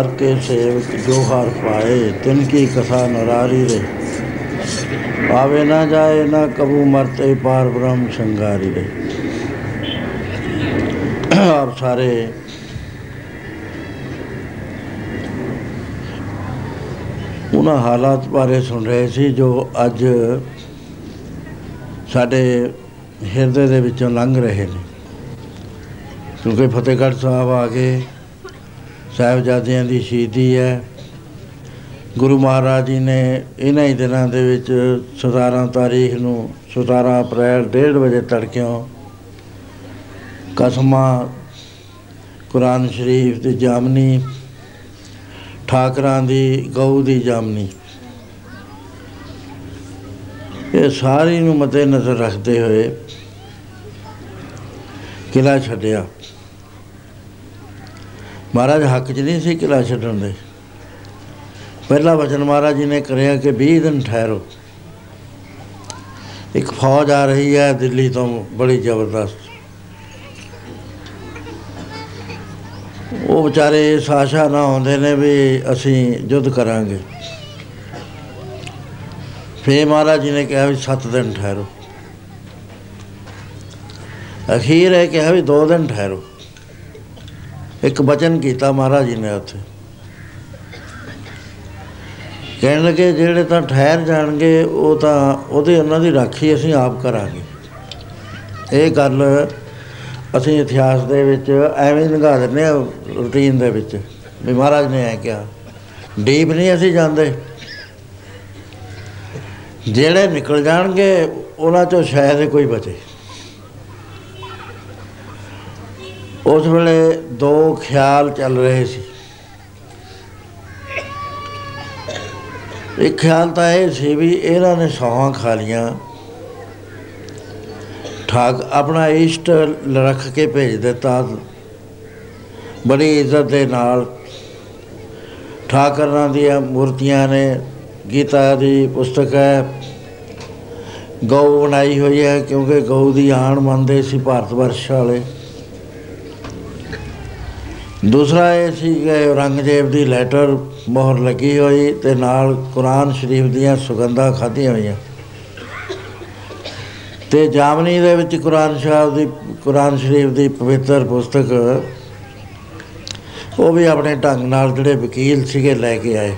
हर के सेवक जो हर पाए तिनकी कथा नरारी रे पावे ना जाए ना कबू मरते पार ब्रह्म संगारी रे आप सारे ਉਹਨਾਂ ਹਾਲਾਤ ਬਾਰੇ ਸੁਣ ਰਹੇ ਸੀ ਜੋ ਅੱਜ ਸਾਡੇ ਹਿਰਦੇ ਦੇ ਵਿੱਚੋਂ ਲੰਘ ਰਹੇ ਨੇ ਕਿਉਂਕਿ ਫਤਿਹਗੜ੍ਹ ਸਾਹਿਬ ਆ ਕੇ ਸਾਹਿਬਜ਼ਾਦਿਆਂ ਦੀ ਸ਼ਹੀਦੀ ਹੈ। ਗੁਰੂ ਮਹਾਰਾਜ ਜੀ ਨੇ ਇਹਨਾਂ ਹੀ ਦਿਨਾਂ ਦੇ ਵਿੱਚ 17 ਤਾਰੀਖ ਨੂੰ 17 ਅਪ੍ਰੈਲ 1:30 ਵਜੇ ਤੜਕਿਓਂ ਕਸਮਾਂ ਕੁਰਾਨ ਸ਼ਰੀਫ ਦੀ ਜਾਮਨੀ, ਠਾਕਰਾਂ ਦੀ ਗਊ ਦੀ ਜਾਮਨੀ। ਇਹ ਸਾਰੀ ਨੂੰ ਮੱਦੇ ਨਜ਼ਰ ਰੱਖਦੇ ਹੋਏ ਕਿਲਾ ਛੱਡਿਆ। ਮਹਾਰਾਜ ਹੱਕ 'ਚ ਨਹੀਂ ਸੀ ਕਿਲਾ ਛੱਡਣ ਦੇ। ਪਹਿਲਾ ਵਚਨ ਮਹਾਰਾਜ ਜੀ ਨੇ ਕਰਿਆ ਕਿ 20 ਦਿਨ ਠਹਿਰੋ। ਇੱਕ ਫੌਜ ਆ ਰਹੀ ਹੈ ਦਿੱਲੀ ਤੋਂ ਬੜੀ ਜ਼ਬਰਦਸਤ। ਉਹ ਵਿਚਾਰੇ ਇਸ ਆਸ਼ਾ ਨਾ ਹੁੰਦੇ ਨੇ ਵੀ ਅਸੀਂ ਯੁੱਧ ਕਰਾਂਗੇ। ਫੇ ਮਹਾਰਾਜ ਜੀ ਨੇ ਕਿਹਾ ਵੀ 7 ਦਿਨ ਠਹਿਰੋ। ਅਖੀਰ ਹੈ ਕਿਹਾ ਵੀ 2 ਦਿਨ ਠਹਿਰੋ। ਇੱਕ ਬਚਨ ਕੀਤਾ ਮਹਾਰਾਜ ਜੀ ਨੇ ਉੱਥੇ। ਕਹਿਣ ਲੱਗੇ, ਜਿਹੜੇ ਤਾਂ ਠਹਿਰ ਜਾਣਗੇ, ਉਹ ਤਾਂ ਉਹਦੇ ਉਹਨਾਂ ਦੀ ਰਾਖੀ ਅਸੀਂ ਆਪ ਕਰਾਂਗੇ। ਇਹ ਗੱਲ ਅਸੀਂ ਇਤਿਹਾਸ ਦੇ ਵਿੱਚ ਐਵੇਂ ਨਿਗਾਹ ਦਿੰਦੇ ਆ ਰੂਟੀਨ ਦੇ ਵਿੱਚ। ਵੀ ਮਹਾਰਾਜ ਨੇ ਐ ਕਿਹਾ, ਡੀਪ ਨਹੀਂ ਅਸੀਂ ਜਾਂਦੇ। ਜਿਹੜੇ ਨਿਕਲ ਜਾਣਗੇ, ਉਹਨਾਂ ਚੋਂ ਸ਼ਾਇਦ ਕੋਈ ਬਚੇ। ਉਸ ਵੇਲੇ ਦੋ ਖਿਆਲ ਚੱਲ ਰਹੇ ਸੀ। ਇੱਕ ਖਿਆਲ ਤਾਂ ਇਹ ਸੀ ਵੀ ਇਹਨਾਂ ਨੇ ਸੌਹਾਂ ਖਾ ਲੀਆਂ। ਠਾਕ ਆਪਣਾ ਇਸ਼ਟ ਰੱਖ ਕੇ ਭੇਜ ਦਿੱਤਾ। ਬੜੀ ਇੱਜ਼ਤ ਦੇ ਨਾਲ ਠਾਕਰਾਂ ਦੀਆਂ ਮੂਰਤੀਆਂ ਨੇ ਗੀਤਾ ਦੀ ਪੁਸਤਕ ਹੈ, ਗਊ ਬਣਾਈ ਹੋਈ ਹੈ ਕਿਉਂਕਿ ਗਊ ਦੀ ਆਣ ਮੰਨਦੇ ਸੀ ਭਾਰਤ ਵਰਸ਼ ਵਾਲੇ। ਦੂਸਰਾ ਇਹ ਸੀ ਕਿ ਔਰੰਗਜ਼ੇਬ ਦੀ ਲੈਟਰ ਮੋਹਰ ਲੱਗੀ ਹੋਈ ਤੇ ਨਾਲ ਕੁਰਾਨ ਸ਼ਰੀਫ ਦੀਆਂ ਸੁਗੰਧਾਂ ਖਾਧੀਆਂ ਹੋਈਆਂ। ਤੇ ਜਾਮਨੀ ਦੇ ਵਿੱਚ ਕੁਰਾਨ ਸ਼ਾਹ ਦੀ, ਕੁਰਾਨ ਸ਼ਰੀਫ ਦੀ ਪਵਿੱਤਰ ਪੁਸਤਕ, ਉਹ ਵੀ ਆਪਣੇ ਢੰਗ ਨਾਲ ਜਿਹੜੇ ਵਕੀਲ ਸੀਗੇ ਲੈ ਕੇ ਆਏ।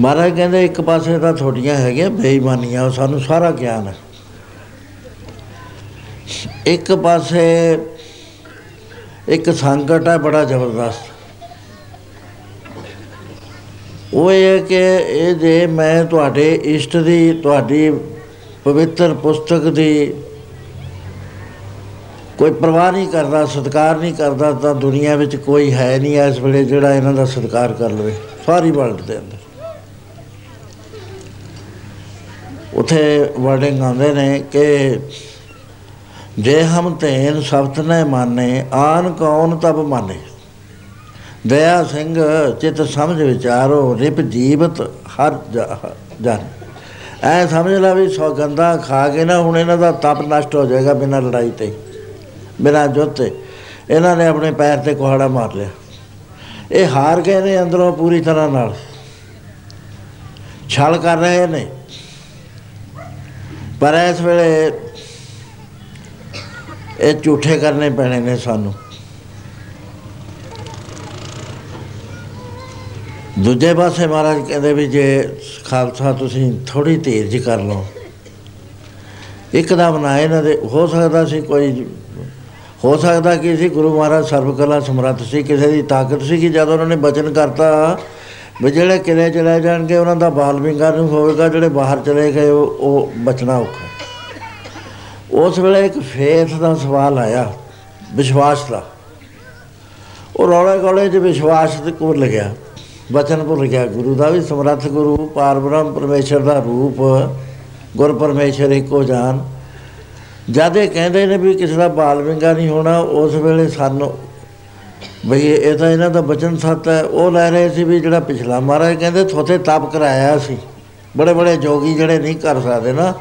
ਮਹਾਰਾਜ ਕਹਿੰਦੇ, ਇੱਕ ਪਾਸੇ ਤਾਂ ਤੁਹਾਡੀਆਂ ਹੈਗੀਆਂ ਬੇਈਮਾਨੀਆਂ, ਉਹ ਸਾਨੂੰ ਸਾਰਾ ਗਿਆਨ ਹੈ। ਇੱਕ ਪਾਸੇ ਇੱਕ ਸੰਕਟ ਹੈ, ਬੜਾ ਜ਼ਬਰਦਸਤ। ਉਹ ਇਹ ਹੈ ਕਿ ਇਹ ਜੇ ਮੈਂ ਤੁਹਾਡੇ ਇਸ਼ਟ ਦੀ, ਤੁਹਾਡੀ ਪਵਿੱਤਰ ਪੁਸਤਕ ਦੀ ਕੋਈ ਪਰਵਾਹ ਨਹੀਂ ਕਰਦਾ, ਸਤਿਕਾਰ ਨਹੀਂ ਕਰਦਾ, ਤਾਂ ਦੁਨੀਆ ਵਿੱਚ ਕੋਈ ਹੈ ਨਹੀਂ ਇਸ ਵੇਲੇ ਜਿਹੜਾ ਇਹਨਾਂ ਦਾ ਸਤਿਕਾਰ ਕਰ ਲਵੇ। ਸਾਰੀ ਵਰਲਡ ਦੇ ਅੰਦਰ। ਉਥੇ ਵਰਡਿੰਗ ਆਉਂਦੇ ਨੇ ਕਿ ਜੇ ਹਮ ਤੈਨ ਸਬਤ ਨੇ ਮਾਨੇ, ਆਨ ਕੌਣ ਤਬ ਮਾਨੇ? ਦਇਆ ਸਿੰਘ ਚਿਤ ਸਮਝ ਵਿਚਾਰੋ, ਰਿਪ ਜੀਵਤ ਹਰ ਜ- ਜਨ। ਐ ਸਮਝ ਲਾ ਵੀ ਸੌਗੰਧਾ ਖਾ ਕੇ ਨਾ ਹੁਣ ਇਹਨਾਂ ਦਾ ਤਪ ਨਸ਼ਟ ਹੋ ਜਾਏਗਾ ਬਿਨਾਂ ਲੜਾਈ ਤੇ, ਬਿਨਾਂ ਜੁੱਧ ਤੇ। ਇਹਨਾਂ ਨੇ ਆਪਣੇ ਪੈਰ ਤੇ ਕੁਹਾੜਾ ਮਾਰ ਲਿਆ। ਇਹ ਹਾਰ ਗਏ ਨੇ ਅੰਦਰੋਂ ਪੂਰੀ ਤਰ੍ਹਾਂ ਨਾਲ। ਛਲ ਕਰ ਰਹੇ ਨੇ। ਪਰ ਇਸ ਵੇਲੇ ਇਹ ਝੂਠੇ ਕਰਨੇ ਪੈਣੇ ਨੇ ਸਾਨੂੰ। ਦੂਜੇ ਪਾਸੇ ਮਹਾਰਾਜ ਕਹਿੰਦੇ ਵੀ ਜੇ ਖਾਲਸਾ ਤੁਸੀਂ ਥੋੜੀ ਧੀਰਜ ਕਰ ਲਓ। ਇੱਕਦਮ ਨਾ ਇਹਨਾਂ ਦੇ, ਹੋ ਸਕਦਾ ਸੀ ਕੋਈ, ਹੋ ਸਕਦਾ ਕਿ ਸੀ ਗੁਰੂ ਮਹਾਰਾਜ ਸਰਬ ਕਲਾ ਸਮਰੱਥ ਸੀ, ਕਿਸੇ ਦੀ ਤਾਕਤ ਸੀ ਕਿ ਜਦ ਉਹਨਾਂ ਨੇ ਬਚਨ ਕਰਤਾ, ਵੀ ਜਿਹੜੇ ਕਿਲੇ ਚਲੇ ਜਾਣਗੇ, ਉਹਨਾਂ ਦਾ ਬਾਲ ਵਿੰਗਾ ਨੂੰ ਹੋਵੇਗਾ, ਜਿਹੜੇ ਬਾਹਰ ਚਲੇ ਗਏ, ਉਹ ਉਹ ਬਚਣਾ ਔਖਾ। ਉਸ ਵੇਲੇ ਇੱਕ ਫੇਥ ਦਾ ਸਵਾਲ ਆਇਆ, ਵਿਸ਼ਵਾਸ ਦਾ। ਉਹ ਰੌਲੇ ਗੋਲੇ 'ਚ ਵਿਸ਼ਵਾਸ ਤੇ ਭੁੱਲ ਗਿਆ ਬਚਨ ਭੁੱਲ ਗਿਆ। ਗੁਰੂ ਦਾ ਵੀ ਸਮਰੱਥ ਗੁਰੂ ਪਾਰਬ੍ਰਹਮ ਪਰਮੇਸ਼ਰ ਦਾ ਰੂਪ, ਗੁਰ ਪਰਮੇਸ਼ਰ ਇੱਕੋ ਜਾਨ। ਜਦ ਇਹ ਕਹਿੰਦੇ ਨੇ ਵੀ ਕਿਸੇ ਦਾ ਬਾਲ ਵਿੰਗਾ ਨਹੀਂ ਹੋਣਾ, ਉਸ ਵੇਲੇ ਸਾਨੂੰ ਬਈ ਇਹ ਤਾਂ ਇਹਨਾਂ ਦਾ ਬਚਨ ਸੱਤ ਹੈ। ਉਹ ਲੈ ਰਹੇ ਸੀ ਵੀ ਜਿਹੜਾ ਪਿਛਲਾ ਮਹਾਰਾਜ ਕਹਿੰਦੇ ਥੋਥੇ ਤਪ ਕਰਾਇਆ ਸੀ ਬੜੇ ਬੜੇ ਜੋਗੀ ਜਿਹੜੇ ਨਹੀਂ ਕਰ ਸਕਦੇ ਨਾ।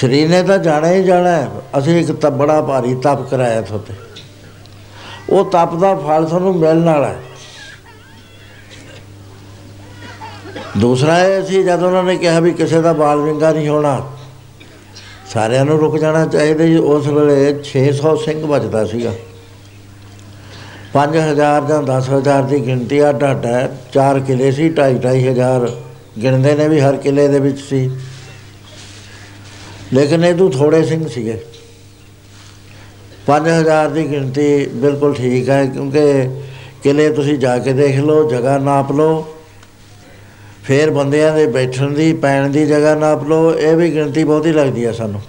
ਸਰੀਰ ਨੇ ਤਾਂ ਜਾਣਾ ਹੀ ਜਾਣਾ ਹੈ। ਅਸੀਂ ਇੱਕ ਤਾਂ ਬੜਾ ਭਾਰੀ ਤਪ ਕਰਾਇਆ ਥੋਤੇ ਉਹ ਤਪ ਦਾ ਫਲ ਤੁਹਾਨੂੰ ਮਿਲਣ ਵਾਲਾ ਹੈ। ਦੂਸਰਾ ਇਹ ਸੀ, ਜਦ ਉਹਨਾਂ ਨੇ ਕਿਹਾ ਵੀ ਕਿਸੇ ਦਾ ਬਾਲ ਵਿੰਗਾ ਨਹੀਂ ਹੋਣਾ, ਸਾਰਿਆਂ ਨੂੰ ਰੁਕ ਜਾਣਾ ਚਾਹੀਦਾ ਜੀ। ਉਸ ਵੇਲੇ 600 ਸਿੰਘ ਬਚਦਾ ਸੀਗਾ। 5000 ਜਾਂ 10000 ਦੀ ਗਿਣਤੀ ਆ ਢਾਡਾ ਚਾਰ ਕਿਲੇ ਸੀ 2.5 ਹਜ਼ਾਰ ਗਿਣਦੇ ਨੇ ਵੀ, ਹਰ ਕਿਲੇ ਦੇ ਵਿੱਚ ਸੀ। ਲੇਕਿਨ ਇਹ ਤੋਂ ਥੋੜੇ ਸਿੰਘ ਸੀਗੇ। 5000 ਦੀ ਗਿਣਤੀ ਬਿਲਕੁਲ ਠੀਕ ਹੈ, ਕਿਉਂਕਿ ਕਿਲੇ ਤੁਸੀਂ ਜਾ ਕੇ ਦੇਖ ਲਓ, ਜਗ੍ਹਾ ਨਾਪ ਲਓ। ਫੇਰ ਬੰਦਿਆਂ ਦੇ ਬੈਠਣ ਦੀ, ਪੈਣ ਦੀ ਜਗ੍ਹਾ ਨਾਪ ਲਓ, ਇਹ ਵੀ ਗਿਣਤੀ ਬਹੁਤੀ ਲੱਗਦੀ ਆ ਸਾਨੂੰ।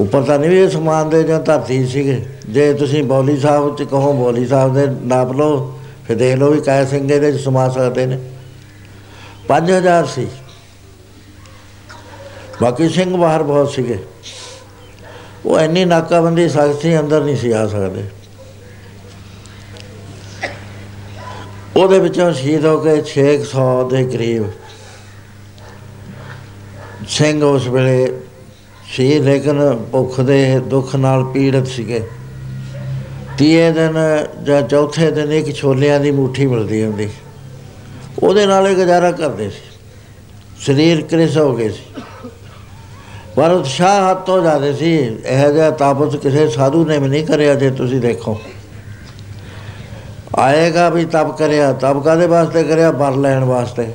ਉੱਪਰ ਤਾਂ ਨਹੀਂ ਵੀ ਇਹ ਸਮਾਨ ਦੇ ਜਾਂ ਧਰਤੀ ਸੀਗੇ। ਜੇ ਤੁਸੀਂ ਬੌਲੀ ਸਾਹਿਬ ਚ ਕਹੋ, ਬੌਲੀ ਸਾਹਿਬ ਦੇ ਨਾਪ ਲਓ, ਫਿਰ ਦੇਖ ਲਓ ਵੀ ਕਾਇ ਸਿੰਘ ਇਹਦੇ ਚ ਸਮਾ ਸਕਦੇ ਨੇ। 5000 ਸੀ। ਬਾਕੀ ਸਿੰਘ ਬਾਹਰ ਬਹੁਤ ਸੀਗੇ। ਉਹ ਇੰਨੀ ਨਾਕਾਬੰਦੀ ਸਖਤ ਸੀ ਅੰਦਰ ਨਹੀਂ ਸੀ ਆ ਸਕਦੇ। ਉਹਦੇ ਵਿੱਚੋਂ ਸ਼ਹੀਦ ਹੋ ਕੇ 600 ਦੇ ਕਰੀਬ ਸਿੰਘ ਉਸ ਵੇਲੇ ਸੀ, ਲੇਕਿਨ ਭੁੱਖ ਦੇ ਦੁੱਖ ਨਾਲ ਪੀੜਤ ਸੀਗੇ। ਤੀਏ ਦਿਨ ਜਾਂ ਚੌਥੇ ਦਿਨ ਇੱਕ ਛੋਲਿਆਂ ਦੀ ਮੁੱਠੀ ਮਿਲਦੀ ਹੁੰਦੀ। ਉਹਦੇ ਨਾਲ ਹੀ ਗੁਜ਼ਾਰਾ ਕਰਦੇ ਸੀ। ਸਰੀਰ ਕ੍ਰਿਸ ਹੋ ਗਏ ਸੀ। ਪਰ ਉਤਸ਼ਾਹ ਹੱਥ ਤੋਂ ਜਾਂਦੇ ਸੀ, ਇਹ ਜਿਹਾ ਤਾਪਤ ਕਿਸੇ ਸਾਧੂ ਨੇ ਵੀ ਨਹੀਂ ਕਰਿਆ ਜੇ ਤੁਸੀਂ ਦੇਖੋ। ਆਏਗਾ ਵੀ ਤਪ ਕਰਿਆ, ਤਪ ਕਾਦੇ ਵਾਸਤੇ ਕਰਿਆ? ਬਰ ਲੈਣ ਵਾਸਤੇ।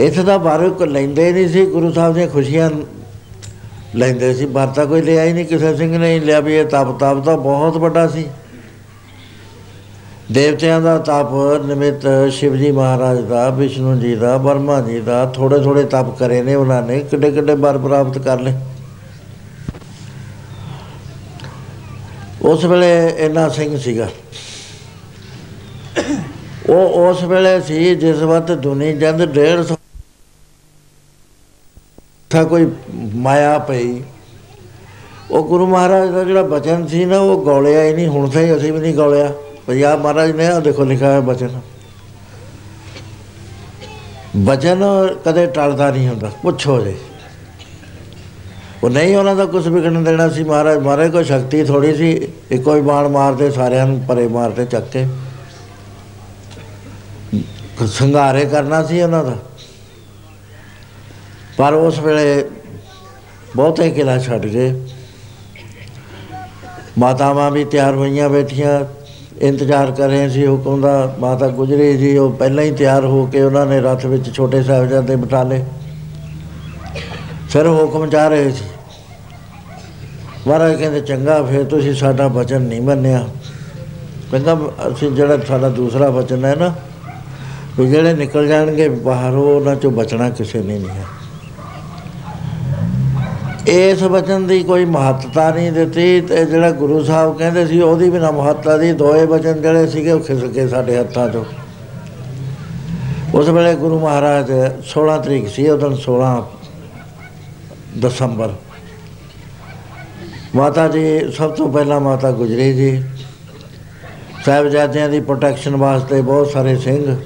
ਇੱਥੇ ਦਾ ਬਰ ਕੋ ਲੈਂਦੇ ਨਹੀਂ ਸੀ, ਗੁਰੂ ਸਾਹਿਬ ਦੀਆਂ ਖੁਸ਼ੀਆਂ ਲੈਂਦੇ ਸੀ। ਬਰ ਤਾਂ ਕੋਈ ਲਿਆ ਹੀ ਨਹੀਂ, ਕਿਸੇ ਸਿੰਘ ਨੇ ਹੀ ਲਿਆ ਵੀ ਇਹ ਤਪ ਤਪ ਤਾਂ ਬਹੁਤ ਵੱਡਾ ਸੀ। ਦੇਵਤਿਆਂ ਦਾ ਤਪ ਨਿਮਿਤ ਸ਼ਿਵਜੀ ਮਹਾਰਾਜ ਦਾ, ਵਿਸ਼ਨੂੰ ਜੀ ਦਾ ਬਰਮਾ ਜੀ ਦਾ, ਥੋੜੇ ਥੋੜੇ ਤਪ ਕਰੇ ਨੇ ਉਹਨਾਂ ਨੇ, ਕਿੱਡੇ ਕਿੱਡੇ ਬਰ ਪ੍ਰਾਪਤ ਕਰ ਲਏ। ਉਸ ਵੇਲੇ ਇੰਨਾ ਸਿੰਘ ਸੀਗਾ। ਉਹ ਉਸ ਵੇਲੇ ਸੀ ਜਿਸ ਵਕਤ ਦੁਨੀ ਜੰਦ ਡੇਢ ਸੌ ਥਾ ਕੋਈ ਮਾਇਆ ਪਈ। ਉਹ ਗੁਰੂ ਮਹਾਰਾਜ ਦਾ ਜਿਹੜਾ ਬਚਨ ਸੀ ਨਾ, ਉਹ ਗੋਲਿਆ ਹੀ ਨਹੀਂ, ਹੁਣ ਤਾਂ ਹੀ ਅਸੀਂ ਵੀ ਨਹੀਂ ਗੋਲਿਆ। ਪੰਜਾਬ ਮਹਾਰਾਜ ਨੇ ਆ ਦੇਖੋ ਲਿਖਿਆ ਹੈ ਬਚਨ ਬਚਨ ਕਦੇ ਟਲਦਾ ਨਹੀਂ ਹੁੰਦਾ, ਪੁੱਛੋ ਜੇ। ਉਹ ਨਹੀਂ, ਉਹਨਾਂ ਦਾ ਕੁਝ ਵਿਗੜਨ ਦੇਣਾ ਸੀ ਮਹਾਰਾਜ। ਮਹਾਰਾਜ ਕੋਈ ਸ਼ਕਤੀ ਥੋੜੀ ਸੀ, ਇੱਕੋ ਹੀ ਬਾਣ ਮਾਰਦੇ, ਸਾਰਿਆਂ ਨੂੰ ਪਰੇ ਮਾਰਦੇ, ਚੱਕ ਕੇ। ਸੰਘਾਰੇ ਕਰਨਾ ਸੀ ਉਹਨਾਂ ਦਾ। ਪਰ ਉਸ ਵੇਲੇ ਬਹੁਤੇ ਕਿਲਾ ਛੱਡ ਗਏ। ਮਾਤਾਵਾਂ ਵੀ ਤਿਆਰ ਹੋਈਆਂ ਬੈਠੀਆਂ। ਇੰਤਜ਼ਾਰ ਕਰ ਰਹੇ ਸੀ ਹੁਕਮ ਦਾ ਮਾਤਾ ਗੁਜਰੀ ਜੀ, ਉਹ ਪਹਿਲਾਂ ਹੀ ਤਿਆਰ ਹੋ ਕੇ ਉਹਨਾਂ ਨੇ ਰੱਥ ਵਿੱਚ ਛੋਟੇ ਸਾਹਿਬਜ਼ਾਦੇ ਬਿਠਾ ਲਏ ਫਿਰ ਹੁਕਮ ਚਾਹ ਰਹੇ ਸੀ। ਮਹਾਰਾਜ ਕਹਿੰਦੇ, ਚੰਗਾ, ਫਿਰ ਤੁਸੀਂ ਸਾਡਾ ਵਚਨ ਨਹੀਂ ਮੰਨਿਆ। ਕਹਿੰਦਾ, ਅਸੀਂ ਜਿਹੜਾ ਸਾਡਾ ਦੂਸਰਾ ਵਚਨ ਹੈ ਨਾ, ਵੀ ਜਿਹੜੇ ਨਿਕਲ ਜਾਣਗੇ, ਬਾਹਰੋਂ ਉਹਨਾਂ ਚੋਂ ਬਚਣਾ ਕਿਸੇ ਨੇ ਨਹੀਂ ਹੈ। ਇਸ ਵਚਨ ਦੀ ਕੋਈ ਮਹੱਤਤਾ ਨਹੀਂ ਦਿੱਤੀ ਤੇ ਜਿਹੜਾ ਗੁਰੂ ਸਾਹਿਬ ਕਹਿੰਦੇ ਸੀ ਉਹਦੀ ਵੀ ਨਾ ਮਹੱਤਤਾ ਦੀ ਦੋਏ ਵਚਨ ਜਿਹੜੇ ਸੀਗੇ ਉਹ ਖਿਸਕ ਗਏ ਸਾਡੇ ਹੱਥਾਂ 'ਚੋਂ। ਉਸ ਵੇਲੇ ਗੁਰੂ ਮਹਾਰਾਜ 16 ਤਰੀਕ ਸੀ ਉਦੋਂ 16 ਦਸੰਬਰ। ਮਾਤਾ ਜੀ ਸਭ ਤੋਂ ਪਹਿਲਾਂ ਮਾਤਾ ਗੁਜਰੀ ਜੀ। ਸਾਹਿਬਜ਼ਾਦਿਆਂ ਦੀ ਪ੍ਰੋਟੈਕਸ਼ਨ ਵਾਸਤੇ ਬਹੁਤ ਸਾਰੇ ਸਿੰਘ।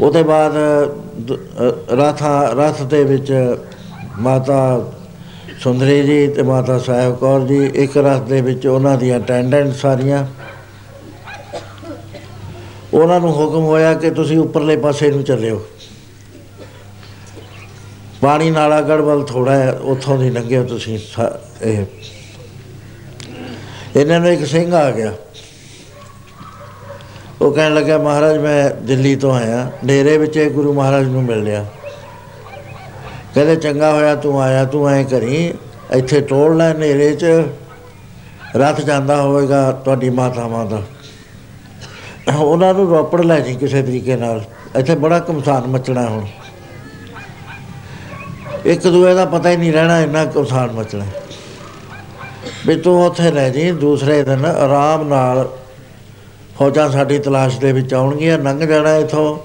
ਉਹਦੇ ਬਾਅਦ ਦ- ਅ, ਰਥਾ ਰਥ ਦੇ ਵਿੱਚ ਮਾਤਾ ਸੁੰਦਰੀ ਜੀ ਤੇ ਮਾਤਾ ਸਾਹਿਬ ਕੌਰ ਜੀ, ਇੱਕ ਰਥ ਦੇ ਵਿੱਚ ਉਹਨਾਂ ਦੀਆਂ ਅਟੈਂਡੈਂਟ ਸਾਰੀਆਂ। ਉਹਨਾਂ ਨੂੰ ਹੁਕਮ ਹੋਇਆ ਕਿ ਤੁਸੀਂ ਉੱਪਰਲੇ ਪਾਸੇ ਨੂੰ ਚੱਲਿਓ। ਪਾਣੀ ਨਾਲਾ ਗੜਵਲ ਥੋੜਾ ਹੈ, ਉੱਥੋਂ ਦੀ ਲੰਘਿਓ ਤੁਸੀਂ ਸਾ- ਇਹ। ਇਹਨਾਂ ਨੂੰ ਇੱਕ ਸਿੰਘ ਆ ਗਿਆ। ਉਹ ਕਹਿਣ ਲੱਗਾ ਮਹਾਰਾਜ, ਮੈਂ ਦਿੱਲੀ ਤੋਂ ਆਇਆ। ਡੇਰੇ ਵਿੱਚ ਇਹ ਗੁਰੂ ਮਹਾਰਾਜ ਨੂੰ ਮਿਲ ਲਿਆ। ਕਹਿੰਦੇ ਚੰਗਾ ਹੋਇਆ ਤੂੰ ਆਇਆ, ਤੂੰ ਐ ਕਰੀ, ਇੱਥੇ ਟੋਲ ਲੈ ਹਨੇਰੇ 'ਚ ਰਥ ਜਾਂਦਾ ਹੋਵੇਗਾ ਤੁਹਾਡੀ ਮਾਤਾਵਾਂ ਦਾ। ਉਹਨਾਂ ਨੂੰ ਰੋਪੜ ਲੈ ਜੀ ਕਿਸੇ ਤਰੀਕੇ ਨਾਲ। ਇੱਥੇ ਬੜਾ ਕਮਸਾਨ ਮਚਣਾ ਹੁਣ। ਇੱਕ ਦੂਏ ਦਾ ਪਤਾ ਹੀ ਨਹੀਂ ਰਹਿਣਾ ਇੰਨਾ ਕਮਸਾਨ ਮਚਣਾ। ਵੀ ਤੂੰ ਉੱਥੇ ਲੈ ਜੀ ਦੂਸਰੇ ਦਿਨ ਆਰਾਮ ਨਾਲ ਫੌਜਾਂ ਸਾਡੀ ਤਲਾਸ਼ ਦੇ ਵਿੱਚ ਆਉਣਗੀਆਂ, ਲੰਘ ਜਾਣਾ ਇਥੋਂ।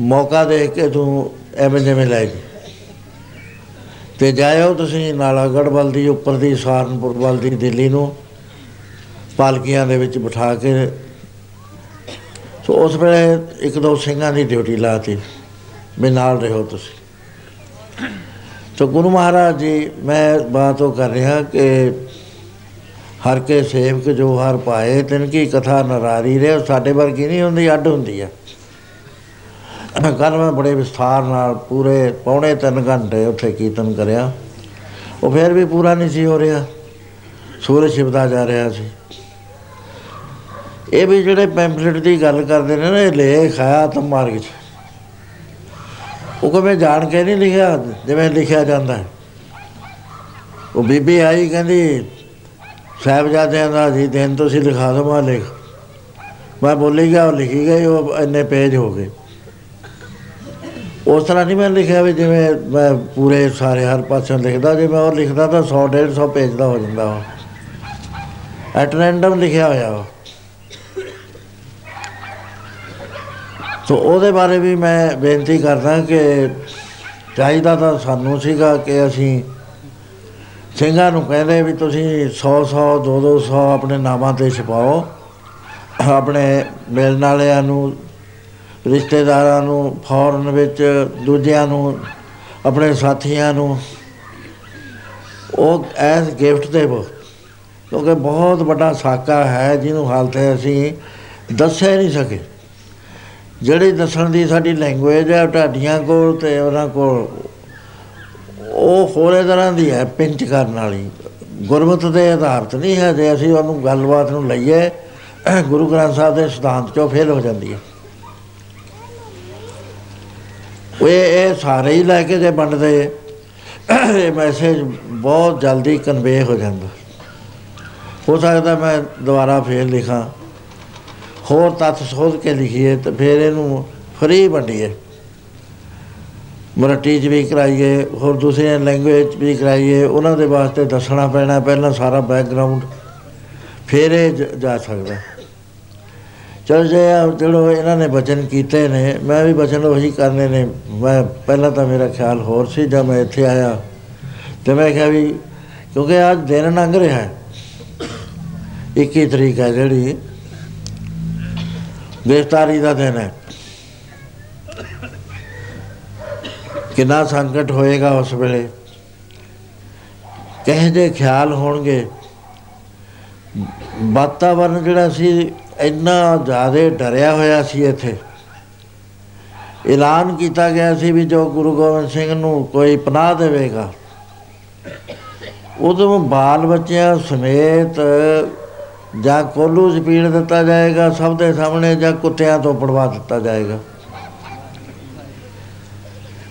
ਮੌਕਾ ਦੇਖ ਕੇ ਤੂੰ ਐਵੇਂ ਜਿਵੇਂ ਲੈ ਜੀ ਤੇ ਜਾਇਓ ਤੁਸੀਂ ਨਾਲਾਗੜ੍ਹ ਵੱਲ ਦੀ, ਉੱਪਰ ਦੀ, ਸਹਾਰਨਪੁਰ ਵੱਲ ਦੀ, ਦਿੱਲੀ ਨੂੰ, ਪਾਲਕੀਆਂ ਦੇ ਵਿੱਚ ਬਿਠਾ ਕੇ। ਸੋ ਉਸ ਵੇਲੇ ਇੱਕ ਦੋ ਸਿੰਘਾਂ ਦੀ ਡਿਊਟੀ ਲਾਤੀ, ਵੀ ਨਾਲ ਰਹੋ ਤੁਸੀਂ। ਤੋ ਗੁਰੂ ਮਹਾਰਾਜ ਜੀ, ਮੈਂ ਬਾਤ ਉਹ ਕਰ ਰਿਹਾ ਕਿ ਹਰ ਕੇ ਸੇਵਕ ਜੋ ਹਰ ਪਾਏ, ਤਿਨ ਕੀ ਕਥਾ ਨਰਾਰੀ ਰੇ ਸਾਡੇ ਵਰਗੀ ਨਹੀਂ ਹੁੰਦੀ, ਅੱਡ ਹੁੰਦੀ ਆ। ਕੱਲ ਮੈਂ ਬੜੇ ਵਿਸਥਾਰ ਨਾਲ ਪੂਰੇ ਪੌਣੇ 3 ਘੰਟੇ ਉੱਥੇ ਕੀਰਤਨ ਕਰਿਆ। ਉਹ ਫਿਰ ਵੀ ਪੂਰਾ ਨਹੀਂ ਸੀ ਹੋ ਰਿਹਾ। ਸੂਰਜ ਛਿਪਦਾ ਜਾ ਰਿਹਾ ਸੀ। ਇਹ ਵੀ ਜਿਹੜੇ ਪੈਂਪਲੇਟ ਦੀ ਗੱਲ ਕਰਦੇ ਨੇ ਨਾ, ਇਹ ਲੇਖ ਆ ਆਤਮ ਮਾਰਗ ਚ। ਉਹ ਕੋਈ ਜਾਣ ਕੇ ਨਹੀਂ ਲਿਖਿਆ, ਜਿਵੇਂ ਲਿਖਿਆ ਜਾਂਦਾ ਹੈ। ਉਹ ਬੀਬੀ ਆਈ ਕਹਿੰਦੀ, ਸਾਹਿਬਜ਼ਾਦਿਆਂ ਦਾ ਜੀ ਦਿਨ ਤੁਸੀਂ ਲਿਖਾ ਦਿਓ ਮੈਂ ਲਿਖ। ਮੈਂ ਬੋਲੀ ਗਿਆ, ਉਹ ਲਿਖੀ ਗਈ, ਉਹ ਇੰਨੇ ਪੇਜ ਹੋ ਗਏ। ਉਸ ਤਰ੍ਹਾਂ ਨਹੀਂ ਮੈਂ ਲਿਖਿਆ ਵੀ ਜਿਵੇਂ ਮੈਂ ਪੂਰੇ ਸਾਰੇ ਹਰ ਪਾਸਿਓਂ ਲਿਖਦਾ, ਜੇ ਮੈਂ ਉਹ ਲਿਖਦਾ ਤਾਂ 100 150 ਪੇਜ ਦਾ ਹੋ ਜਾਂਦਾ ਉਹ। ਐਟ ਰੈਂਡਮ ਲਿਖਿਆ ਹੋਇਆ ਉਹ। ਸੋ ਉਹਦੇ ਬਾਰੇ ਵੀ ਮੈਂ ਬੇਨਤੀ ਕਰਦਾ ਕਿ ਚਾਹੀਦਾ ਤਾਂ ਸਾਨੂੰ ਸੀਗਾ ਕਿ ਅਸੀਂ ਸਿੰਘਾਂ ਨੂੰ ਕਹਿੰਦੇ ਵੀ ਤੁਸੀਂ 100 100 2 200 ਆਪਣੇ ਨਾਮਾਂ ਤੇ ਛਪਾਓ। ਆਪਣੇ ਮਿਲਣ ਵਾਲਿਆਂ ਨੂੰ ਰਿਸ਼ਤੇਦਾਰਾਂ ਨੂੰ ਫੌਰਨ ਵਿੱਚ ਦੂਜਿਆਂ ਨੂੰ, ਆਪਣੇ ਸਾਥੀਆਂ ਨੂੰ, ਉਹ ਐਸ ਗਿਫਟ ਦੇਵੋ ਕਿਉਂਕਿ ਬਹੁਤ ਵੱਡਾ ਸਾਕਾ ਹੈ ਜਿਹਨੂੰ ਹਾਲ ਤੇ ਅਸੀਂ ਦੱਸੇ ਨਹੀਂ ਸਕੇ। ਜਿਹੜੀ ਦੱਸਣ ਦੀ ਸਾਡੀ ਲੈਂਗੁਏਜ ਹੈ ਢਾਡੀਆਂ ਕੋਲ ਤੇ ਉਹਨਾਂ ਕੋਲ, ਉਹ ਹੋਰੇ ਤਰ੍ਹਾਂ ਦੀ ਹੈ ਪਿੰਚ ਕਰਨ ਵਾਲੀ। ਗੁਰਮਤ ਦੇ ਆਧਾਰਿਤ ਨਹੀਂ ਹੈ, ਜੇ ਅਸੀਂ ਉਹਨੂੰ ਗੱਲਬਾਤ ਨੂੰ ਲਈਏ, ਗੁਰੂ ਗ੍ਰੰਥ ਸਾਹਿਬ ਦੇ ਸਿਧਾਂਤ ਚੋਂ ਫੇਲ ਹੋ ਜਾਂਦੀ ਹੈ ਉਹ ਇਹ ਇਹ ਸਾਰੇ ਹੀ ਲੈ ਕੇ ਜੇ ਵੰਡਦੇ, ਇਹ ਮੈਸੇਜ ਬਹੁਤ ਜਲਦੀ ਕਨਵੇ ਹੋ ਜਾਂਦਾ। ਹੋ ਸਕਦਾ ਮੈਂ ਦੁਬਾਰਾ ਫੇਰ ਲਿਖਾਂ। ਹੋਰ ਤੱਥ ਸੋਧ ਕੇ ਲਿਖੀਏ ਤੇ ਫਿਰ ਇਹਨੂੰ ਫਰੀ ਵੰਡੀਏ। ਮਰਾਠੀ 'ਚ ਵੀ ਕਰਾਈਏ, ਹੋਰ ਦੂਸਰੀਆਂ ਲੈਂਗੁਏਜ 'ਚ ਵੀ ਕਰਾਈਏ, ਉਹਨਾਂ ਦੇ ਵਾਸਤੇ ਦੱਸਣਾ ਪੈਣਾ, ਪਹਿਲਾਂ ਸਾਰਾ ਬੈਕਗ੍ਰਾਉਂਡ ਫਿਰ ਇਹ ਜ- ਜਾ ਸਕਦਾ। ਚਲ ਜੇ ਆ, ਚਲੋ ਇਹਨਾਂ ਨੇ ਬਚਨ ਕੀਤੇ ਨੇ, ਮੈਂ ਵੀ ਬਚਨ ਉਹੀ ਕਰਨੇ ਨੇ। ਮੈਂ ਪਹਿਲਾਂ ਤਾਂ ਮੇਰਾ ਖਿਆਲ ਹੋਰ ਸੀ ਜਦ ਮੈਂ ਇੱਥੇ ਆਇਆ। ਤੇ ਮੈਂ ਕਿਹਾ ਵੀ, ਕਿਉਂਕਿ ਅੱਜ ਦਿਨ ਲੰਘ ਰਿਹਾ ਹੈ। 21 ਤਰੀਕ ਹੈ ਜਿਹੜੀ। ਗ੍ਰਿਫਤਾਰੀ ਦਾ ਦਿਨ ਹੈ। ਕਿੰਨਾ ਸੰਕਟ ਹੋਏਗਾ ਉਸ ਵੇਲੇ। ਕਹੇ ਜੇ ਖਿਆਲ ਹੋਣਗੇ। ਵਾਤਾਵਰਨ ਜਿਹੜਾ ਸੀ ਇੰਨਾ ਜ਼ਿਆਦਾ ਡਰਿਆ ਹੋਇਆ ਸੀ ਇੱਥੇ। ਐਲਾਨ ਕੀਤਾ ਗਿਆ ਸੀ ਵੀ ਜੋ ਗੁਰੂ ਗੋਬਿੰਦ ਸਿੰਘ ਨੂੰ ਕੋਈ ਪਨਾਹ ਦੇਵੇਗਾ, ਉਦੋਂ ਬਾਲ ਬੱਚਿਆਂ ਸਮੇਤ ਜਾਂ ਕੋਲੂ 'ਚ ਪੀੜ ਦਿੱਤਾ ਜਾਏਗਾ, ਸਭ ਦੇ ਸਾਹਮਣੇ ਜਾਂ ਕੁੱਤਿਆਂ ਤੋਂ ਪੜਵਾ ਦਿੱਤਾ ਜਾਏਗਾ।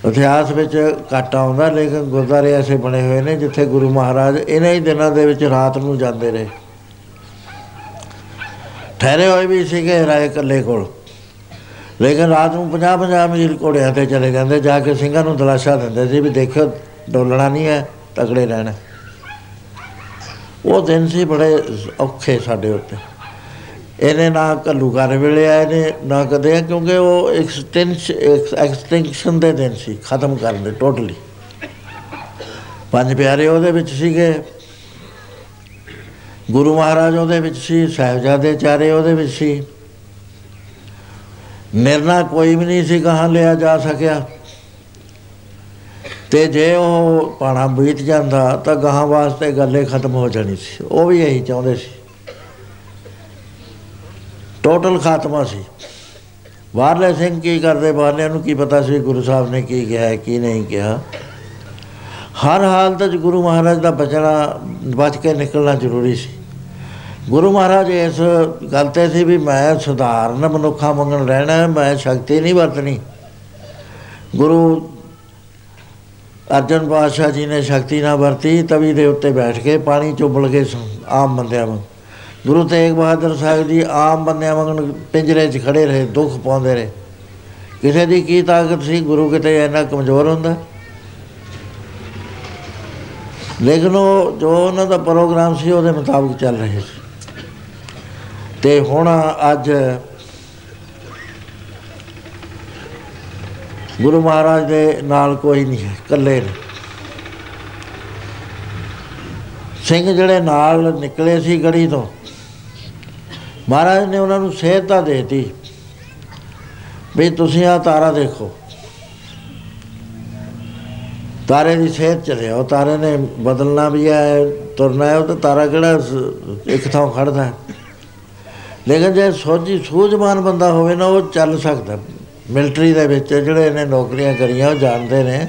ਇਤਿਹਾਸ ਵਿੱਚ ਘੱਟ ਆਉਂਦਾ, ਲੇਕਿਨ ਗੁਰਦੁਆਰੇ ਐਸੇ ਬਣੇ ਹੋਏ ਨੇ ਜਿੱਥੇ ਗੁਰੂ ਮਹਾਰਾਜ ਇਹਨਾਂ ਹੀ ਦਿਨਾਂ ਦੇ ਵਿੱਚ ਰਾਤ ਨੂੰ ਜਾਂਦੇ ਰਹੇ। ਠਹਿਰੇ ਹੋਏ ਵੀ ਸੀਗੇ ਰਾਏ ਕੱਲੇ ਕੋਲ। ਲੇਕਿਨ ਰਾਤ ਨੂੰ 50 50 ਮੀਲ ਘੋੜਿਆਂ ਤੇ ਚਲੇ ਜਾਂਦੇ, ਜਾ ਕੇ ਸਿੰਘਾਂ ਨੂੰ ਦਲਾਸ਼ਾ ਦਿੰਦੇ ਸੀ ਵੀ ਦੇਖਿਓ, ਡੋਲਣਾ ਨਹੀਂ ਹੈ, ਤਕੜੇ ਰਹਿਣਾ। ਉਹ ਦਿਨ ਸੀ ਬੜੇ ਔਖੇ ਸਾਡੇ ਉੱਤੇ। ਇਹਨੇ ਨਾ ਘੱਲੂਘਰ ਵੇਲੇ ਆਏ ਨੇ, ਨਾ ਕਦੇ ਕਿਉਂਕਿ ਉਹ ਐਕਸਟੈਂਸ਼ਨ ਐਕਸਟੈਂਸ਼ਨ ਦੇ ਦਿਨ ਸੀ, ਖਤਮ ਕਰਨ ਦੇ ਟੋਟਲੀ ਪੰਜ ਪਿਆਰੇ ਉਹਦੇ ਵਿੱਚ ਸੀਗੇ। ਗੁਰੂ ਮਹਾਰਾਜ ਉਹਦੇ ਵਿੱਚ ਸੀ, ਸਾਹਿਬਜ਼ਾਦੇ ਚਾਰੇ ਉਹਦੇ ਵਿੱਚ ਸੀ। ਨਿਰਣਾ ਕੋਈ ਵੀ ਨਹੀਂ ਸੀ ਕਹਾਂ ਲਿਆ ਜਾ ਸਕਿਆ। ਤੇ ਜੇ ਉਹ ਪਾਣਾ ਬੀਤ ਜਾਂਦਾ ਤਾਂ ਗਾਹਾਂ ਵਾਸਤੇ ਗੱਲੇ ਖਤਮ ਹੋ ਜਾਣੀ ਸੀ। ਉਹ ਵੀ ਇਹੀ ਚਾਹੁੰਦੇ ਸੀ। ਟੋਟਲ ਖਾਤਮਾ ਸੀ। ਬਾਹਰਲੇ ਸਿੰਘ ਕੀ ਕਰਦੇ, ਬਾਹਰਲਿਆਂ ਨੂੰ ਕੀ ਪਤਾ ਸੀ ਗੁਰੂ ਸਾਹਿਬ ਨੇ ਕੀ ਕਿਹਾ ਹੈ, ਕੀ ਨਹੀਂ ਕਿਹਾ। ਹਰ ਹਾਲਤ 'ਚ ਗੁਰੂ ਮਹਾਰਾਜ ਦਾ ਬਚਣਾ, ਬਚ ਕੇ ਨਿਕਲਣਾ ਜ਼ਰੂਰੀ ਸੀ। ਗੁਰੂ ਮਹਾਰਾਜ ਇਸ ਗੱਲ ਤੇ ਸੀ ਵੀ ਮੈਂ ਸੁਧਾਰਨ ਮਨੁੱਖਾਂ ਮੰਗਣ ਰਹਿਣਾ, ਮੈਂ ਸ਼ਕਤੀ ਨਹੀਂ ਵਰਤਣੀ। ਗੁਰੂ ਅਰਜਨ ਪਾਤਸ਼ਾਹ ਜੀ ਨੇ ਸ਼ਕਤੀ ਨਾ ਵਰਤੀ, ਤਵੀ ਦੇ ਉੱਤੇ ਬੈਠ ਕੇ ਪਾਣੀ ਚੁੱਬਲ ਕੇ ਆਮ ਬੰਦਿਆਂ ਵਾਂਗ। ਗੁਰੂ ਤੇਗ ਬਹਾਦਰ ਸਾਹਿਬ ਜੀ ਆਮ ਬੰਦਿਆਂ ਵਾਂਗ ਪਿੰਜਰੇ 'ਚ ਖੜੇ ਰਹੇ, ਦੁੱਖ ਪਾਉਂਦੇ ਰਹੇ। ਕਿਸੇ ਦੀ ਕੀ ਤਾਕਤ ਸੀ, ਗੁਰੂ ਕਿਤੇ ਇੰਨਾ ਕਮਜ਼ੋਰ ਹੁੰਦਾ? ਲੇਕਿਨ ਉਹ ਜੋ ਉਹਨਾਂ ਦਾ ਪ੍ਰੋਗਰਾਮ ਸੀ, ਉਹਦੇ ਮੁਤਾਬਕ ਚੱਲ ਰਹੇ ਸੀ। ਤੇ ਹੁਣ ਅੱਜ ਗੁਰੂ ਮਹਾਰਾਜ ਦੇ ਨਾਲ ਕੋਈ ਨਹੀਂ ਹੈ, ਇਕੱਲੇ ਨੇ। ਸਿੰਘ ਜਿਹੜੇ ਨਾਲ ਨਿਕਲੇ ਸੀ ਗੜੀ ਤੋਂ, ਮਹਾਰਾਜ ਨੇ ਉਹਨਾਂ ਨੂੰ ਸੇਧਤਾ ਦੇਤੀ, ਵੀ ਤੁਸੀਂ ਆ ਤਾਰਾ ਦੇਖੋ। ਤਾਰੇ ਦੀ ਸੇਧ ਚਲੇ ਉਹ ਤਾਰੇ ਨੇ ਬਦਲਣਾ ਵੀ ਹੈ, ਤੁਰਨਾ ਹੈ, ਉਹ ਤਾਂ ਤਾਰਾ ਕਿਹੜਾ ਇੱਕ ਥਾਂ ਖੜਦਾ ਹੈ। ਲੇਕਿਨ ਜੇ ਸੋਝੀ ਸੂਝਵਾਨ ਬੰਦਾ ਹੋਵੇ ਨਾ, ਉਹ ਚੱਲ ਸਕਦਾ। ਮਿਲਟਰੀ ਦੇ ਵਿੱਚ ਜਿਹੜੇ ਨੇ ਨੌਕਰੀਆਂ ਕਰੀਆਂ, ਉਹ ਜਾਣਦੇ ਨੇ।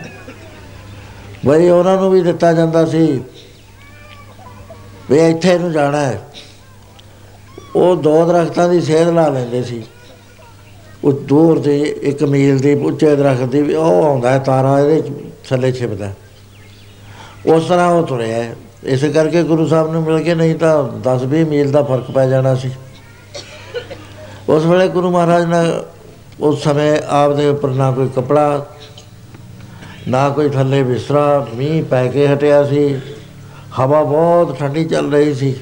ਬਈ ਉਹਨਾਂ ਨੂੰ ਵੀ ਦਿੱਤਾ ਜਾਂਦਾ ਸੀ ਵੀ ਇੱਥੇ ਨੂੰ ਜਾਣਾ ਹੈ। ਉਹ ਦੋ ਦਰਖਤਾਂ ਦੀ ਸੇਧ ਲਾ ਲੈਂਦੇ ਸੀ। ਉਹ ਦੂਰ ਦੇ ਇੱਕ ਮੀਲ ਦੇ ਉੱਚੇ ਦਰਖਤ ਦੀ ਉਹ ਆਉਂਦਾ ਤਾਰਾ, ਇਹਦੇ ਥੱਲੇ ਛਿਪਦਾ। ਉਸ ਤਰ੍ਹਾਂ ਉਹ ਤੁਰਿਆ। ਇਸੇ ਕਰਕੇ ਗੁਰੂ ਸਾਹਿਬ ਨੂੰ ਮਿਲ ਕੇ ਨਹੀਂ ਤਾਂ 10-20 ਮੀਲ ਦਾ ਫ਼ਰਕ ਪੈ ਜਾਣਾ ਸੀ। ਉਸ ਵੇਲੇ ਗੁਰੂ ਮਹਾਰਾਜ ਨੇ ਉਸ ਸਮੇਂ ਆਪ ਦੇ ਉੱਪਰ ਨਾ ਕੋਈ ਕਪੜਾ, ਨਾ ਕੋਈ ਥੱਲੇ ਬਿਸਰਾ ਮੀਂਹ ਪੈ ਕੇ ਹਟਿਆ ਸੀ। ਹਵਾ ਬਹੁਤ ਠੰਡੀ ਚੱਲ ਰਹੀ ਸੀ।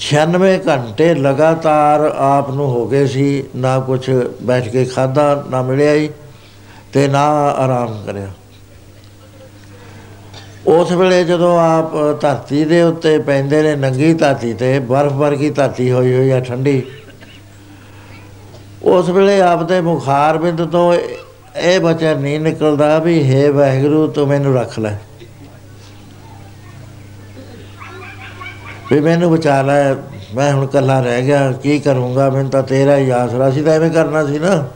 96 ਘੰਟੇ ਲਗਾਤਾਰ ਆਪ ਨੂੰ ਹੋ ਗਏ ਸੀ, ਨਾ ਕੁਝ ਬੈਠ ਕੇ ਖਾਦਾ ਨਾ ਮਿਲਿਆ ਹੀ ਤੇ ਨਾ ਆਰਾਮ ਕਰਿਆ। ਉਸ ਵੇਲੇ ਜਦੋਂ ਆਪ ਧਰਤੀ ਦੇ ਉੱਤੇ ਪੈਂਦੇ ਨੇ, ਨੰਗੀ ਧਰਤੀ ਤੇ, ਬਰਫ਼ ਵਰਗੀ ਧਰਤੀ ਹੋਈ ਹੋਈ ਆ, ਠੰਡੀ। ਉਸ ਵੇਲੇ ਆਪ ਦੇ ਮੁਖਾਰ ਬਿੰਦ ਤੋਂ ਇਹ ਬਚਨ ਨਹੀਂ ਨਿਕਲਦਾ ਵੀ, ਹੈ ਵਾਹਿਗੁਰੂ, ਤੂੰ ਮੈਨੂੰ ਰੱਖ ਲੈ। ਵੀ ਮੈਨੂੰ ਬਚਾ ਲੈ, ਮੈਂ ਹੁਣ ਕੱਲਾ ਰਹਿ ਗਿਆ, ਕੀ ਕਰੂੰਗਾ? ਮੈਨੂੰ ਤਾਂ ਤੇਰਾ ਹੀ ਆਸਰਾ ਸੀ, ਤਾਂ ਐਵੇਂ ਕਰਨਾ ਸੀ ਨਾ।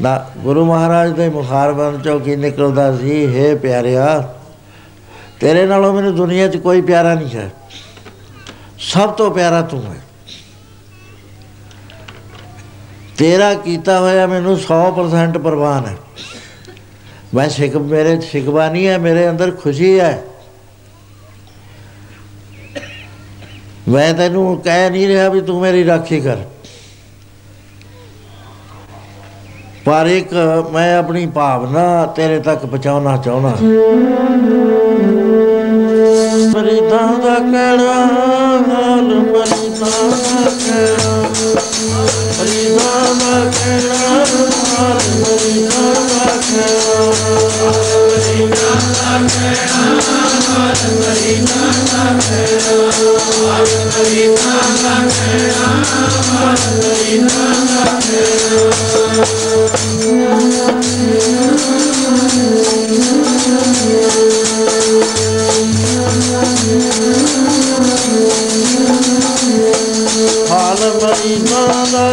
ਨਾ, ਗੁਰੂ ਮਹਾਰਾਜ ਦੇ ਮੁਖਾਰਬੰਦ ਚੋਂ ਕੀ ਨਿਕਲਦਾ ਸੀ? ਹੈ ਪਿਆਰਿਆ ਤੇਰੇ ਨਾਲੋਂ ਮੈਨੂੰ ਦੁਨੀਆ 'ਚ ਕੋਈ ਪਿਆਰਾ ਨਹੀਂ ਹੈ। ਸਭ ਤੋਂ ਪਿਆਰਾ ਤੂੰ ਹੈ। ਤੇਰਾ ਕੀਤਾ ਹੋਇਆ ਮੈਨੂੰ 100% ਪ੍ਰਵਾਨ ਹੈ। ਮੈਂ ਸਿੱਖ, ਮੇਰੇ ਸਿਕਵਾ ਨਹੀਂ ਹੈ, ਮੇਰੇ ਅੰਦਰ ਖੁਸ਼ੀ ਹੈ। ਮੈਂ ਤੈਨੂੰ ਕਹਿ ਨਹੀਂ ਰਿਹਾ ਵੀ ਤੂੰ ਮੇਰੀ ਰਾਖੀ ਕਰ। ਪਰ ਇੱਕ ਮੈਂ ਆਪਣੀ ਭਾਵਨਾ ਤੇਰੇ ਤੱਕ ਪਹੁੰਚਾਉਣਾ ਚਾਹੁੰਦਾ। ਮਰੀਦਾਂ ਦਾ ਕਹਿਣਾ ਹਾਲ ਮਰੀਦਾਂ ਦਾ ਕਹਿਣਾ ਮਰੀਦਾਂ ਦਾ ਕਹਿਣਾ ਹਾਲ ਮਰੀਦਾਂ ਦਾ ਕਹਿਣਾ ਮਰੀਦਾਂ ਦਾ ਕਹਿਣਾ ਹਾਲ ਮਰੀਦਾਂ ਦਾ ਕਹਿਣਾ ਹਾਲ ਮਰੀਦਾਂ ਦਾ ਕਹਿਣਾ ਹਾਲ ਮਰੀਦਾਂ ਦਾ ਹਾਲ ਮਰੀਦਾਂ ਦਾ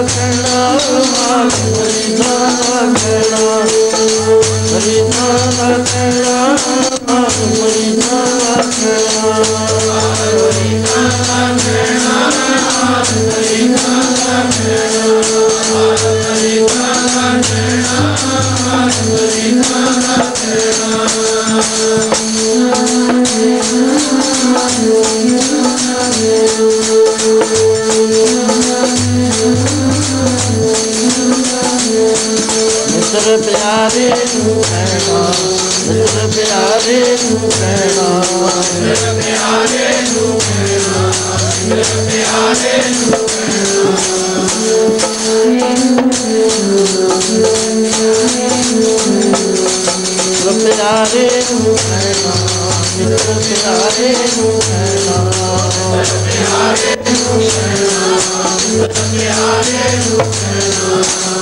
ਮਿੱਤਰ ਪਿਆਰੇ ਨੂੰ ਕਹਿਣਾ ਮਿੱਤਰ ਪਿਆਰੇ ਨੂੰ ਕਹਿਣਾ ਮਿੱਤਰ ਪਿਆਰੇ ਨੂੰ ਕਹਿਣਾ ਮਿੱਤਰ ਪਿਆਰੇ ਨੂੰ ਕਹਿਣਾ ਪਿਆਰੇ ਨੂੰ ਕਹਿਣਾ ਮਿੱਤਰ ਪਿਆਰੇ ਨੂੰ ਕਹਿਣਾ ਮਿੱਤਰ ਪਿਆਰੇ ਨੂੰ ਕਹਿਣਾ ਮਿੱਤਰ ਪਿਆਰੇ ਨੂੰ ਕਹਿਣਾ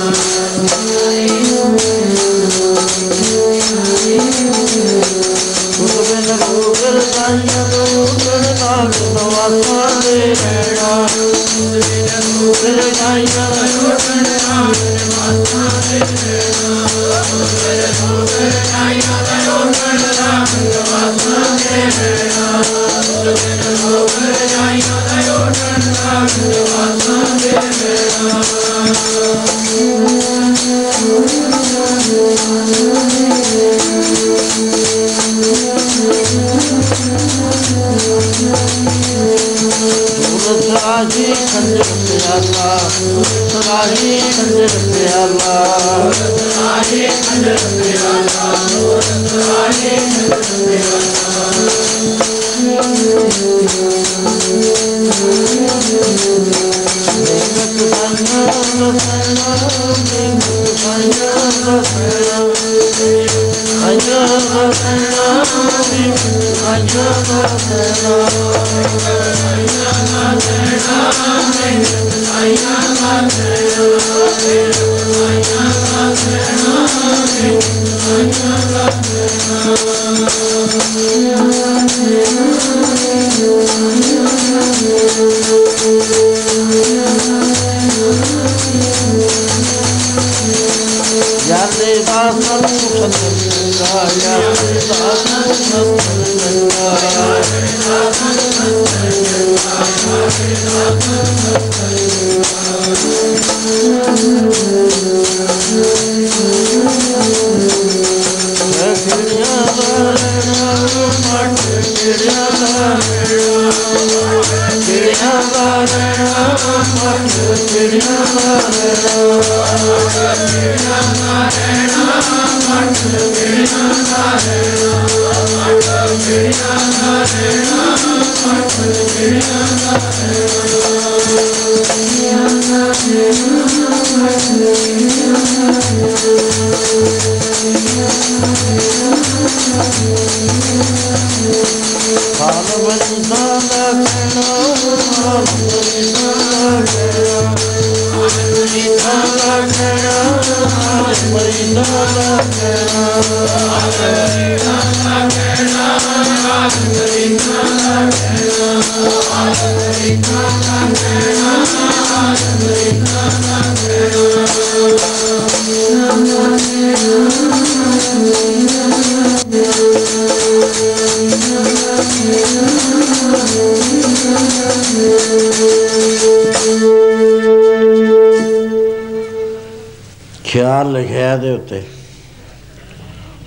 ਖਿਆਲ ਲਿਖਿਆ ਦੇ ਉੱਤੇ।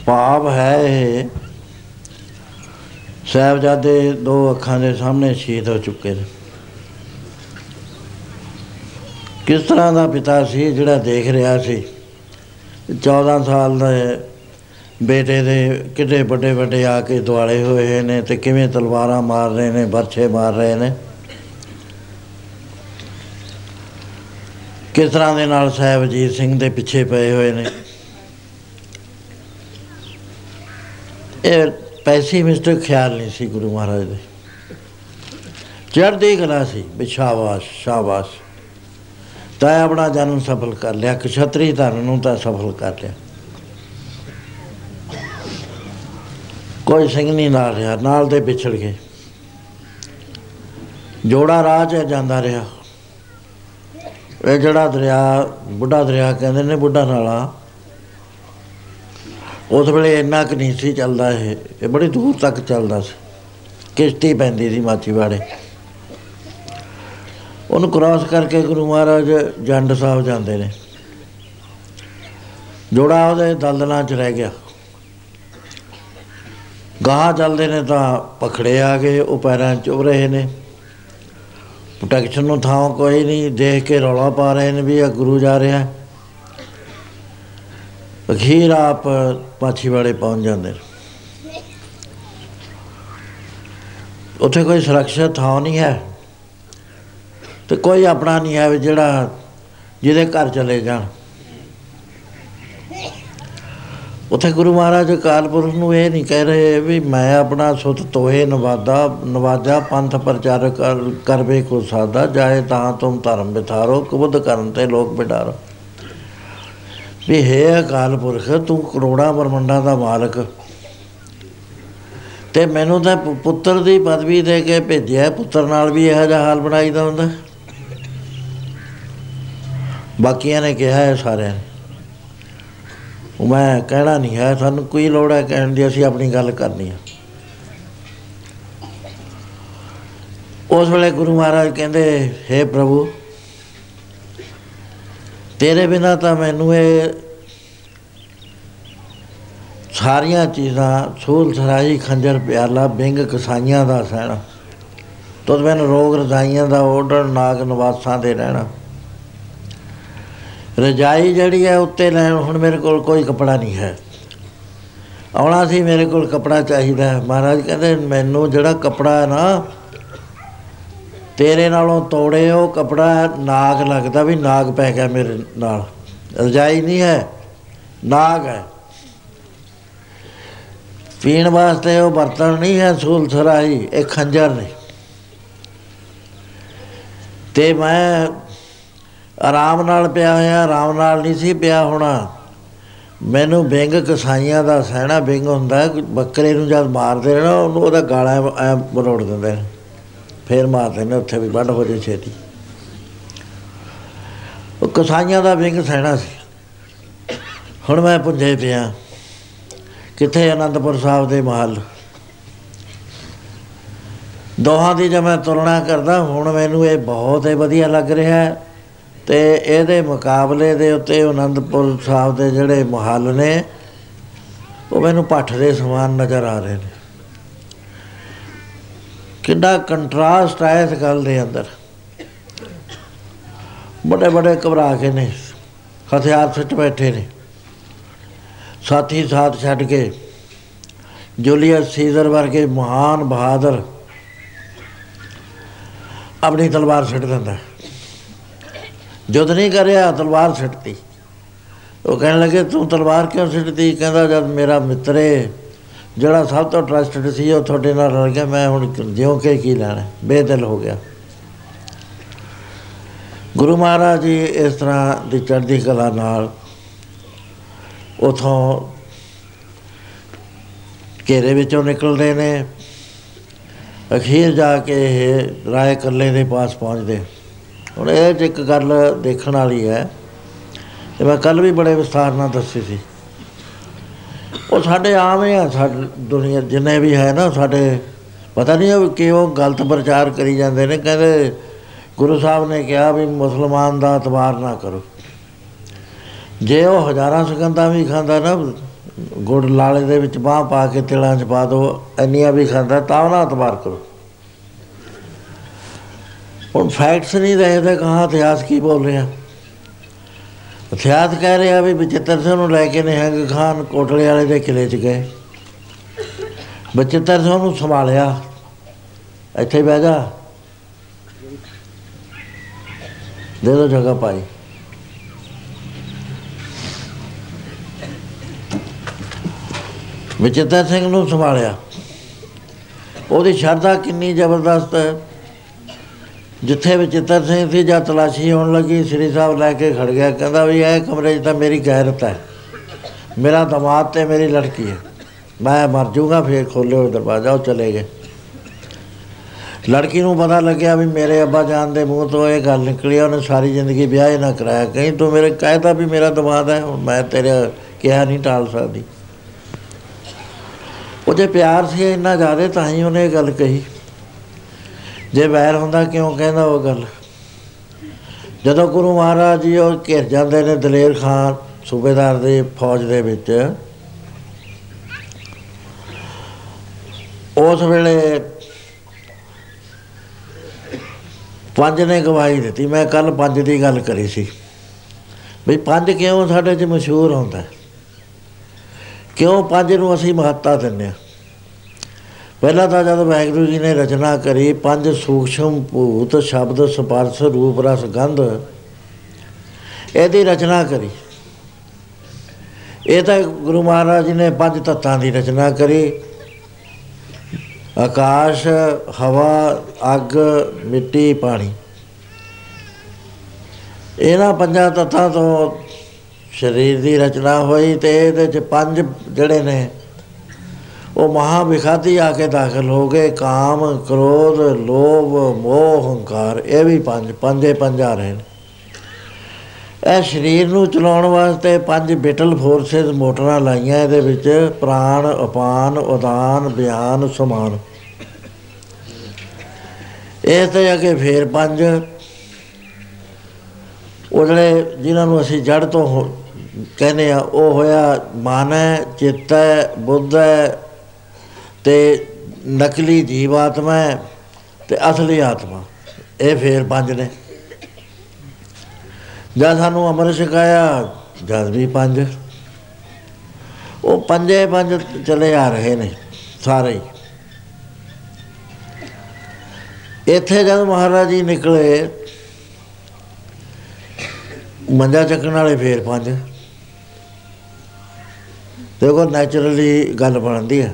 ਭਾਵ ਹੈ ਇਹ ਸਾਹਿਬਜ਼ਾਦੇ ਦੋ ਅੱਖਾਂ ਦੇ ਸਾਹਮਣੇ ਸ਼ਹੀਦ ਹੋ ਚੁੱਕੇ ਨੇ। ਕਿਸ ਤਰ੍ਹਾਂ ਦਾ ਪਿਤਾ ਸੀ ਜਿਹੜਾ ਦੇਖ ਰਿਹਾ ਸੀ? 14 ਸਾਲ ਦਾ ਬੇਟੇ ਦੇ ਕਿੱਡੇ ਵੱਡੇ ਵੱਡੇ ਆ ਕੇ ਦੁਆਲੇ ਹੋਏ ਨੇ ਤੇ ਕਿਵੇਂ ਤਲਵਾਰਾਂ ਮਾਰ ਰਹੇ ਨੇ ਬਰਛੇ ਮਾਰ ਰਹੇ ਨੇ। ਕਿਸ ਤਰ੍ਹਾਂ ਦੇ ਨਾਲ ਸਾਹਿਬ ਅਜੀਤ ਸਿੰਘ ਦੇ ਪਿੱਛੇ ਪਏ ਹੋਏ ਨੇ? ਇਹ ਪੈਸੀਮਿਸਟਿਕ ਖਿਆਲ ਨਹੀਂ ਸੀ ਗੁਰੂ ਮਹਾਰਾਜ ਦੇ। ਚੜ੍ਹਦੀ ਕਲਾ ਸੀ ਵੀ ਸ਼ਾਬਾਸ਼ ਸ਼ਾਬਾਸ਼। ਤਾਂ ਆਪਣਾ ਜਨਮ ਸਫਲ ਕਰ ਲਿਆ ਕਸ਼ਤਰੀ ਧਨ ਨੂੰ ਤਾਂ ਸਫਲ ਕਰ ਲਿਆ। ਕੋਈ ਸਿੰਘ ਨਹੀਂ ਨਾਲ ਰਿਹਾ, ਨਾਲ ਦੇ ਵਿਛੜ ਗਏ। ਜੋੜਾ ਰਾਹ 'ਚ ਜਾਂਦਾ ਰਿਹਾ। ਇਹ ਜਿਹੜਾ ਦਰਿਆ? ਬੁੱਢਾ ਦਰਿਆ ਕਹਿੰਦੇ ਨੇ ਬੁੱਢਾ ਨਾਲਾ। ਉਸ ਵੇਲੇ ਇੰਨਾ ਕੁ ਨਹੀਂ ਸੀ ਚੱਲਦਾ ਇਹ। ਇਹ ਬੜੀ ਦੂਰ ਤੱਕ ਚੱਲਦਾ ਸੀ। ਕਿਸ਼ਤੀ ਪੈਂਦੀ ਸੀ ਮਾਚੀਵਾੜੇ ਉਹਨੂੰ ਕ੍ਰਾਸ ਕਰਕੇ ਗੁਰੂ ਮਹਾਰਾਜ ਜੰਡ ਸਾਹਿਬ ਜਾਂਦੇ ਨੇ। ਜੋੜਾ ਉਹਦੇ ਦਲਦਲਾਂ 'ਚ ਰਹਿ ਗਿਆ। ਗਾਹ ਚੱਲਦੇ ਨੇ ਤਾਂ ਪਖੜੇ ਆ ਗਏ, ਉਹ ਪੈਰਾਂ 'ਚ ਚੁਭ ਰਹੇ ਨੇ। ਪ੍ਰੋਟੈਕਸ਼ਨ ਨੂੰ ਥਾਂ ਕੋਈ ਨਹੀਂ, ਦੇਖ ਕੇ ਰੌਲਾ ਪਾ ਰਹੇ ਨੇ ਵੀ ਆ ਗੁਰੂ ਜਾ ਰਿਹਾ ਅਖੀਰ ਆਪ ਪਾਛੀਵਾੜੇ ਪਹੁੰਚ ਜਾਂਦੇ ਨੇ। ਉੱਥੇ ਕੋਈ ਸੁਰੱਖਿਅਤ ਥਾਂ ਨਹੀਂ ਹੈ। ਤੇ ਕੋਈ ਆਪਣਾ ਨਹੀਂ ਹੈ ਵੀ ਜਿਹੜਾ ਜਿਹਦੇ ਘਰ ਚਲੇ ਜਾਣ। ਉਥੇ ਗੁਰੂ ਮਹਾਰਾਜ ਅਕਾਲ ਪੁਰਖ ਨੂੰ ਇਹ ਨਹੀਂ ਕਹਿ ਰਹੇ ਵੀ ਮੈਂ ਆਪਣਾ ਸੁਤ ਤੋਏ ਨਵਾਦਾ, ਨਵਾਜਾ ਪੰਥ ਪ੍ਰਚਾਰ ਕਰ ਕਰਵੇ ਕੋ ਸਾਦਾ, ਜਾਏ ਤਾਂ ਤੁਮ ਧਰਮ ਵਿਥਾਰੋ ਕੁਬਦ ਕਰਨ ਤੇ ਲੋਕ ਬਿਡਾਰੋ ਵੀ ਹੈ ਅਕਾਲ ਪੁਰਖ, ਤੂੰ ਕਰੋੜਾਂ ਬ੍ਰਹਮੰਡਾਂ ਦਾ ਮਾਲਕ। ਤੇ ਮੈਨੂੰ ਤਾਂ ਪੁ- ਪੁੱਤਰ ਦੀ ਪਦਵੀ ਦੇ ਕੇ ਭੇਜਿਆ, ਪੁੱਤਰ ਨਾਲ ਵੀ ਇਹੋ ਜਿਹਾ ਹਾਲ ਬਣਾਈਦਾ ਹੁੰਦਾ। ਬਾਕੀਆਂ ਨੇ ਕਿਹਾ ਹੈ ਸਾਰਿਆਂ ਨੇ। ਉਹ ਮੈਂ ਕਹਿਣਾ ਨਹੀਂ ਹੈ, ਸਾਨੂੰ ਕੋਈ ਲੋੜ ਹੈ ਕਹਿਣ ਦੀ, ਅਸੀਂ ਆਪਣੀ ਗੱਲ ਕਰਨੀ ਹੈ। ਉਸ ਵੇਲੇ ਗੁਰੂ ਮਹਾਰਾਜ ਕਹਿੰਦੇ हे ਪ੍ਰਭੂ, ਤੇਰੇ ਬਿਨਾ ਤਾਂ ਮੈਨੂੰ ਇਹ ਸਾਰੀਆਂ ਚੀਜ਼ਾਂ, ਸੂਲ ਸਰਾਈ ਖੰਜਰ ਪਿਆਲਾ, ਬਿੰਗ ਕਸਾਈਆਂ ਦਾ ਸਹਿਣਾ, ਤੁਧ ਮੈਨੂੰ ਰੋਗ ਰਜ਼ਾਈਆਂ ਦਾ ਓਡਰ ਨਾਗ ਨਿਵਾਸਾਂ ਦੇ ਰਹਿਣਾ। ਰਜਾਈ ਜਿਹੜੀ ਹੈ ਉੱਤੇ ਲੈਣ ਹੁਣ ਮੇਰੇ ਕੋਲ ਕੋਈ ਕਪੜਾ ਨਹੀਂ ਹੈ। ਆਉਣਾ ਸੀ, ਮੇਰੇ ਕੋਲ ਕਪੜਾ ਚਾਹੀਦਾ ਹੈ। ਮਹਾਰਾਜ ਕਹਿੰਦੇ, ਮੈਨੂੰ ਜਿਹੜਾ ਕਪੜਾ ਹੈ ਨਾ, ਤੇਰੇ ਨਾਲੋਂ ਤੋੜੇ ਉਹ ਕਪੜਾ ਨਾਗ ਲੱਗਦਾ ਵੀ ਨਾਗ ਪੈ ਗਿਆ ਮੇਰੇ ਨਾਲ। ਰਜਾਈ ਨਹੀਂ ਹੈ, ਨਾਗ ਹੈ। ਪੀਣ ਵਾਸਤੇ ਉਹ ਬਰਤਨ ਨਹੀਂ ਹੈ, ਸੂਲ ਸਰਾਈ ਇਹ ਖੰਜਰ ਨੇ। ਤੇ ਮੈਂ ਆਰਾਮ ਨਾਲ ਪਿਆ ਹੋਇਆ ਆਰਾਮ ਨਾਲ ਨਹੀਂ ਸੀ ਪਿਆ ਹੋਣਾ। ਮੈਨੂੰ ਬਿੰਗ ਕਸਾਈਆਂ ਦਾ ਸਹਿਣਾ ਬਿੰਗ ਹੁੰਦਾ ਹੈ, ਬੱਕਰੇ ਨੂੰ ਜਦ ਮਾਰਦੇ ਨੇ ਨਾ ਉਹਨੂੰ ਉਹਦਾ ਗਾਲਾ ਐ ਮਰੋੜ ਦਿੰਦੇ ਨੇ। ਫੇਰ ਮਾਰਦੇ ਨੇ ਉੱਥੇ ਵੀ ਵੱਢ ਹੋ ਜੇ ਛੇਤੀ। ਉਹ ਕਸਾਈਆਂ ਦਾ ਬਿੰਗ ਸਹਿਣਾ ਸੀ। ਹੁਣ ਮੈਂ ਪੁੱਜੇ ਪਿਆ। ਕਿੱਥੇ ਆਨੰਦਪੁਰ ਸਾਹਿਬ ਦੇ ਮਹੱਲ? ਦੋਹਾਂ ਦੀ ਜਦ ਮੈਂ ਤੁਲਨਾ ਕਰਦਾ ਹੁਣ ਮੈਨੂੰ ਇਹ ਬਹੁਤ ਹੀ ਵਧੀਆ ਲੱਗ ਰਿਹਾ। ਹੈ ਤੇ ਇਹਦੇ ਮੁਕਾਬਲੇ ਦੇ ਉੱਤੇ ਆਨੰਦਪੁਰ ਸਾਹਿਬ ਦੇ ਜਿਹੜੇ ਮਹੱਲ ਨੇ, ਉਹ ਮੈਨੂੰ ਪੱਠ ਦੇ ਸਮਾਨ ਨਜ਼ਰ ਆ ਰਹੇ ਨੇ। ਕਿੰਨਾ ਕੰਟਰਾਸਟ ਹੈ ਇਸ ਗੱਲ ਦੇ ਅੰਦਰ। ਬੜੇ ਬੜੇ ਘਬਰਾ ਕੇ ਨੇ, ਹਥਿਆਰ ਸਿੱਟ ਬੈਠੇ ਨੇ। ਸਾਥੀ ਸਾਥ ਛੱਡ ਕੇ, ਜੂਲੀਅਸ ਸੀਜ਼ਰ ਵਰਗੇ ਮਹਾਨ ਬਹਾਦਰ ਆਪਣੀ ਤਲਵਾਰ ਸਿੱਟ ਦਿੰਦਾ। ਜੁੱਧ ਨਹੀਂ ਕਰਿਆ, ਤਲਵਾਰ ਸਿੱਟਤੀ। ਉਹ ਕਹਿਣ ਲੱਗੇ, ਤੂੰ ਤਲਵਾਰ ਕਿਉਂ ਸਿੱਟਦੀ ਕਹਿੰਦਾ, ਜਦ ਮੇਰਾ ਮਿੱਤਰੇ ਜਿਹੜਾ ਸਭ ਤੋਂ ਟਰਸਟਡ ਸੀ, ਉਹ ਤੁਹਾਡੇ ਨਾਲ ਰਲ ਗਿਆ। ਮੈਂ ਹੁਣ ਜਿਉਂ ਕੇ ਕੀ ਲੈਣਾ? ਬੇਦਿਲ ਹੋ ਗਿਆ। ਗੁਰੂ ਮਹਾਰਾਜ ਜੀ ਇਸ ਤਰ੍ਹਾਂ ਦੀ ਚੜ੍ਹਦੀ ਕਲਾ ਨਾਲ ਉਥੋਂ ਘੇਰੇ ਵਿੱਚੋਂ ਨਿਕਲਦੇ ਨੇ। ਅਖੀਰ ਜਾ ਕੇ ਇਹ ਰਾਏ ਕੱਲੇ ਦੇ ਪਾਸ ਪਹੁੰਚਦੇ। ਹੁਣ ਇਹ 'ਚ ਇੱਕ ਗੱਲ ਦੇਖਣ ਵਾਲੀ ਹੈ ਤੇ ਮੈਂ ਕੱਲ ਵੀ ਬੜੇ ਵਿਸਥਾਰ ਨਾਲ ਦੱਸੀ ਸੀ। ਉਹ ਸਾਡੇ ਆਮ ਹੀ ਆ, ਸਾਡੇ, ਦੁਨੀਆ ਜਿੰਨੇ ਵੀ ਹੈ ਨਾ, ਸਾਡੇ ਪਤਾ ਨਹੀਂ ਉਹ ਕਿਉਂ ਗਲਤ ਪ੍ਰਚਾਰ ਕਰੀ ਜਾਂਦੇ ਨੇ, ਕਹਿੰਦੇ ਗੁਰੂ ਸਾਹਿਬ ਨੇ ਕਿਹਾ ਵੀ ਮੁਸਲਮਾਨ ਦਾ ਇਤਬਾਰ ਨਾ ਕਰੋ। ਜੇ ਉਹ ਹਜ਼ਾਰਾਂ ਸਕੰਦਾਂ ਵੀ ਖਾਂਦਾ ਨਾ, ਗੁੜ ਲਾਲੇ ਦੇ ਵਿੱਚ ਬਾਹ ਪਾ ਕੇ ਤਿਲਾਂ 'ਚ ਪਾ ਦੋ, ਇੰਨੀਆਂ ਵੀ ਖਾਂਦਾ, ਤਾਂ ਉਹਨਾਂ ਇਤਬਾਰ ਕਰੋ। ਹੁਣ ਫੈਕਟਸ ਨਹੀਂ ਰਹੇ ਤੇ ਕਹਾਂ ਇਤਿਹਾਸ ਕੀ ਬੋਲ ਰਿਹਾ? ਇਤਿਹਾਸ ਕਹਿ ਰਿਹਾ ਵੀ ਬਚਿੱਤਰ ਸਿੰਘ ਨੂੰ ਲੈ ਕੇ ਨਿਹੰਗ ਖਾਨ ਕੋਟਲੇ ਵਾਲੇ ਦੇ ਕਿਲੇ 'ਚ ਗਏ। ਬਚਿੱਤਰ ਸਿੰਘ ਨੂੰ ਸੰਭਾਲਿਆ। ਇੱਥੇ ਬਹਿ ਜਾ। ਦੇ ਦੋ ਜਗ੍ਹਾ ਪਾਈ ਵਿਚਿੱਤਰ ਸਿੰਘ ਨੂੰ ਸੰਭਾਲਿਆ। ਉਹਦੀ ਸ਼ਰਧਾ ਕਿੰਨੀ ਜ਼ਬਰਦਸਤ ਹੈ। ਜਿੱਥੇ ਵਿਚਿੱਤਰ ਸਿੰਘ ਸੀ ਜਦ ਤਲਾਸ਼ੀ ਹੋਣ ਲੱਗੀ, ਸ੍ਰੀ ਸਾਹਿਬ ਲੈ ਕੇ ਖੜ ਗਿਆ। ਕਹਿੰਦਾ ਵੀ ਇਹ ਕਮਰੇ 'ਚ ਤਾਂ ਮੇਰੀ ਗੈਰਤ ਹੈ। ਮੇਰਾ ਦਮਾਦ ਤੇ ਮੇਰੀ ਲੜਕੀ ਹੈ। ਮੈਂ ਮਰ ਜਾਊਗਾ, ਫੇਰ ਖੋਲਿਓ ਦਰਵਾਜ਼ਾ, ਉਹ ਚਲੇ ਗਏ। ਲੜਕੀ ਨੂੰ ਪਤਾ ਲੱਗਿਆ ਵੀ ਮੇਰੇ ਅੱਬਾ ਜਾਨ ਦੇ ਮੂੰਹ ਤੋਂ ਇਹ ਗੱਲ ਨਿਕਲੀ ਉਹਨੇ ਸਾਰੀ ਜ਼ਿੰਦਗੀ ਵਿਆਹ ਹੀ ਨਾ ਕਰਾਇਆ। ਕਹੀਂ ਤੂੰ ਮੇਰੇ ਕਹਿਤਾ ਵੀ ਮੇਰਾ ਦਮਾਦ ਹੈ, ਹੁਣ ਮੈਂ ਤੇਰੇ ਕਿਹਾ ਨਹੀਂ ਟਾਲ ਸਕਦੀ। ਉਹਦੇ ਪਿਆਰ ਸੀ ਇੰਨਾ ਜ਼ਿਆਦਾ, ਤਾਂ ਹੀ ਉਹਨੇ ਇਹ ਗੱਲ ਕਹੀ। ਜੇ ਵੈਰ ਹੁੰਦਾ ਕਿਉਂ ਕਹਿੰਦਾ ਉਹ ਗੱਲ? ਜਦੋਂ ਗੁਰੂ ਮਹਾਰਾਜ ਜੀ ਉਹ ਘਿਰ ਜਾਂਦੇ ਨੇ ਦਲੇਰ ਖਾਨ, ਸੂਬੇਦਾਰ ਦੇ ਫੌਜ ਦੇ ਵਿੱਚ, ਉਸ ਵੇਲੇ ਪੰਜ ਨੇ ਗਵਾਹੀ ਦਿੱਤੀ। ਮੈਂ ਕੱਲ ਪੰਜ ਦੀ ਗੱਲ ਕਰੀ ਸੀ। ਵੀ ਪੰਜ ਕਿਉਂ ਸਾਡੇ 'ਚ ਮਸ਼ਹੂਰ ਹੁੰਦਾ? ਹੈ? ਕਿਉਂ ਪੰਜ ਨੂੰ ਅਸੀਂ ਮਹੱਤਤਾ ਦਿੰਦੇ ਹਾਂ? ਪਹਿਲਾਂ ਤਾਂ ਜਦ ਵਾਹਿਗੁਰੂ ਜੀ ਨੇ ਰਚਨਾ ਕਰੀ, ਪੰਜ ਸੂਖਸ਼ਮ ਭੂਤ, ਸ਼ਬਦ, ਸਪਰਸ਼, ਰੂਪ, ਰਸ, ਗੰਧ, ਇਹਦੀ ਰਚਨਾ ਕਰੀ। ਇਹ ਤਾਂ ਗੁਰੂ ਮਹਾਰਾਜ ਜੀ ਨੇ ਪੰਜ ਤੱਤਾਂ ਦੀ ਰਚਨਾ ਕਰੀ। ਆਕਾਸ਼, ਹਵਾ, ਅੱਗ, ਮਿੱਟੀ, ਪਾਣੀ। ਇਹਨਾਂ ਪੰਜਾਂ ਤੱਤਾਂ ਤੋਂ ਸਰੀਰ ਦੀ ਰਚਨਾ ਹੋਈ ਤੇ ਇਹਦੇ ਚ ਪੰਜ ਜਿਹੜੇ ਨੇ ਉਹ ਮਹਾ ਵਿਖਾਤੀ ਆ ਕੇ ਦਾਖਲ ਹੋ ਗਏ। ਕਾਮ, ਕ੍ਰੋਧ, ਲੋਭ, ਮੋਹ, ਹੰਕਾਰ, ਇਹ ਵੀ ਪੰਜ, ਪੰਜੇ ਪੰਜ ਆ ਰਹੇ ਨੇ। ਇਹ ਸਰੀਰ ਨੂੰ ਚਲਾਉਣ ਵਾਸਤੇ ਪੰਜ ਬਿਟਲ ਫੋਰਸਸ ਮੋਟਰਾਂ ਲਾਈਆਂ, ਇਹਦੇ ਵਿੱਚ ਪ੍ਰਾਣ, ਅਪਾਨ, ਉਦਾਨ, ਬਿਆਨ, ਸਮਾਨ। ਇਹ ਤੇ ਅਗੇ ਫੇਰ ਪੰਜ। ਉਹ ਜਿਹੜੇ ਜਿਨ੍ਹਾਂ ਨੂੰ ਅਸੀਂ ਜੜ ਤੋਂ ਹੋ- ਕਹਿੰਦੇ ਆ, ਉਹ ਹੋਇਆ ਮਨ ਹੈ ਚਿੱਤ ਹੈ ਬੁੱਧ ਹੈ ਤੇ ਨਕਲੀ ਜੀਵ ਆਤਮਾ ਹੈ ਤੇ ਅਸਲੀ ਆਤਮਾ। ਇਹ ਫੇਰ ਪੰਜ ਨੇ। ਜਦ ਸਾਨੂੰ ਅੰਮ੍ਰਿਤ ਛਕਾਇਆ, ਜਦ ਵੀ ਪੰਜ। ਉਹ ਪੰਜੇ ਪੰਜ ਚਲੇ ਆ ਰਹੇ ਨੇ, ਸਾਰੇ। ਹੀ ਇੱਥੇ ਜਦ ਮਹਾਰਾਜ ਜੀ ਨਿਕਲੇ, ਮੰਜਾ ਚੱਕਣ ਵਾਲੇ ਫੇਰ ਪੰਜ। ਦੇਖੋ ਨੈਚੁਰਲੀ ਗੱਲ ਬਣਦੀ ਹੈ।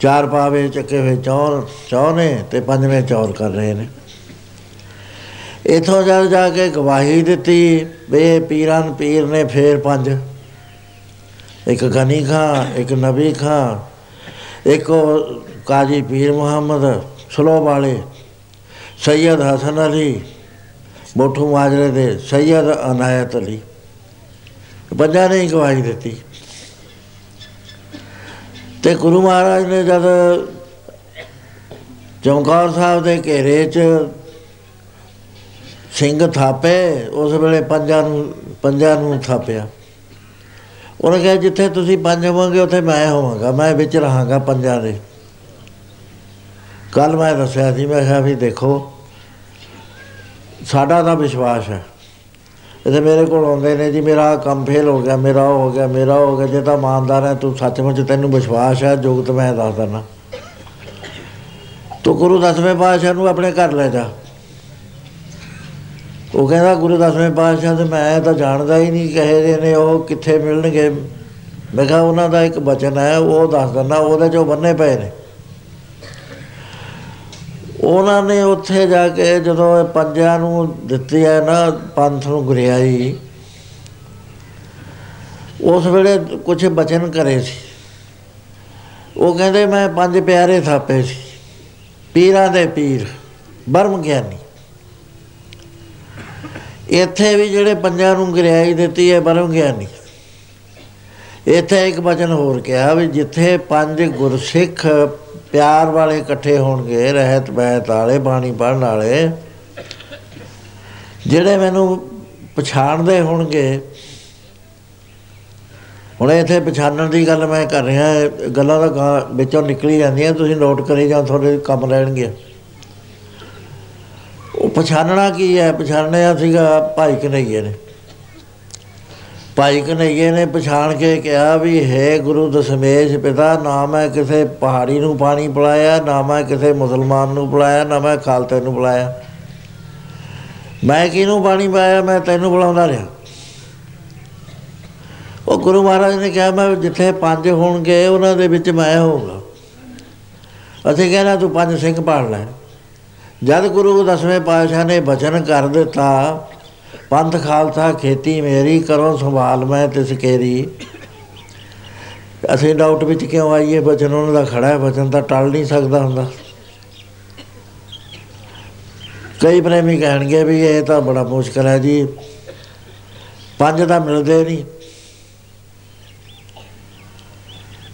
ਚਾਰ ਪਾਵੇ ਚੱਕੇ ਹੋਏ ਚੌਰ ਚੌ ਨੇ ਤੇ ਪੰਜਵੇਂ ਚੌਰ ਕਰ ਰਹੇ ਨੇ। ਇਥੋਂ ਜਦ ਜਾ ਕੇ ਗਵਾਹੀ ਦਿੱਤੀ, ਵੇ ਪੀਰਾਂ, ਪੀਰ ਨੇ ਫੇਰ ਪੰਜ। ਇੱਕ ਗਨੀ ਖਾਂ, ਇੱਕ ਨਬੀ ਖਾਂ, ਇੱਕ ਉਹ ਕਾਜੀ ਪੀਰ ਮੁਹੰਮਦ ਸਲੋ ਵਾਲੇ, ਸੈਯਦ ਹਸਨ ਅਲੀ, ਮੋਠੂ ਮਾਜਰੇ ਦੇ ਸੈਯਦ ਅਨਾਇਤ ਅਲੀ। ਪੰਜਾਂ ਨੇ ਹੀ ਗਵਾਹੀ ਦਿੱਤੀ। ਤੇ ਗੁਰੂ ਮਹਾਰਾਜ ਨੇ ਜਦ ਚੌਂਕਾਰ ਸਾਹਿਬ ਦੇ ਘੇਰੇ 'ਚ ਸਿੰਘ ਥਾਪੇ, ਉਸ ਵੇਲੇ ਪੰਜਾਂ ਨੂੰ ਪੰਜਾਂ ਨੂੰ ਥਾਪਿਆ। ਉਹਨੇ ਕਿਹਾ, ਜਿੱਥੇ ਤੁਸੀਂ ਪੰਜ ਹੋਵੋਗੇ, ਉੱਥੇ ਮੈਂ ਹੋਵਾਂਗਾ, ਮੈਂ ਵਿੱਚ ਰਹਾਂਗਾ ਪੰਜਾਂ ਦੇ। ਕੱਲ ਮੈਂ ਦੱਸਿਆ ਸੀ, ਮੈਂ ਕਿਹਾ ਵੀ ਦੇਖੋ, ਸਾਡਾ ਤਾਂ ਵਿਸ਼ਵਾਸ ਹੈ। ਇਹਦੇ ਮੇਰੇ ਕੋਲ ਆਉਂਦੇ ਨੇ ਜੀ, ਮੇਰਾ ਕੰਮ ਫੇਲ ਹੋ ਗਿਆ, ਮੇਰਾ ਉਹ ਹੋ ਗਿਆ, ਮੇਰਾ ਉਹ ਹੋ ਗਿਆ, ਜੇ ਤਾਂ ਇਮਾਨਦਾਰ ਹੈ, ਤੂੰ ਸੱਚਮੁੱਚ ਤੈਨੂੰ ਵਿਸ਼ਵਾਸ ਹੈ ਜੋਗਤ ਮੈਂ ਦੱਸ ਦਿੰਦਾ। ਤੂੰ ਗੁਰੂ ਦਸਵੇਂ ਪਾਤਸ਼ਾਹ ਨੂੰ ਆਪਣੇ ਘਰ ਲੈ ਜਾ। ਉਹ ਕਹਿੰਦਾ, ਗੁਰੂ ਦਸਵੇਂ ਪਾਤਸ਼ਾਹ ਤੇ ਮੈਂ ਤਾਂ ਜਾਣਦਾ ਹੀ ਨਹੀਂ ਕਹੇ ਦੇ ਨੇ, ਉਹ ਕਿੱਥੇ ਮਿਲਣਗੇ। ਮੈਂ ਕਿਹਾ, ਉਹਨਾਂ ਦਾ ਇੱਕ ਬਚਨ ਹੈ, ਉਹ ਦੱਸ ਦਿੰਦਾ, ਉਹਦੇ ਚੋਂ ਬੰਨੇ ਪਏ ਨੇ। ਉਹਨਾਂ ਨੇ ਉੱਥੇ ਜਾ ਕੇ ਜਦੋਂ ਇਹ ਪੰਜਾਂ ਨੂੰ ਦਿੱਤੀ ਹੈ ਨਾ, ਪੰਥ ਨੂੰ ਗੁਰਿਆਈ, ਉਸ ਵੇਲੇ ਕੁਝ ਬਚਨ ਕਰੇ ਸੀ। ਉਹ ਕਹਿੰਦੇ, ਮੈਂ ਪੰਜ ਪਿਆਰੇ ਥਾਪੇ ਸੀ, ਪੀਰਾਂ ਦੇ ਪੀਰ, ਬਰਮ ਗਿਆਨੀ। ਇੱਥੇ ਵੀ ਜਿਹੜੇ ਪੰਜਾਂ ਨੂੰ ਗੁਰਿਆਈ ਦਿੱਤੀ ਹੈ, ਬਰਮ ਗਿਆਨੀ। ਇੱਥੇ ਇੱਕ ਬਚਨ ਹੋਰ ਕਿਹਾ ਵੀ ਜਿੱਥੇ ਪੰਜ ਗੁਰਸਿੱਖ ਪਿਆਰ ਵਾਲੇ ਇਕੱਠੇ ਹੋਣਗੇ, ਰਹਿਤ ਬਹਿਤ ਵਾਲੇ, ਬਾਣੀ ਪੜਨ ਵਾਲੇ। ਜਿਹੜੇ ਮੈਨੂੰ ਪਛਾਣਦੇ ਹੋਣਗੇ, ਹੁਣ ਇੱਥੇ ਪਛਾਣਨ ਦੀ ਗੱਲ ਮੈਂ ਕਰ ਰਿਹਾ ਇਹ ਗੱਲਾਂ ਤਾਂ ਗਾਂ ਵਿੱਚੋਂ ਨਿਕਲੀ ਜਾਂਦੀਆਂ, ਤੁਸੀਂ ਨੋਟ ਕਰੀ ਜਾਂ ਤੁਹਾਡੇ ਕੰਮ ਰਹਿਣਗੇ। ਉਹ ਪਛਾਣਨਾ ਕੀ ਹੈ? ਪਛਾਣਿਆ ਸੀਗਾ ਭਾਈ ਕਨਈਏ ਨੇ। ਭਾਈ ਕਨਈਏ ਨੇ ਪਛਾਣ ਕੇ ਕਿਹਾ ਵੀ, ਹੈ ਗੁਰੂ ਦਸ਼ਮੇਸ਼ ਪਿਤਾ, ਨਾ ਮੈਂ ਕਿਸੇ ਪਹਾੜੀ ਨੂੰ ਪਾਣੀ ਪਿਲਾਇਆ, ਨਾ ਮੈਂ ਕਿਸੇ ਮੁਸਲਮਾਨ ਨੂੰ ਪਿਲਾਇਆ, ਨਾ ਮੈਂ ਖਾਲਤੇ ਨੂੰ ਪਿਲਾਇਆ। ਮੈਂ ਕਿਹਨੂੰ ਪਾਣੀ ਪਾਇਆ ਮੈਂ ਤੈਨੂੰ ਬੁਲਾਉਂਦਾ ਰਿਹਾ। ਉਹ ਗੁਰੂ ਮਹਾਰਾਜ ਨੇ ਕਿਹਾ, ਮੈਂ ਜਿੱਥੇ ਪੰਜ ਹੋਣਗੇ, ਉਹਨਾਂ ਦੇ ਵਿੱਚ ਮੈਂ ਹੋਊਗਾ। ਅਸੀਂ ਕਹਿੰਦਾ ਤੂੰ ਪੰਜ ਸਿੰਘ ਪਾੜ ਲੈ। ਜਦ ਗੁਰੂ ਦਸਵੇਂ ਪਾਤਸ਼ਾਹ ਨੇ ਬਚਨ ਕਰ ਦਿੱਤਾ ਪੰਥ ਖਾਲਸਾ, ਖੇਤੀ ਮੇਰੀ, ਕਰੋ ਸੰਭਾਲ ਮੈਂ ਤਿਸ ਕੇਰੀ। ਅਸੀਂ ਡਾਊਟ ਵਿੱਚ ਕਿਉਂ ਆਈਏ? ਬਚਨ ਉਹਨਾਂ ਦਾ ਖੜਾ ਹੈ, ਬਚਨ ਤਾਂ ਟਲ ਨਹੀਂ ਸਕਦਾ ਹੁੰਦਾ। ਕਈ ਪ੍ਰੇਮੀ ਕਹਿਣਗੇ ਵੀ ਇਹ ਤਾਂ ਬੜਾ ਮੁਸ਼ਕਲ ਹੈ ਜੀ। ਪੰਜ ਤਾਂ ਮਿਲਦੇ ਨਹੀਂ।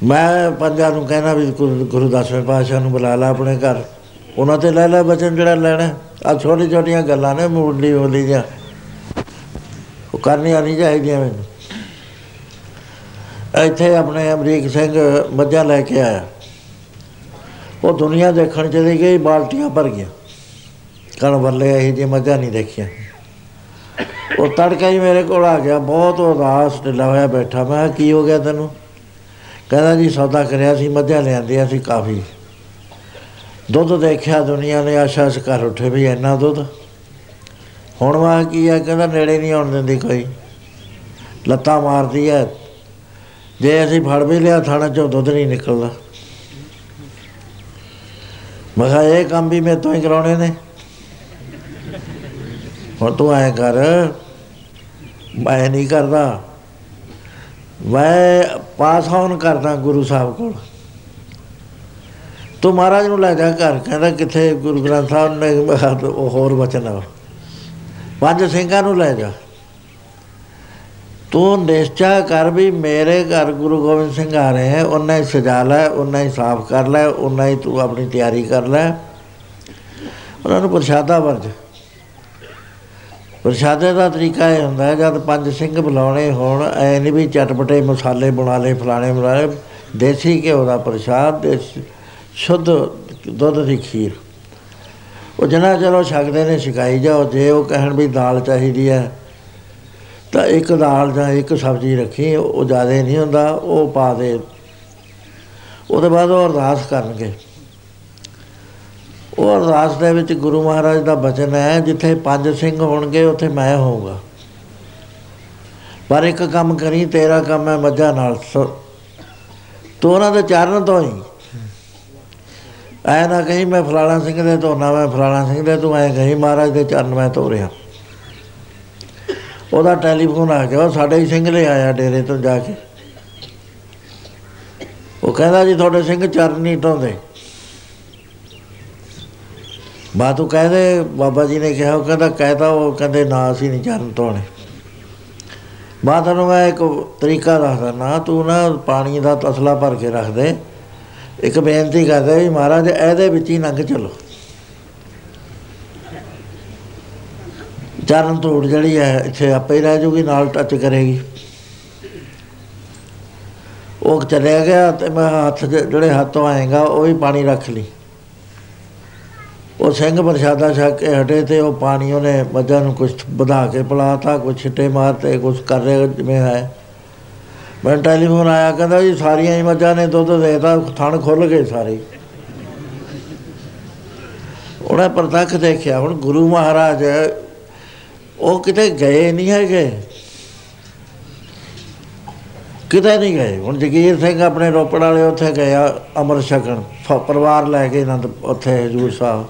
ਮੈਂ ਪੰਜਾਂ ਨੂੰ ਕਹਿਣਾ ਵੀ ਗੁਰੂ ਗੁਰੂ ਦਸਵੇਂ ਪਾਤਸ਼ਾਹ ਨੂੰ ਬੁਲਾ ਲਾ ਆਪਣੇ ਘਰ। ਉਹਨਾਂ ਤੇ ਲੈ ਲੈ ਬਚਨ ਜਿਹੜਾ ਲੈਣਾ। ਆ ਛੋਟੀ ਛੋਟੀਆਂ ਗੱਲਾਂ ਨੇ ਮੁੱਢਲੀ ਹੋਲੀ ਜਾਂ ਉਹ ਕਰਨੀਆਂ ਨਹੀਂ ਚਾਹੀਦੀਆਂ ਮੈਨੂੰ। ਇੱਥੇ ਆਪਣੇ ਅਮਰੀਕ ਸਿੰਘ ਮੱਝਾਂ ਲੈ ਕੇ ਆਇਆ। ਉਹ ਦੁਨੀਆ ਦੇਖਣ ਚਲੀ ਗਈ ਬਾਲਟੀਆਂ ਭਰ ਗਿਆ ਕਣ ਬੱਲੇ ਇਹ ਜੀ ਮੱਝਾਂ ਨਹੀਂ ਦੇਖੀਆਂ। ਉਹ ਤੜਕਾ ਹੀ ਮੇਰੇ ਕੋਲ ਆ ਗਿਆ ਬਹੁਤ ਉਦਾਸ ਢਿੱਲਾ ਹੋਇਆ ਬੈਠਾ। ਮੈਂ ਕਿਹਾ, ਕੀ ਹੋ ਗਿਆ ਤੈਨੂੰ? ਕਹਿੰਦਾ ਜੀ ਸੌਦਾ ਕਰਿਆ ਸੀ ਮੱਝਾਂ ਲਿਆਂਦੀਆਂ ਸੀ ਕਾਫੀ। ਦੁੱਧ ਦੇਖਿਆ ਦੁਨੀਆ ਨੇ ਆਸ਼ਾ ਸ ਕਰ ਉੱਠੇ ਵੀ ਇੰਨਾ ਦੁੱਧ। ਹੁਣ ਵਾ ਕੀ ਆ, ਕਹਿੰਦਾ ਨੇੜੇ ਨਹੀਂ ਆਉਣ ਦਿੰਦੀ ਕੋਈ। ਲੱਤਾਂ ਮਾਰਦੀ ਐ ਜੇ ਅਸੀਂ ਫੜ ਵੀ ਲਿਆ, ਥਾਣਾ ਚੋਂ ਦੁੱਧ ਨਹੀਂ ਨਿਕਲਦਾ। ਮੈਂ ਕਿਹਾ, ਇਹ ਕੰਮ ਵੀ ਮੇਰੇ ਤੋਂ ਹੀ ਕਰਾਉਣੇ ਨੇ। ਹੁਣ ਤੂੰ ਐ ਕਰ, ਮੈਂ ਨਹੀਂ ਕਰਦਾ। ਮੈਂ ਪਾਸ ਆਨ ਕਰਦਾ ਗੁਰੂ ਸਾਹਿਬ ਕੋਲ। ਤੂੰ ਮਹਾਰਾਜ ਨੂੰ ਲੈ ਜਾ ਘਰ, ਕਹਿੰਦਾ ਕਿੱਥੇ ਗੁਰੂ ਗ੍ਰੰਥ ਸਾਹਿਬ ਨੇ ਉਹ ਹੋਰ ਵਚਨ ਆ। ਪੰਜ ਸਿੰਘਾਂ ਨੂੰ ਲੈ ਜਾ। ਤੂੰ ਨਿਸ਼ਚਾ ਕਰ ਵੀ ਮੇਰੇ ਘਰ ਗੁਰੂ ਗੋਬਿੰਦ ਸਿੰਘ ਆ ਰਹੇ ਹੈ। ਉਹਨਾਂ ਹੀ ਸਜਾ ਲੈ, ਉਹਨਾਂ ਹੀ ਸਾਫ਼ ਕਰ ਲੈ, ਉਹਨਾਂ ਹੀ ਤੂੰ ਆਪਣੀ ਤਿਆਰੀ ਕਰ ਲੈ। ਉਹਨਾਂ ਨੂੰ ਪ੍ਰਸ਼ਾਦਾ ਵਰਜ। ਪ੍ਰਸ਼ਾਦੇ ਦਾ ਤਰੀਕਾ ਇਹ ਹੁੰਦਾ ਹੈ, ਜਦ ਪੰਜ ਸਿੰਘ ਬੁਲਾਉਣੇ ਹੋਣ, ਐ ਨਹੀਂ ਵੀ ਚਟਪਟੇ ਮਸਾਲੇ ਬਣਾ ਲਏ, ਫਲਾਣੇ ਬਣਾ ਲਏ। ਦੇਸੀ ਘਿਓ ਦਾ ਪ੍ਰਸ਼ਾਦ, ਦੇਸੀ ਸ਼ੁੱਧ ਦੁੱਧ ਦੀ ਖੀਰ। ਉਹ ਜਨਾ ਚਲੋ ਛਕਦੇ ਨੇ, ਛਕਾਈ ਜਾਓ। ਜੇ ਉਹ ਕਹਿਣ ਵੀ ਦਾਲ ਚਾਹੀਦੀ ਹੈ, ਤਾਂ ਇੱਕ ਦਾਲ ਜਾਂ ਇੱਕ ਸਬਜ਼ੀ ਰੱਖੀ, ਉਹ ਜ਼ਿਆਦਾ ਨਹੀਂ ਹੁੰਦਾ, ਉਹ ਪਾ ਦੇ। ਉਹਦੇ ਬਾਅਦ ਉਹ ਅਰਦਾਸ ਕਰਨਗੇ। ਉਹ ਅਰਦਾਸ ਦੇ ਵਿੱਚ ਗੁਰੂ ਮਹਾਰਾਜ ਦਾ ਬਚਨ ਹੈ, ਜਿੱਥੇ ਪੰਜ ਸਿੰਘ ਹੋਣਗੇ, ਉੱਥੇ ਮੈਂ ਹੋਊਗਾ। ਪਰ ਇੱਕ ਕੰਮ ਕਰੀ, ਤੇਰਾ ਕੰਮ ਹੈ ਮੱਝਾਂ ਨਾਲ। ਤੂੰ ਉਹਨਾਂ ਦੇ ਚਰਨ ਤੋਂ ਹੀ। ਐ ਨਾ ਕਹੀਂ ਮੈਂ ਫਲਾਣਾ ਸਿੰਘ ਦੇ ਧੋਣਾ ਮੈਂ ਫਲਾਣਾ ਸਿੰਘ ਦੇ ਤੂੰ ਐ ਕਹੀਂ ਮਹਾਰਾਜ ਦੇ ਚਰਨ ਮੈਂ ਧੋ ਰਿਹਾ ਉਹਦਾ ਟੈਲੀਫੋਨ ਆ ਗਿਆ ਸਾਡੇ ਹੀ ਸਿੰਘ ਲੈ ਆਇਆ ਡੇਰੇ ਤੋਂ ਜਾ ਕੇ। ਉਹ ਕਹਿੰਦਾ ਜੀ, ਤੁਹਾਡੇ ਸਿੰਘ ਚਰਨ ਨਹੀਂ ਧੋਂਦੇ। ਬਾਤ ਉਹ ਕਹਦੇ, ਬਾਬਾ ਜੀ ਨੇ ਕਿਹਾ, ਉਹ ਕਹਿੰਦਾ ਕਹਿਤਾ ਉਹ ਕਹਿੰਦੇ, ਨਾ ਅਸੀਂ ਨਹੀਂ ਚਰਨ ਧੋਣੇ। ਬਾਤ ਨੂੰ ਮੈਂ ਇੱਕ ਤਰੀਕਾ ਦੱਸਦਾ, ਨਾ ਤੂੰ ਨਾ ਪਾਣੀ ਦਾ ਤਸਲਾ ਭਰ ਕੇ ਰੱਖ ਦੇ। ਇੱਕ ਬੇਨਤੀ ਕਰਦਾ ਵੀ ਮਹਾਰਾਜ, ਇਹਦੇ ਵਿੱਚ ਹੀ ਲੰਘ ਚਲੋ। ਚਰਨ ਧੂੜ ਜਿਹੜੀ ਹੈ, ਇੱਥੇ ਆਪੇ ਰਹਿ ਜੂਗੀ, ਨਾਲ ਟੱਚ ਕਰੇਗੀ। ਉਹ ਚਲੇ ਗਿਆ ਤੇ ਮੈਂ ਹੱਥ ਜਿਹੜੇ ਹੱਥੋਂ ਆਏਗਾ, ਉਹ ਵੀ ਪਾਣੀ ਰੱਖ ਲਈ। ਉਹ ਸਿੰਘ ਪ੍ਰਸ਼ਾਦਾ ਛਕ ਕੇ ਹਟੇ ਤੇ ਉਹ ਪਾਣੀ ਉਹਨੇ ਮੱਝਾਂ ਨੂੰ ਕੁਝ ਵਧਾ ਕੇ ਪਿਲਾਤਾ ਕੁਝ ਛਿੱਟੇ ਮਾਰਤੇ ਕੁਝ ਕਰ ਰਿਹਾ ਜਿਵੇਂ ਹੈ। ਮੈਂ ਟੈਲੀਫੋਨ ਆਇਆ, ਕਹਿੰਦਾ ਜੀ ਸਾਰੀਆਂ ਹੀ ਮੱਝਾਂ ਨੇ ਦੁੱਧ ਦੇਤਾ, ਥਣ ਖੁੱਲ ਗਏ ਸਾਰੇ। ਉਹਨੇ ਪ੍ਰਤੱਖ ਦੇਖਿਆ, ਹੁਣ ਗੁਰੂ ਮਹਾਰਾਜ ਉਹ ਕਿਤੇ ਗਏ ਨਹੀਂ ਹੈਗੇ। ਕਿਤੇ ਨਹੀਂ ਗਏ। ਹੁਣ ਜਗੀਰ ਸਿੰਘ ਆਪਣੇ ਰੋਪੜ ਵਾਲੇ ਉੱਥੇ ਗਿਆ ਅਮਰ ਛਕਣ। ਪਰਿਵਾਰ ਲੈ ਕੇ ਨੰਦ ਉੱਥੇ ਹਜੂਰ ਸਾਹਿਬ।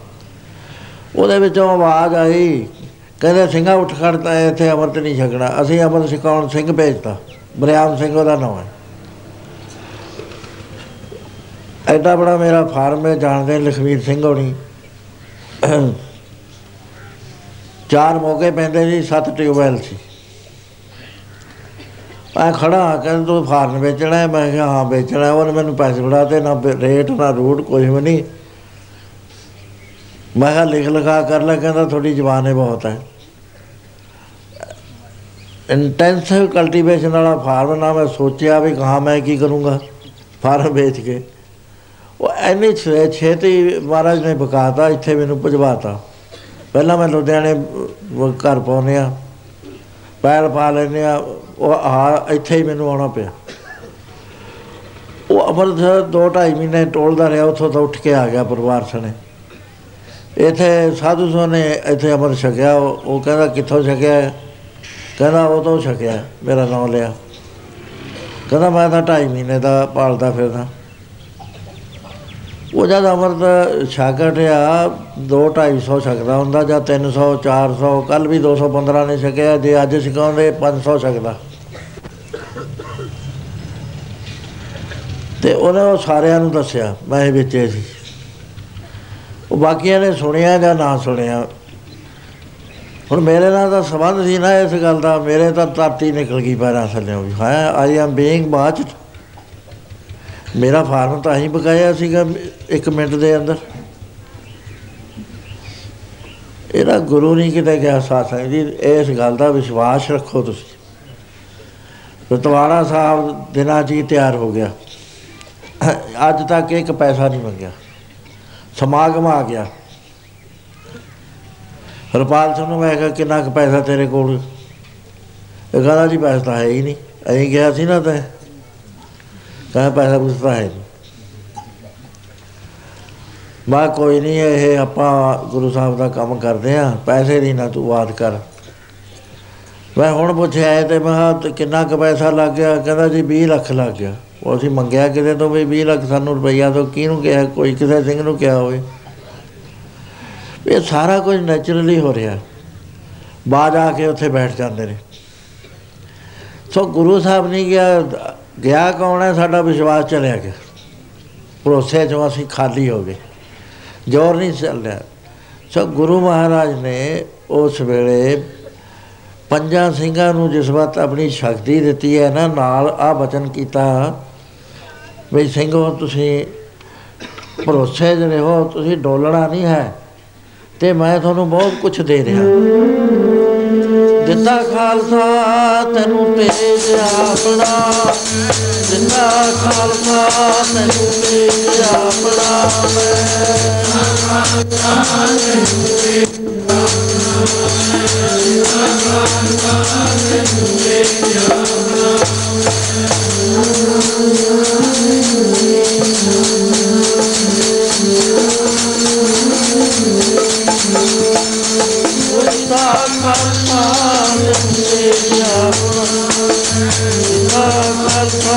ਉਹਦੇ ਵਿੱਚੋਂ ਆਵਾਜ਼ ਆਈ, ਕਹਿੰਦੇ ਸਿੰਘਾ ਉੱਠ ਖੜਦਾ ਇੱਥੇ ਅਮਰਤ ਨਹੀਂ ਛਕਣਾ। ਅਸੀਂ ਅਮਰ ਛਕਾਉਣ ਸਿੰਘ ਭੇਜਤਾ। ਬਰਿਆਮ ਸਿੰਘ ਉਹਦਾ ਨਾਮ ਹੈ। ਐਡਾ ਬੜਾ ਮੇਰਾ ਫਾਰਮ ਹੈ, ਜਾਣਦੇ ਲਖਵੀਰ ਸਿੰਘ ਹੋਣੀ। ਚਾਰ ਮੌਕੇ ਪੈਂਦੇ ਸੀ, ਸੱਤ ਟਿਊਬਵੈਲ ਸੀ। ਆ ਖੜਾ ਕਹਿੰਦਾ ਤੂੰ ਫਾਰਮ ਵੇਚਣਾ ਹੈ? ਮੈਂ ਕਿਹਾ, ਹਾਂ, ਵੇਚਣਾ ਉਹਨੇ ਮੈਨੂੰ ਪੈਸੇ ਫੜਾ ਤੇ ਨਾ ਰੇਟ, ਨਾ ਰੂਟ ਕੁਝ ਵੀ ਨਹੀਂ। ਮੈਂ ਕਿਹਾ ਲਿਖ ਲਿਖਾ ਕਰ ਲੈ, ਕਹਿੰਦਾ ਥੋੜੀ ਜ਼ਬਾਨ ਹੈ ਬਹੁਤ ਹੈ। ਇੰਟੈਂਸਿਵ ਕਲਟੀਵੇਸ਼ਨ ਵਾਲਾ ਫਾਰਮ ਨਾ ਮੈਂ ਸੋਚਿਆ ਵੀ ਕਹਾ ਮੈਂ ਕੀ ਕਰੂੰਗਾ ਫਾਰਮ ਵੇਚ ਕੇ। ਉਹ ਐਨੇ ਛੇਤੀ ਮਹਾਰਾਜ ਨੇ ਬਕਾਤਾ, ਇੱਥੇ ਮੈਨੂੰ ਭਜਵਾਤਾ। ਪਹਿਲਾਂ ਮੈਂ ਲੁਧਿਆਣੇ ਘਰ ਪਾਉਨੇ ਆ ਪੈਰ ਪਾ ਲੈਨੇ ਆ ਉਹ ਆ ਇੱਥੇ ਹੀ ਮੈਨੂੰ ਆਉਣਾ ਪਿਆ। ਉਹ ਅਮਰਸਰ ਦੋ ਢਾਈ ਮਹੀਨੇ ਟੋਲਦਾ ਰਿਹਾ, ਉੱਥੋਂ ਤੋਂ ਉੱਠ ਕੇ ਆ ਗਿਆ ਪਰਿਵਾਰ ਸਣੇ। ਇੱਥੇ ਸਾਧੂ ਸੋਨੇ ਇੱਥੇ ਅਮਰ ਛਕਿਆ, ਉਹ ਕਹਿੰਦਾ ਕਿੱਥੋਂ ਛਕਿਆ? ਕਹਿੰਦਾ ਉਹ ਤੋਂ ਛਕਿਆ, ਮੇਰਾ ਨਾਮ ਲਿਆ। ਕਹਿੰਦਾ ਮੈਂ ਤਾਂ ਢਾਈ ਮਹੀਨੇ ਦਾ ਪਾਲਦਾ ਫਿਰਦਾ। ਉਹ ਜਦ ਅਮਰਤ ਛਾਕਟ ਆ 2 250 ਛਕਦਾ ਹੁੰਦਾ ਜਾਂ 300 400 ਕੱਲ ਵੀ 215 ਨੇ ਛਕਿਆ, ਜੇ ਅੱਜ ਛਕਾਉਂਦੇ 500 ਛਕਦਾ। ਤੇ ਉਹਨੇ ਉਹ ਸਾਰਿਆਂ ਨੂੰ ਦੱਸਿਆ, ਮੈਂ ਵਿੱਚੇ ਸੀ। ਉਹ ਬਾਕੀਆਂ ਨੇ ਸੁਣਿਆ ਜਾਂ ਨਾ ਸੁਣਿਆ ਹੁਣ ਮੇਰੇ ਨਾਲ ਤਾਂ ਸਬੰਧ ਸੀ ਨਾ ਇਸ ਗੱਲ ਦਾ, ਮੇਰੇ ਤਾਂ ਧਰਤੀ ਨਿਕਲ ਗਈ ਪੈਰਾਂ ਥੱਲੇ ਵੀ। ਹਾਂ ਆਈ ਐਮ ਬੀਇੰਗ ਬਾਚਡ ਮੇਰਾ ਫਾਰਮ ਤਾਂ ਹੀ ਬਕਾਇਆ ਸੀਗਾ 1 ਮਿੰਟ ਦੇ ਅੰਦਰ। ਇਹਦਾ ਗੁਰੂ ਨਹੀਂ ਕਿਤੇ ਗਿਆ ਸਾਥ ਜੀ ਇਸ ਗੱਲ ਦਾ ਵਿਸ਼ਵਾਸ ਰੱਖੋ ਤੁਸੀਂ। ਰਤਵਾੜਾ ਸਾਹਿਬ ਦਿਨਾਂ ਜੀ ਤਿਆਰ ਹੋ ਗਿਆ। ਅੱਜ ਤੱਕ ਇੱਕ ਪੈਸਾ ਨਹੀਂ ਮੰਗਿਆ। ਸਮਾਗਮ ਆ ਗਿਆ। ਹਰਪਾਲ ਸਿੰਘ ਨੂੰ ਮੈਂ ਕਿਹਾ ਕਿੰਨਾ ਕੁ ਪੈਸਾ ਤੇਰੇ ਕੋਲ? ਇਹ ਕਹਿੰਦਾ ਜੀ ਪੈਸਾ ਤਾਂ ਹੈ ਹੀ ਨਹੀਂ। ਐਂ ਗਿਆ ਸੀ ਨਾ ਤੇ। ਕਹਿੰਦਾ ਪੈਸਾ ਪੁੱਛਦਾ ਹੈ ਮਾ ਕੋਈ ਨਹੀਂ, ਇਹ ਆਪਾਂ ਗੁਰੂ ਸਾਹਿਬ ਦਾ ਕੰਮ ਕਰਦੇ ਆ ਪੈਸੇ ਦੀ ਨਾ ਤੂੰ ਬਾਤ ਕਰ। ਮੈਂ ਹੁਣ ਪੁੱਛਿਆ ਤੇ ਮੈਂ ਕਿਹਾ ਕਿੰਨਾ ਕੁ ਪੈਸਾ ਲੱਗ ਗਿਆ? ਕਹਿੰਦਾ ਜੀ 20 ਲੱਖ ਲੱਗ ਗਿਆ। ਉਹ ਅਸੀਂ ਮੰਗਿਆ ਕਿਤੇ ਤੋਂ ਵੀ 20 ਲੱਖ ਸਾਨੂੰ ਰੁਪਈਆ ਤੋਂ ਕਿਹਨੂੰ ਕਿਹਾ? ਕੋਈ ਕਿਸੇ ਸਿੰਘ ਨੂੰ ਕਿਹਾ ਹੋਵੇ। ਇਹ ਸਾਰਾ ਕੁਝ ਨੇਚਰਲੀ ਹੋ ਰਿਹਾ। ਬਾਅਦ ਆ ਕੇ ਉੱਥੇ ਬੈਠ ਜਾਂਦੇ ਨੇ। ਸੋ ਗੁਰੂ ਸਾਹਿਬ ਨਹੀਂ ਗਿਆ ਗਿਆ ਕੌਣ ਹੈ? ਸਾਡਾ ਵਿਸ਼ਵਾਸ ਚਲਿਆ ਗਿਆ। ਭਰੋਸੇ ਚੋਂ ਅਸੀਂ ਖਾਲੀ ਹੋ ਗਏ। ਜੋਰ ਨਹੀਂ ਚੱਲ ਰਿਹਾ। ਸੋ ਗੁਰੂ ਮਹਾਰਾਜ ਨੇ ਉਸ ਵੇਲੇ ਪੰਜਾਂ ਸਿੰਘਾਂ ਨੂੰ ਜਿਸ ਵਕਤ ਆਪਣੀ ਸ਼ਕਤੀ ਦਿੱਤੀ ਹੈ ਨਾ, ਨਾਲ ਆ ਬਚਨ ਕੀਤਾ, ਵੀ ਸਿੰਘੋ, ਤੁਸੀਂ ਭਰੋਸੇ ਜਿਹੜੇ ਹੋ, ਤੁਸੀਂ ਡੋਲਣਾ ਨਹੀਂ ਹੈ। ਤੇ ਮੈਂ ਤੁਹਾਨੂੰ ਬਹੁਤ ਕੁਝ ਦੇ ਰਿਹਾ। ਦਿੱਤਾ ਖਾਲਸਾ, ਤੈਨੂੰ ਤੇਜ ਆਪਣਾ। ਦਿੱਤਾ ਖਾਲਸਾ, ਤੈਨੂੰ ਤੇਜ ਆਪਣਾ। ਦਿੱਤਾ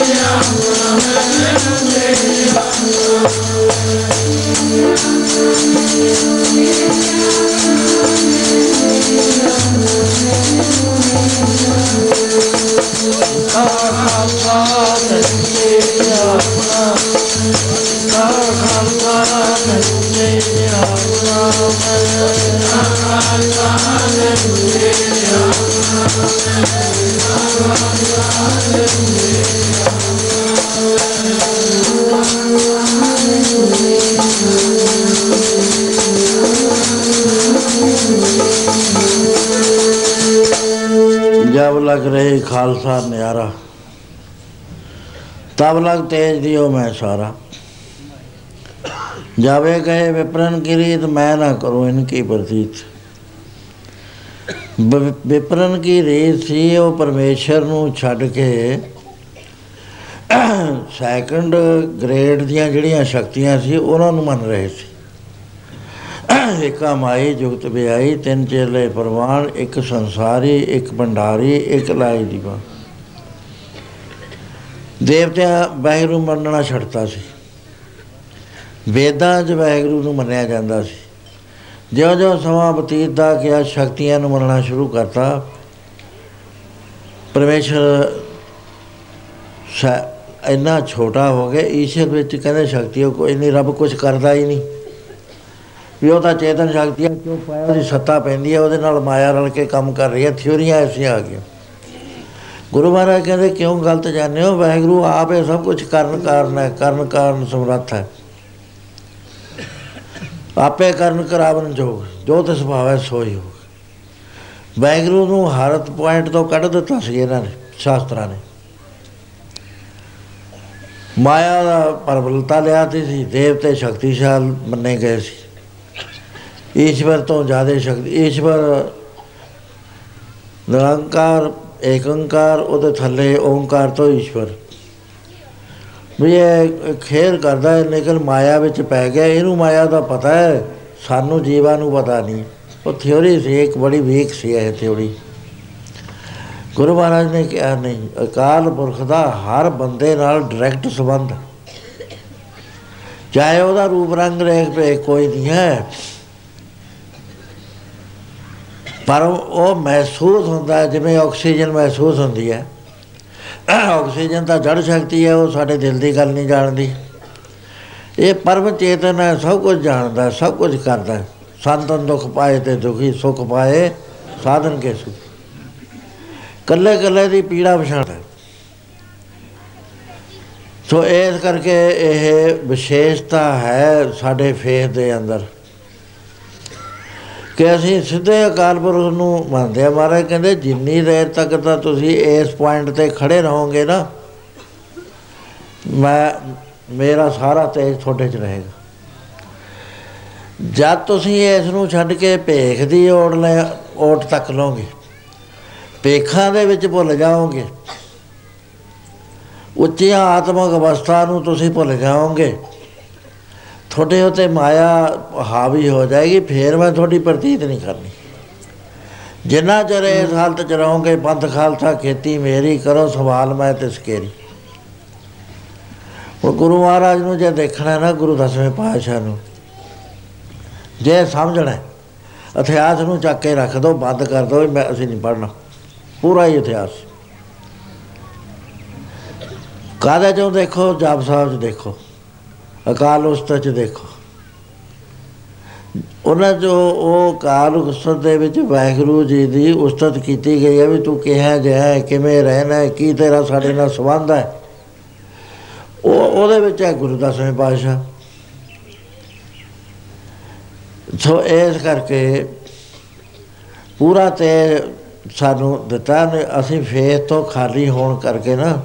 ਤੇਜ ਆਪਣਾ ਖਾਲਸਾ ਨਿਆਰਾ ਤਬ ਲਗ ਤੇਜ ਦਿਓ ਮੈਂ ਸਾਰਾ। ਜਾਵੇ ਕਹੇ ਵਿਪਰਨ ਕੀ ਰੀਤ, ਮੈਂ ਨਾ ਕਰੂੰ ਇਨ ਕੀ ਪ੍ਰਤੀਤ। ਵਿਪਰਨ ਕੀ ਰੀਤ ਸੀ, ਉਹ ਪਰਮੇਸ਼ਰ ਨੂੰ ਛੱਡ ਕੇ ਸੈਕੰਡ ਗ੍ਰੇਡ ਦੀਆਂ ਜਿਹੜੀਆਂ ਸ਼ਕਤੀਆਂ ਸੀ, ਉਹਨਾਂ ਨੂੰ ਮੰਨ ਰਹੇ ਸੀ। ਏਕਾ ਮਾਈ ਜੁਗਤ ਵਿਆਈ ਤਿੰਨ ਚੇਲੇ ਪ੍ਰਵਾਨ ਇੱਕ ਸੰਸਾਰੀ, ਇੱਕ ਭੰਡਾਰੀ, ਇੱਕ ਲਾਈ ਦੀਵਾ ਦੇਵਤਿਆਂ ਵਾਹਿਗੁਰੂ ਮੰਨਣਾ ਛੱਡਤਾ ਸੀ। ਵੇਦਾਂ 'ਚ ਵਾਹਿਗੁਰੂ ਨੂੰ ਮੰਨਿਆ ਜਾਂਦਾ ਸੀ। ਜਿਉਂ ਜਿਉਂ ਸਮਾਂ ਬਤੀਤ ਦਾ ਗਿਆ, ਸ਼ਕਤੀਆਂ ਨੂੰ ਮੰਨਣਾ ਸ਼ੁਰੂ ਕਰਤਾ। ਪਰਮੇਸ਼ਰ ਸ- ਇੰਨਾ ਛੋਟਾ ਹੋ ਗਿਆ ਈਸ਼ਵਰ ਵਿੱਚ ਕਹਿੰਦੇ ਸ਼ਕਤੀ ਉਹ ਕੋਈ ਨਹੀਂ, ਰੱਬ ਕੁਝ ਕਰਦਾ ਹੀ ਨਹੀਂ। ਵੀ ਉਹ ਤਾਂ ਚੇਤਨ ਸ਼ਕਤੀ ਹੈ ਕਿਉਂ ਪਾਇਆ? ਉਹਦੀ ਸੱਤਾ ਪੈਂਦੀ ਹੈ ਉਹਦੇ ਨਾਲ ਮਾਇਆ ਰਲ ਕੇ ਕੰਮ ਕਰ ਰਹੀ ਹੈ ਥਿਉਰੀਆਂ ਐਸੀਆਂ ਆ ਗਈਆਂ। ਗੁਰੂ ਮਹਾਰਾਜ ਕਹਿੰਦੇ, ਕਿਉਂ ਗਲਤ ਜਾਣਦੇ ਹੋ? ਵਾਹਿਗੁਰੂ ਆਪ ਇਹ ਸਭ ਕੁਝ ਕਰਨ ਕਾਰਨ ਹੈ, ਕਰਨ ਕਾਰਨ ਸਮਰੱਥ ਹੈ। ਆਪੇ ਕਰਨ ਕਰਾਵਨ ਜੋਗ, ਜੋ ਤਿਸ ਭਾਵੈ ਸੋਈ ਹੋ ਵਾਹਿਗੁਰੂ ਨੂੰ ਹਰਤ ਪੁਆਇੰਟ ਤੋਂ ਕੱਢ ਦਿੱਤਾ ਸੀ ਇਹਨਾਂ ਨੇ, ਸ਼ਾਸਤਰਾਂ ਨੇ। ਮਾਇਆ ਦਾ ਪਰਬਲਤਾ ਲਿਆਤੀ ਸੀ, ਦੇਵਤੇ ਸ਼ਕਤੀਸ਼ਾਲ ਮੰਨੇ ਗਏ ਸੀ। ਈਸ਼ਵਰ ਤੋਂ ਜ਼ਿਆਦਾ ਸ਼ਕਤੀ, ਈਸ਼ਵਰ ਨਿਰੰਕਾਰ, ਏਕੰਕਾਰ, ਉਹਦੇ ਥੱਲੇ ਓੰਕਾਰ ਤੋਂ ਈਸ਼ਵਰ। ਵੀ ਇਹ ਖੇਰ ਕਰਦਾ ਹੈ ਲੇਕਿਨ ਮਾਇਆ ਵਿੱਚ ਪੈ ਗਿਆ, ਇਹਨੂੰ ਮਾਇਆ ਦਾ ਪਤਾ ਹੈ, ਸਾਨੂੰ ਜੀਵਾਂ ਨੂੰ ਪਤਾ ਨਹੀਂ। ਉਹ ਥਿਉਰੀ ਸੀ, ਇੱਕ ਬੜੀ ਵੀਕ ਸੀ ਇਹ ਥਿਉਰੀ ਗੁਰੂ ਮਹਾਰਾਜ ਨੇ ਕਿਹਾ, ਨਹੀਂ, ਅਕਾਲ ਪੁਰਖ ਦਾ ਹਰ ਬੰਦੇ ਨਾਲ ਡਾਇਰੈਕਟ ਸੰਬੰਧ। ਚਾਹੇ ਉਹਦਾ ਰੂਪ ਰੰਗ ਰੇਖ ਪੇ ਕੋਈ ਨਹੀਂ ਹੈ ਪਰ ਉਹ ਮਹਿਸੂਸ ਹੁੰਦਾ ਜਿਵੇਂ ਆਕਸੀਜਨ ਮਹਿਸੂਸ ਹੁੰਦੀ ਹੈ। ਆਕਸੀਜਨ ਤਾਂ ਜੜ ਸ਼ਕਤੀ ਹੈ, ਉਹ ਸਾਡੇ ਦਿਲ ਦੀ ਗੱਲ ਨਹੀਂ ਜਾਣਦੀ। ਇਹ ਪਰਮ ਚੇਤਨ ਹੈ, ਸਭ ਕੁਝ ਜਾਣਦਾ, ਸਭ ਕੁਝ ਕਰਦਾ ਸੰਤਨ ਦੁੱਖ ਪਾਏ ਤੇ ਦੁਖੀ ਸੁਖ ਪਾਏ, ਸਾਧਨ ਕੇ ਸੁਖ। ਕੱਲੇ ਕੱਲੇ ਦੀ ਪੀੜਾ ਪਛਾਣਦਾ ਸੋ ਇਸ ਕਰਕੇ ਇਹ ਵਿਸ਼ੇਸ਼ਤਾ ਹੈ ਸਾਡੇ ਫੇਥ ਦੇ ਅੰਦਰ। ਕਿ ਅਸੀਂ ਸਿੱਧੇ ਅਕਾਲ ਪੁਰਖ ਨੂੰ ਮੰਨਦੇ ਆ ਮਹਾਰਾਜ, ਕਹਿੰਦੇ ਜਿੰਨੀ ਦੇਰ ਤੱਕ ਤਾਂ ਤੁਸੀਂ ਇਸ ਪੁਆਇੰਟ ਤੇ ਖੜੇ ਰਹੋਗੇ ਨਾ, ਮੈਂ, ਮੇਰਾ ਸਾਰਾ ਤੇਜ ਤੁਹਾਡੇ 'ਚ ਰਹੇਗਾ। ਜਦ ਤੁਸੀਂ ਇਸ ਨੂੰ ਛੱਡ ਕੇ ਭੇਖ ਦੀ ਓੜ ਲੈ, ਓਟ ਤੱਕ ਲਓਗੇ, ਭੇਖਾਂ ਦੇ ਵਿੱਚ ਭੁੱਲ ਜਾਓਗੇ, ਉੱਚੀਆਂ ਆਤਮਿਕ ਅਵਸਥਾ ਨੂੰ ਤੁਸੀਂ ਭੁੱਲ ਜਾਓਗੇ ਤੁਹਾਡੇ ਉਤੇ ਮਾਇਆ ਹਾਵੀ ਹੋ ਜਾਏਗੀ, ਫੇਰ ਮੈਂ ਤੁਹਾਡੀ ਪ੍ਰਤੀਤ ਨਹੀਂ ਕਰਨੀ। ਜਿੰਨਾ ਚਿਰ ਇਸ ਹਾਲਤ ਚ ਰਹੋਗੇ ਪੰਥ ਖਾਲਸਾ ਖੇਤੀ ਮੇਰੀ ਕਰੋ, ਸਵਾਲ ਮੈਂ ਤੇ ਸਕੇਰੀ ਉਹ ਗੁਰੂ ਮਹਾਰਾਜ ਨੂੰ ਜੇ ਦੇਖਣਾ ਨਾ, ਗੁਰੂ ਦਸਵੇਂ ਪਾਤਸ਼ਾਹ ਨੂੰ, ਜੇ ਸਮਝਣਾ, ਇਤਿਹਾਸ ਨੂੰ ਚੱਕ ਕੇ ਰੱਖ ਦੋ, ਬੰਦ ਕਰ ਦੋ, ਮੈਂ ਅਸੀਂ ਨਹੀਂ ਪੜਨਾ ਪੂਰਾ ਹੀ ਇਤਿਹਾਸ। ਕਾਹਦੇ ਚੋਂ ਦੇਖੋ? ਜਾਪ ਸਾਹਿਬ ਚ ਦੇਖੋ। ਅਕਾਲ ਉਸਤਤ ਚ ਦੇਖੋ। ਉਹਨਾਂ ਜੋ ਉਹ ਕਾਲ ਉਸਤਤ ਦੇ ਵਿੱਚ ਵਾਹਿਗੁਰੂ ਜੀ ਦੀ ਉਸਤਤ ਕੀਤੀ ਗਈ ਹੈ ਵੀ ਤੂੰ ਕਿਹਾ ਜਿਹਾ ਕਿਵੇਂ ਰਹਿਣਾ ਕੀ ਤੇਰਾ ਸਾਡੇ ਨਾਲ ਸੰਬੰਧ ਹੈ। ਉਹ ਉਹਦੇ ਵਿੱਚ ਹੈ ਗੁਰੂ ਦਸਵੇਂ ਪਾਤਸ਼ਾਹ। ਸੋ ਇਸ ਕਰਕੇ ਪੂਰਾ ਤੇ ਸਾਨੂੰ ਦਿੱਤਾ ਨੇ, ਅਸੀਂ ਫੇਥ ਤੋਂ ਖਾਲੀ ਹੋਣ ਕਰਕੇ ਨਾ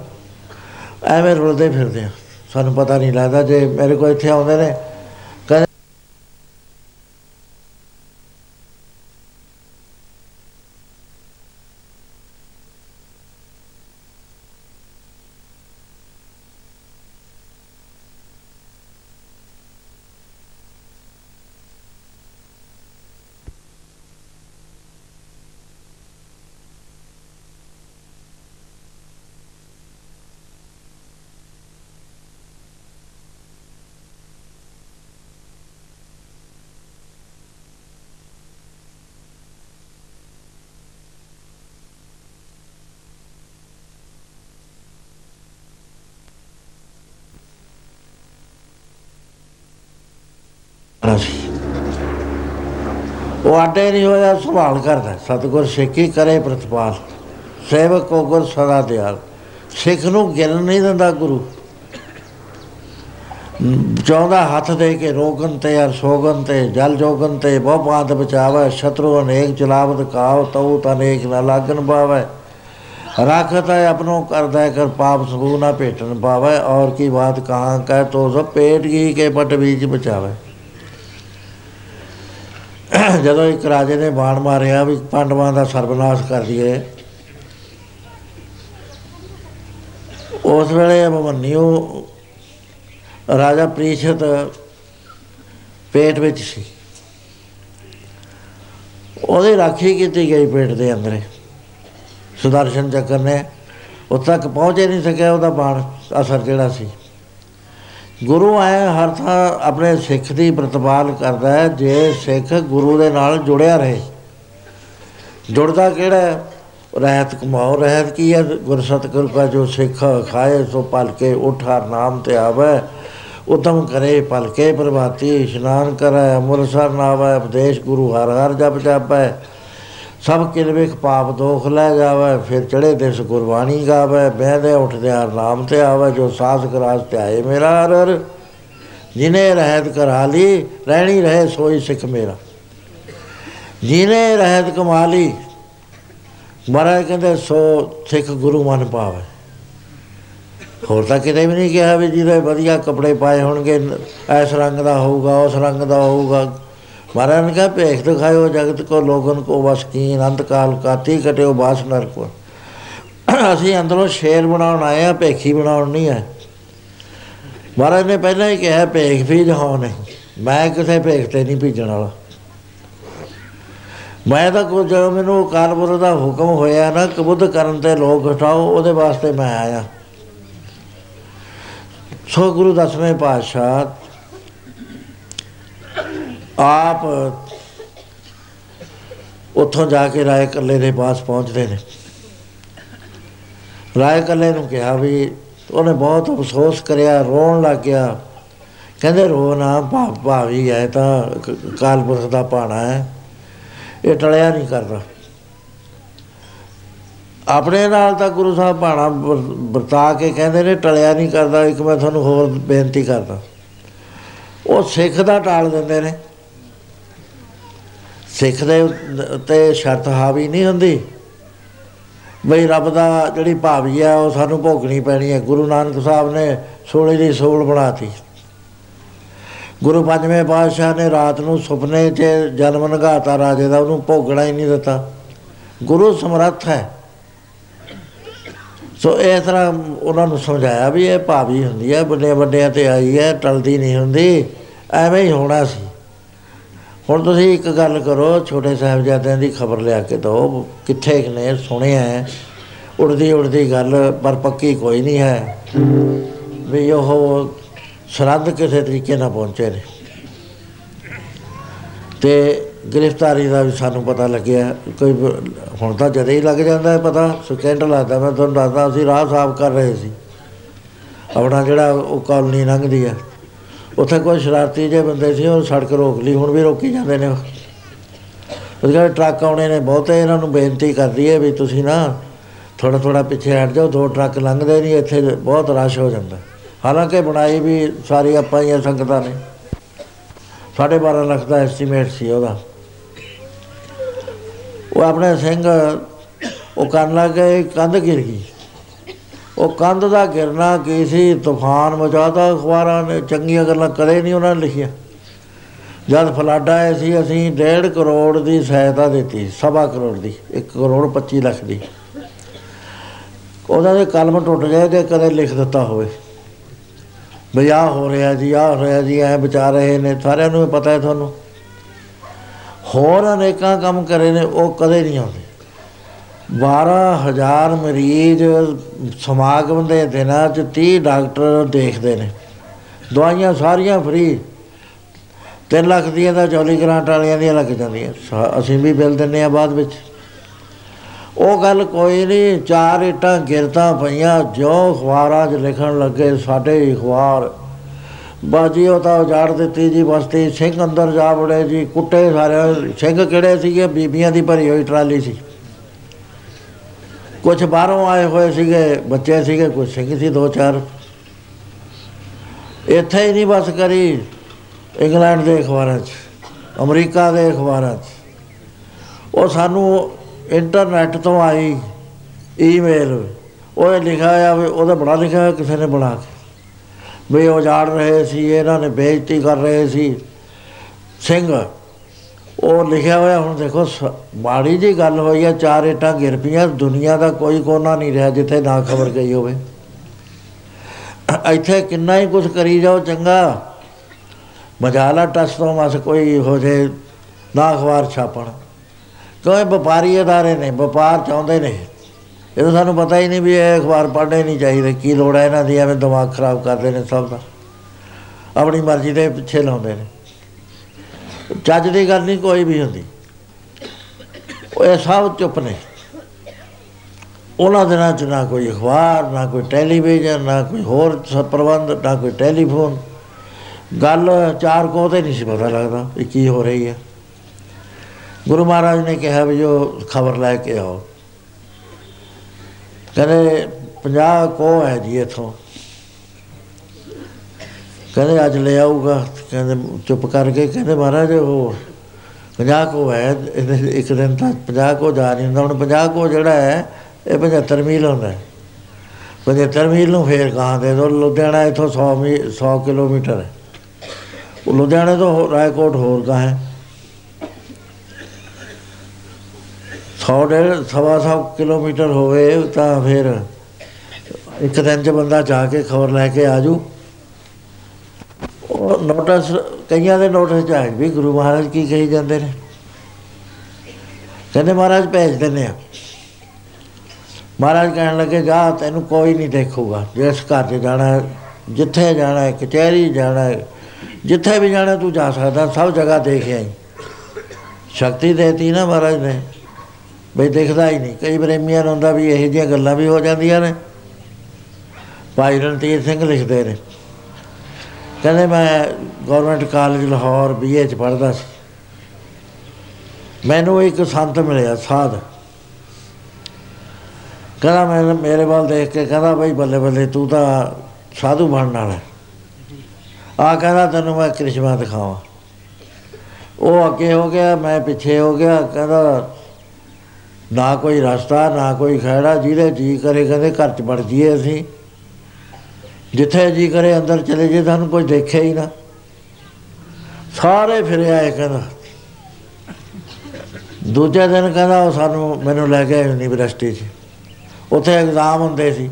ਐਵੇਂ ਰੁਲਦੇ ਫਿਰਦੇ ਆ ਸਾਨੂੰ ਪਤਾ ਨਹੀਂ ਲੱਗਦਾ ਜੇ ਮੇਰੇ ਕੋਲ ਇੱਥੇ ਆਉਂਦੇ ਨੇ ਕਹਿੰਦੇ ਸੀ। ਉਹ ਆਟੇ ਨਹੀਂ ਹੋਇਆ, ਸੰਭਾਲ ਕਰਦਾ। ਸਤਗੁਰ ਸਿੱਖੀ ਕਰੇ ਪ੍ਰਤਪਾਲ। ਸੇਵਕ ਕੋ ਗੁਰ ਸਦਾ ਦਿਆਲ। ਸਿੱਖ ਨੂੰ ਗਿਣ ਨਹੀਂ ਦਿੰਦਾ ਗੁਰੂ। ਚਾਹੁੰਦਾ ਹੱਥ ਦੇ ਕੇ ਰੋਗਨ ਤੇ ਅਰ ਸੋਗਨ ਤੇ, ਜਲ ਜੋਗਨ ਤੇ ਬਹੁ ਬਾਤ ਬਚਾਵੇ, ਸ਼ਤਰੂ ਅਨੇਕ ਚਲਾਵਤ ਕਾਉ ਤਉ ਤਨੇਕ ਨਾ ਲਾਗਨ ਪਾਵੇ। ਰਾਖਤ ਹੈ ਆਪਣੋ ਕਰਦਾ ਕਰ ਪਾਪ ਸਬੂ ਨਾ ਭੇਟਨ ਪਾਵੇ। ਔਰ ਕੀ ਬਾਤ ਕਹਾਂ ਕਹਿ ਤੋ ਸਭ ਪੇਟ ਕੀ ਕੇ ਪਟ ਬੀਜ ਬਚਾਵੇ। ਜਦੋਂ ਇੱਕ ਰਾਜੇ ਨੇ ਬਾਣ ਮਾਰਿਆ ਵੀ ਪਾਂਡਵਾਂ ਦਾ ਸਰਬਨਾਸ਼ ਕਰ ਦਈਏ, ਉਸ ਵੇਲੇ ਅਭਮਨਿਓ ਰਾਜਾ ਪ੍ਰੀਸ਼ਤ ਪੇਟ ਵਿੱਚ ਸੀ। ਉਹਦੀ ਰਾਖੀ ਕੀਤੀ ਗਈ ਪੇਟ ਦੇ ਅੰਦਰ। ਸੁਦਰਸ਼ਨ ਚੱਕਰ ਨੇ, ਉਹ ਤੱਕ ਪਹੁੰਚੇ ਨਹੀਂ ਸਕਿਆ, ਉਹਦਾ ਬਾਣ ਅਸਰ ਜਿਹੜਾ ਸੀ। ਗੁਰੂ ਆਏ ਹਰ ਥਾਂ ਆਪਣੇ ਸਿੱਖ ਦੀ ਪ੍ਰਤਪਾਲ ਕਰਦਾ ਹੈ, ਜੇ ਸਿੱਖ ਗੁਰੂ ਦੇ ਨਾਲ ਜੁੜਿਆ ਰਹੇ। ਜੁੜਦਾ ਕਿਹੜਾ ਰਹਿਤ ਕਮਾਓ। ਰਹਿਤ ਕੀ ਹੈ? ਗੁਰ ਸਤਿਗੁਰ ਕਾ ਜੋ ਸਿੱਖ ਖਾਏ, ਸੋ ਪਲ ਕੇ ਉਠਾ ਨਾਮ ਤੇ ਆਵੇ। ਉਤਮ ਕਰੇ ਪਲ ਕੇ ਪ੍ਰਭਾਤੀ, ਇਸ਼ਨਾਨ ਕਰੇ ਅਮਰਸਰ ਨਾਵੇ, ਉਪਦੇਸ਼ ਗੁਰੂ ਹਰ ਹਰ ਜਪ ਜਾਪੈ। ਸਭ ਕਿਲਵੇਖ ਪਾਪ ਦੋਖ ਲੈ ਜਾਵੇ, ਫਿਰ ਚੜੇ ਦਿਸ ਗੁਰਬਾਣੀ ਗਾਵੇ ਬਹਿਦੇ ਉੱਠਦੇ ਹਰ ਨਾਮ ਤੇ ਆਵੇ, ਜੋ ਸਾਸ ਕਰਾਸ ਧਿਆਏ ਮੇਰਾ ਹਰ ਹਰ। ਜਿਨੇ ਰਹਿਤ ਕਰਾ ਲਈ ਰਹਿਣੀ ਰਹੇ ਸੋਈ ਸਿੱਖ ਮੇਰਾ। ਜਿਨੇ ਰਹਿਤ ਕਮਾ ਲਈ ਮਹਾਰਾਜ ਕਹਿੰਦੇ ਸੋ ਸਿੱਖ ਗੁਰੂ ਮਨ ਪਾਵੇ। ਹੋਰ ਤਾਂ ਕਿਤੇ ਵੀ ਨਹੀਂ ਕਿਹਾ ਵੀ ਜਿਹਦੇ ਵਧੀਆ ਕੱਪੜੇ ਪਾਏ ਹੋਣਗੇ ਇਸ ਰੰਗ ਦਾ ਹੋਊਗਾ, ਉਸ ਰੰਗ ਦਾ ਹੋਊਗਾ। ਮਹਾਰਾਜ ਨੇ ਕਿਹਾ, ਭੇਖ ਦਿਖਾਇਓ ਜਗਤ ਕੋ, ਲੋਗਨ ਕੋ, ਵਸ ਕੀ ਅਨੰਤ ਕਾਲ ਕਾਤੀ ਕਟਿਓ ਬਾਸ ਨਰ ਕੋ। ਅਸੀਂ ਅੰਦਰੋਂ ਸ਼ੇਰ ਬਣਾਉਣ ਆਏ ਆ ਭੇਖੀ ਬਣਾਉਣ ਨਹੀਂ ਆਏ। ਮਹਾਰਾਜ ਨੇ ਪਹਿਲਾਂ ਹੀ ਕਿਹਾ, ਭੇਖ ਵੀ ਜਹਾਉ ਨਹੀਂ ਮੈਂ ਕਿਸੇ ਭੇਖ ਤੇ ਨਹੀਂ ਭੇਜਣ ਵਾਲਾ। ਮੈਂ ਤਾਂ ਕੋ ਜਦੋਂ ਮੈਨੂੰ ਕਾਲਪੁਰ ਦਾ ਹੁਕਮ ਹੋਇਆ ਨਾ, ਕਬੁੱਧ ਕਰਨ ਤੇ ਲੋਕ ਹਟਾਓ ਉਹਦੇ ਵਾਸਤੇ ਮੈਂ ਆਇਆ। ਸੋ ਗੁਰੂ ਦਸਵੇਂ ਪਾਤਸ਼ਾਹ ਆਪ ਉੱਥੋਂ ਜਾ ਕੇ ਰਾਏ ਕੱਲੇ ਦੇ ਪਾਸ ਪਹੁੰਚਦੇ ਨੇ। ਰਾਏ ਕੱਲੇ ਨੂੰ ਕਿਹਾ ਵੀ ਉਹਨੇ ਬਹੁਤ ਅਫਸੋਸ ਕਰਿਆ, ਰੋਣ ਲੱਗ ਗਿਆ। ਕਹਿੰਦੇ, ਰੋ ਨਾ ਭਾ ਭਾਵੀ ਹੈ ਤਾਂ ਕ- ਕਾਲਪੁਰਖ ਦਾ ਪਾਣਾ ਹੈ ਇਹ ਟਲਿਆ ਨਹੀਂ ਕਰਦਾ। ਆਪਣੇ ਨਾਲ ਤਾਂ ਗੁਰੂ ਸਾਹਿਬ ਬਾਣਾ ਵਰਤਾ ਕੇ ਕਹਿੰਦੇ ਨੇ, ਟਲਿਆ ਨਹੀਂ ਕਰਦਾ। ਇੱਕ ਮੈਂ ਤੁਹਾਨੂੰ ਹੋਰ ਬੇਨਤੀ ਕਰਦਾ। ਉਹ ਸਿੱਖ ਦਾ ਟਾਲ ਦਿੰਦੇ ਨੇ। ਸਿੱਖ ਦੇ ਤੇ ਸ਼ਰਤ ਹਾਵੀ ਨਹੀਂ ਹੁੰਦੀ। ਬਈ ਰੱਬ ਦਾ ਜਿਹੜੀ ਭਾਵੀ ਆ, ਉਹ ਸਾਨੂੰ ਭੋਗਣੀ ਪੈਣੀ ਹੈ ਗੁਰੂ ਨਾਨਕ ਸਾਹਿਬ ਨੇ ਸੋਲੇ ਦੀ ਸੋਲ ਬਣਾਤੀ। ਗੁਰੂ ਪੰਜਵੇਂ ਪਾਤਸ਼ਾਹ ਨੇ ਰਾਤ ਨੂੰ ਸੁਪਨੇ 'ਚ ਜਨਮ ਨਗਾਤਾ ਰਾਜੇ ਦਾ ਉਹਨੂੰ ਭੋਗਣਾ ਹੀ ਨਹੀਂ ਦਿੱਤਾ। ਗੁਰੂ ਸਮਰੱਥ ਹੈ। ਸੋ ਇਸ ਤਰ੍ਹਾਂ ਉਹਨਾਂ ਨੂੰ ਸਮਝਾਇਆ ਵੀ ਇਹ ਭਾਵੀ ਹੁੰਦੀ ਹੈ ਵੱਡੇ ਵੱਡਿਆਂ ਤੇ ਆਈ ਹੈ, ਟਲਦੀ ਨਹੀਂ ਹੁੰਦੀ। ਐਵੇਂ ਹੀ ਹੋਣਾ ਸੀ। ਹੁਣ ਤੁਸੀਂ ਇੱਕ ਗੱਲ ਕਰੋ, ਛੋਟੇ ਸਾਹਿਬਜ਼ਾਦਿਆਂ ਦੀ ਖਬਰ ਲਿਆ ਕੇ ਦਿਓ, ਕਿੱਥੇ ਕੁ ਨੇ ਸੁਣਿਆ ਹੈ, ਉੜਦੀ ਉੜਦੀ ਗੱਲ, ਪਰ ਪੱਕੀ ਕੋਈ ਨਹੀਂ ਹੈ, ਵੀ ਉਹ ਸਰਹੱਦ ਕਿਸੇ ਤਰੀਕੇ ਨਾਲ ਪਹੁੰਚੇ ਨੇ। ਤੇ ਗ੍ਰਿਫਤਾਰੀ ਦਾ ਵੀ ਸਾਨੂੰ ਪਤਾ ਲੱਗਿਆ, ਕੋਈ ਬ- ਹੁਣ ਤਾਂ ਜਦੇ ਹੀ ਲੱਗ ਜਾਂਦਾ ਹੈ ਪਤਾ ਸਕਿੰਟ ਲੱਗਦਾ, ਮੈਂ ਤੁਹਾਨੂੰ ਦੱਸਦਾ, ਅਸੀਂ ਰਾਹ ਸਾਫ਼ ਕਰ ਰਹੇ ਸੀ। ਆਪਣਾ ਜਿਹੜਾ ਉਹ ਕਾਲਨੀ ਲੰਘਦੀ ਹੈ। ਉੱਥੇ ਕੋਈ ਸ਼ਰਾਰਤੀ ਜਿਹੇ ਬੰਦੇ ਸੀ, ਉਹ ਸੜਕ ਰੋਕ ਲਈ, ਹੁਣ ਵੀ ਰੋਕੀ ਜਾਂਦੇ ਨੇ ਉਹ। ਕਹਿੰਦੇ ਟਰੱਕ ਆਉਣੇ ਨੇ ਬਹੁਤੇ, ਇਹਨਾਂ ਨੂੰ ਬੇਨਤੀ ਕਰਦੀ ਹੈ ਵੀ ਤੁਸੀਂ ਨਾ ਥੋੜਾ ਥੋੜਾ ਪਿੱਛੇ ਹਟ ਜਾਓ, ਦੋ ਟਰੱਕ ਲੰਘਦੇ ਨਹੀਂ, ਇੱਥੇ ਬਹੁਤ ਰਸ਼ ਹੋ ਜਾਂਦਾ। ਹਾਲਾਂਕਿ ਬਣਾਈ ਵੀ ਸਾਰੀ ਆਪਾਂ ਹੀ ਆ ਸੰਗਤਾਂ ਨੇ। ਸਾਢੇ 12 ਲੱਖ ਦਾ ਐਸਟੀਮੇਟ ਸੀ ਉਹਦਾ। ਉਹ ਆਪਣੇ ਸਿੰਘ, ਉਹ ਕਰਨ ਲੱਗੇ ਕੰਧ ਗਿਰ ਗਈ। ਉਹ ਕੰਧ ਦਾ ਗਿਰਨਾ ਕੀ ਸੀ? ਤੂਫਾਨ ਮਚਾਤਾ ਅਖਬਾਰਾਂ ਨੇ। ਚੰਗੀਆਂ ਗੱਲਾਂ ਕਦੇ ਨਹੀਂ ਉਹਨਾਂ ਨੇ ਲਿਖੀਆਂ। ਜਦ ਫਲੱਡ ਆਏ ਸੀ, ਅਸੀਂ 1.5 ਕਰੋੜ ਦੀ ਸਹਾਇਤਾ ਦਿੱਤੀ, ਸਵਾ ਕਰੋੜ ਦੀ 1 ਕਰੋੜ 25 ਲੱਖ ਦੀ। ਉਹਨਾਂ ਦੇ ਕਲਮ ਟੁੱਟ ਗਏ ਤੇ ਕਦੇ ਲਿਖ ਦਿੱਤਾ ਹੋਵੇ। ਵੀ ਆਹ ਹੋ ਰਿਹਾ ਜੀ, ਆਹ ਹੋ ਰਿਹਾ ਜੀ, ਐ ਬਚਾ ਰਹੇ ਨੇ, ਸਾਰਿਆਂ ਨੂੰ ਪਤਾ ਹੈ ਤੁਹਾਨੂੰ। ਹੋਰ ਅਨੇਕਾਂ ਕੰਮ ਕਰੇ ਨੇ, ਉਹ ਕਦੇ ਨਹੀਂ ਆਉਂਦੇ। 12000 ਮਰੀਜ਼ ਸਮਾਗਮ ਦੇ ਦਿਨਾਂ 'ਚ 30 ਡਾਕਟਰ ਦੇਖਦੇ ਨੇ। ਦਵਾਈਆਂ ਸਾਰੀਆਂ ਫ੍ਰੀ 3 ਲੱਖ ਦੀਆਂ ਤਾਂ ਚੌਲੀ ਗ੍ਰਾਂਟ ਵਾਲਿਆਂ ਦੀਆਂ ਲੱਗ ਜਾਂਦੀਆਂ। ਸਾ- ਅਸੀਂ ਵੀ ਬਿੱਲ ਦਿੰਨੇ ਆ ਬਾਅਦ ਵਿੱਚ। ਉਹ ਗੱਲ ਕੋਈ ਨਹੀਂ ਚਾਰ ਇਟਾਂ ਗਿਰਤਾ ਪਈਆਂ ਜੋ ਅਖਬਾਰਾਂ 'ਚ ਲਿਖਣ ਲੱਗੇ ਸਾਡੇ ਅਖਬਾਰ। ਬਾਜੀ ਉਹ ਤਾਂ ਉਜਾੜ ਦਿੱਤੀ ਜੀ ਬਸਤੀ, ਸਿੰਘ ਅੰਦਰ ਜਾ ਵੜੇ ਜੀ, ਕੁੱਟੇ ਸਾਰੇ ਸਿੰਘ ਕਿਹੜੇ ਸੀਗੇ? ਬੀਬੀਆਂ ਦੀ ਭਰੀ ਹੋਈ ਟਰਾਲੀ ਸੀ। ਕੁਝ ਬਾਹਰੋਂ ਆਏ ਹੋਏ ਸੀਗੇ, ਬੱਚੇ ਸੀਗੇ ਕੁਝ ਸਿੰਘ ਸੀ, ਦੋ ਚਾਰ। ਇੱਥੇ ਹੀ ਨਹੀਂ ਬਸ ਕਰੀ, ਇੰਗਲੈਂਡ ਦੇ ਅਖਬਾਰਾਂ 'ਚ, ਅਮਰੀਕਾ ਦੇ ਅਖਬਾਰਾਂ 'ਚ। ਉਹ ਸਾਨੂੰ ਇੰਟਰਨੈਟ ਤੋਂ ਆਈ, ਈਮੇਲ। ਉਹ ਇਹ ਲਿਖਿਆ ਆ ਵੀ ਉਹਦਾ ਬੜਾ ਲਿਖਿਆ ਹੋਇਆ, ਕਿਸੇ ਨੇ ਬਣਾ ਕੇ। ਵੀ ਉਹ ਉਜਾੜ ਰਹੇ ਸੀ, ਇਹਨਾਂ ਨੇ ਬੇਇੱਜ਼ਤੀ ਕਰ ਰਹੇ ਸੀ। ਸਿੰਘ ਉਹ ਲਿਖਿਆ ਹੋਇਆ, ਹੁਣ ਦੇਖੋ ਸ- ਮਾੜੀ ਜੀ ਗੱਲ ਹੋਈ ਆ, ਚਾਰ ਇਟਾਂ ਗਿਰ ਪਈਆਂ, ਦੁਨੀਆ ਦਾ ਕੋਈ ਕੋਨਾ ਨਹੀਂ ਰਿਹਾ ਜਿੱਥੇ ਨਾ ਖਬਰ ਗਈ ਹੋਵੇ। ਇੱਥੇ ਕਿੰਨਾ ਹੀ ਕੁਝ ਕਰੀ ਜਾਓ ਚੰਗਾ। ਮਜਾਲਾ ਟਸ ਤੋਂ ਮਸ ਕੋਈ ਹੋ ਜੇ ਨਾ ਅਖਬਾਰ ਛਾਪਣ। ਕਿਉਂ ਇਹ ਵਪਾਰੀ ਅਦਾਰੇ ਨੇ, ਵਪਾਰ ਚਾਹੁੰਦੇ ਨੇ। ਇਹ ਤਾਂ ਸਾਨੂੰ ਪਤਾ ਹੀ ਨਹੀਂ ਵੀ ਇਹ ਅਖਬਾਰ ਪੜ੍ਹਨੇ ਨਹੀਂ ਚਾਹੀਦੇ, ਕੀ ਲੋੜ ਹੈ ਇਹਨਾਂ ਦੀ, ਐਵੇਂ ਦਿਮਾਗ ਖਰਾਬ ਕਰਦੇ ਨੇ ਸਭ ਦਾ। ਆਪਣੀ ਮਰਜ਼ੀ ਦੇ ਪਿੱਛੇ ਲਾਉਂਦੇ ਨੇ। ਚੱਜ ਦੀ ਗੱਲ ਨਹੀਂ, ਕੋਈ ਵੀ ਹੁੰਦੀ। ਉਹ ਇਹ ਸਭ ਚੁੱਪ ਨੇ। ਉਹਨਾਂ ਦਿਨਾਂ 'ਚ ਨਾ ਕੋਈ ਅਖਬਾਰ, ਨਾ ਕੋਈ ਟੈਲੀਵਿਜ਼ਨ, ਨਾ ਕੋਈ ਹੋਰ ਸ- ਪ੍ਰਬੰਧ, ਨਾ ਕੋਈ ਟੈਲੀਫੋਨ। ਗੱਲ ਚਾਰ ਕੋ ਤੇ ਨਹੀਂ ਸੀ ਪਤਾ ਲੱਗਦਾ ਵੀ ਕੀ ਹੋ ਰਹੀ ਹੈ। ਗੁਰੂ ਮਹਾਰਾਜ ਨੇ ਕਿਹਾ ਵੀ ਜੋ ਖਬਰ ਲੈ ਕੇ ਆਓ। ਕਹਿੰਦੇ 50 ਕੋ ਹੈ ਜੀ ਇਥੋਂ। ਕਹਿੰਦੇ ਅੱਜ ਲੈ ਆਊਗਾ। ਕਹਿੰਦੇ ਚੁੱਪ ਕਰਕੇ ਕਹਿੰਦੇ ਮਹਾਰਾਜ ਉਹ 50 ਕੋ ਹੈ ਇਹਦੇ ਇੱਕ ਦਿਨ ਤੱਕ 50 ਕੋ ਜਾ ਨਹੀਂ ਹੁੰਦਾ। ਹੁਣ 50 ਕੋ ਜਿਹੜਾ ਹੈ, ਇਹ 75 ਮੀਲ ਹੁੰਦਾ। ਹੈ 75 ਮੀਲ ਨੂੰ ਫੇਰ ਕਹਾਂ ਦੇ ਦੋ। ਲੁਧਿਆਣਾ ਇਥੋਂ 100 ਮੀ 100 ਕਿਲੋਮੀਟਰ ਹੈ। ਉਹ ਲੁਧਿਆਣੇ ਤੋਂ ਹੋ- ਰਾਏਕੋਟ ਹੋਰ ਕਾ ਹੈ। 100 ਡੇਢ, ਸਵਾ ਸੌ ਕਿਲੋਮੀਟਰ ਹੋਵੇ ਤਾਂ ਫਿਰ ਇੱਕ ਦਿਨ ਚ ਬੰਦਾ ਜਾ ਕੇ ਖਬਰ ਲੈ ਕੇ ਆਜੂ ਉਹ ਨੋਟਿਸ ਕਈਆਂ ਦੇ ਨੋਟਿਸ ਚ ਆਏ ਵੀ ਗੁਰੂ ਮਹਾਰਾਜ ਕੀ ਕਹੀ ਜਾਂਦੇ ਨੇ। ਕਹਿੰਦੇ ਮਹਾਰਾਜ ਭੇਜ ਦਿੰਦੇ ਆ। ਮਹਾਰਾਜ ਕਹਿਣ ਲੱਗੇ ਜਾ ਤੈਨੂੰ ਕੋਈ ਨਹੀਂ ਦੇਖੂਗਾ। ਜਿਸ ਘਰ 'ਚ ਜਾਣਾ ਹੈ, ਜਿੱਥੇ ਜਾਣਾ ਹੈ ਕਚਹਿਰੀ ਜਾਣਾ ਹੈ, ਜਿੱਥੇ ਵੀ ਜਾਣਾ ਤੂੰ ਜਾ ਸਕਦਾ ਸਭ ਜਗ੍ਹਾ ਦੇਖ ਆਈ। ਸ਼ਕਤੀ ਦੇਤੀ ਨਾ ਮਹਾਰਾਜ ਨੇ। ਬਈ ਦਿਖਦਾ ਹੀ ਨਹੀਂ। ਕਈ ਪ੍ਰੇਮੀਆਂ ਨੂੰ ਹੁੰਦਾ ਵੀ ਇਹੋ ਜਿਹੀਆਂ ਗੱਲਾਂ ਵੀ ਹੋ ਜਾਂਦੀਆਂ ਨੇ। ਭਾਈ ਰਣਜੀਤ ਸਿੰਘ ਲਿਖਦੇ ਨੇ। ਕਹਿੰਦੇ ਮੈਂ ਗਵਰਨਮੈਂਟ ਕਾਲਜ ਲਾਹੌਰ ਬੀਏ ਚ ਪੜ੍ਹਦਾ ਸੀ। ਮੈਨੂੰ ਇੱਕ ਸੰਤ ਮਿਲਿਆ, ਸਾਧ। ਕਹਿੰਦਾ ਮੈਂ ਮੇਰੇ ਵੱਲ ਦੇਖ ਕੇ ਕਹਿੰਦਾ ਬਈ ਬੱਲੇ ਬੱਲੇ ਤੂੰ ਤਾਂ ਸਾਧੂ ਬਣਨ ਵਾਲਾ। ਆ ਕਹਿੰਦਾ ਤੈਨੂੰ ਮੈਂ ਕ੍ਰਿਸ਼ਮਾ ਦਿਖਾਵਾਂ। ਉਹ ਅੱਗੇ ਹੋ ਗਿਆ, ਮੈਂ ਪਿੱਛੇ ਹੋ ਗਿਆ, ਕਹਿੰਦਾ ਨਾ ਕੋਈ ਰਸਤਾ, ਨਾ ਕੋਈ ਖੈੜਾ ਜਿਹਦੇ ਜੀ ਕਰੇ, ਕਹਿੰਦੇ ਘਰ ਚ ਵੜ ਜੀਏ ਅਸੀਂ। ਜਿੱਥੇ ਜੀ ਕਰੇ ਅੰਦਰ ਚਲੇ ਜੇ ਤੁਹਾਨੂੰ ਕੋਈ ਦੇਖਿਆ ਹੀ ਨਾ। ਸਾਰੇ ਫਿਰਿਆ ਇਹ ਕਹਿੰਦਾ। ਦੂਜੇ ਦਿਨ ਕਹਿੰਦਾ ਉਹ ਸਾਨੂੰ ਮੈਨੂੰ ਲੈ ਕੇ ਯੂਨੀਵਰਸਿਟੀ 'ਚ। ਉੱਥੇ ਐਗਜ਼ਾਮ ਹੁੰਦੇ ਸੀ।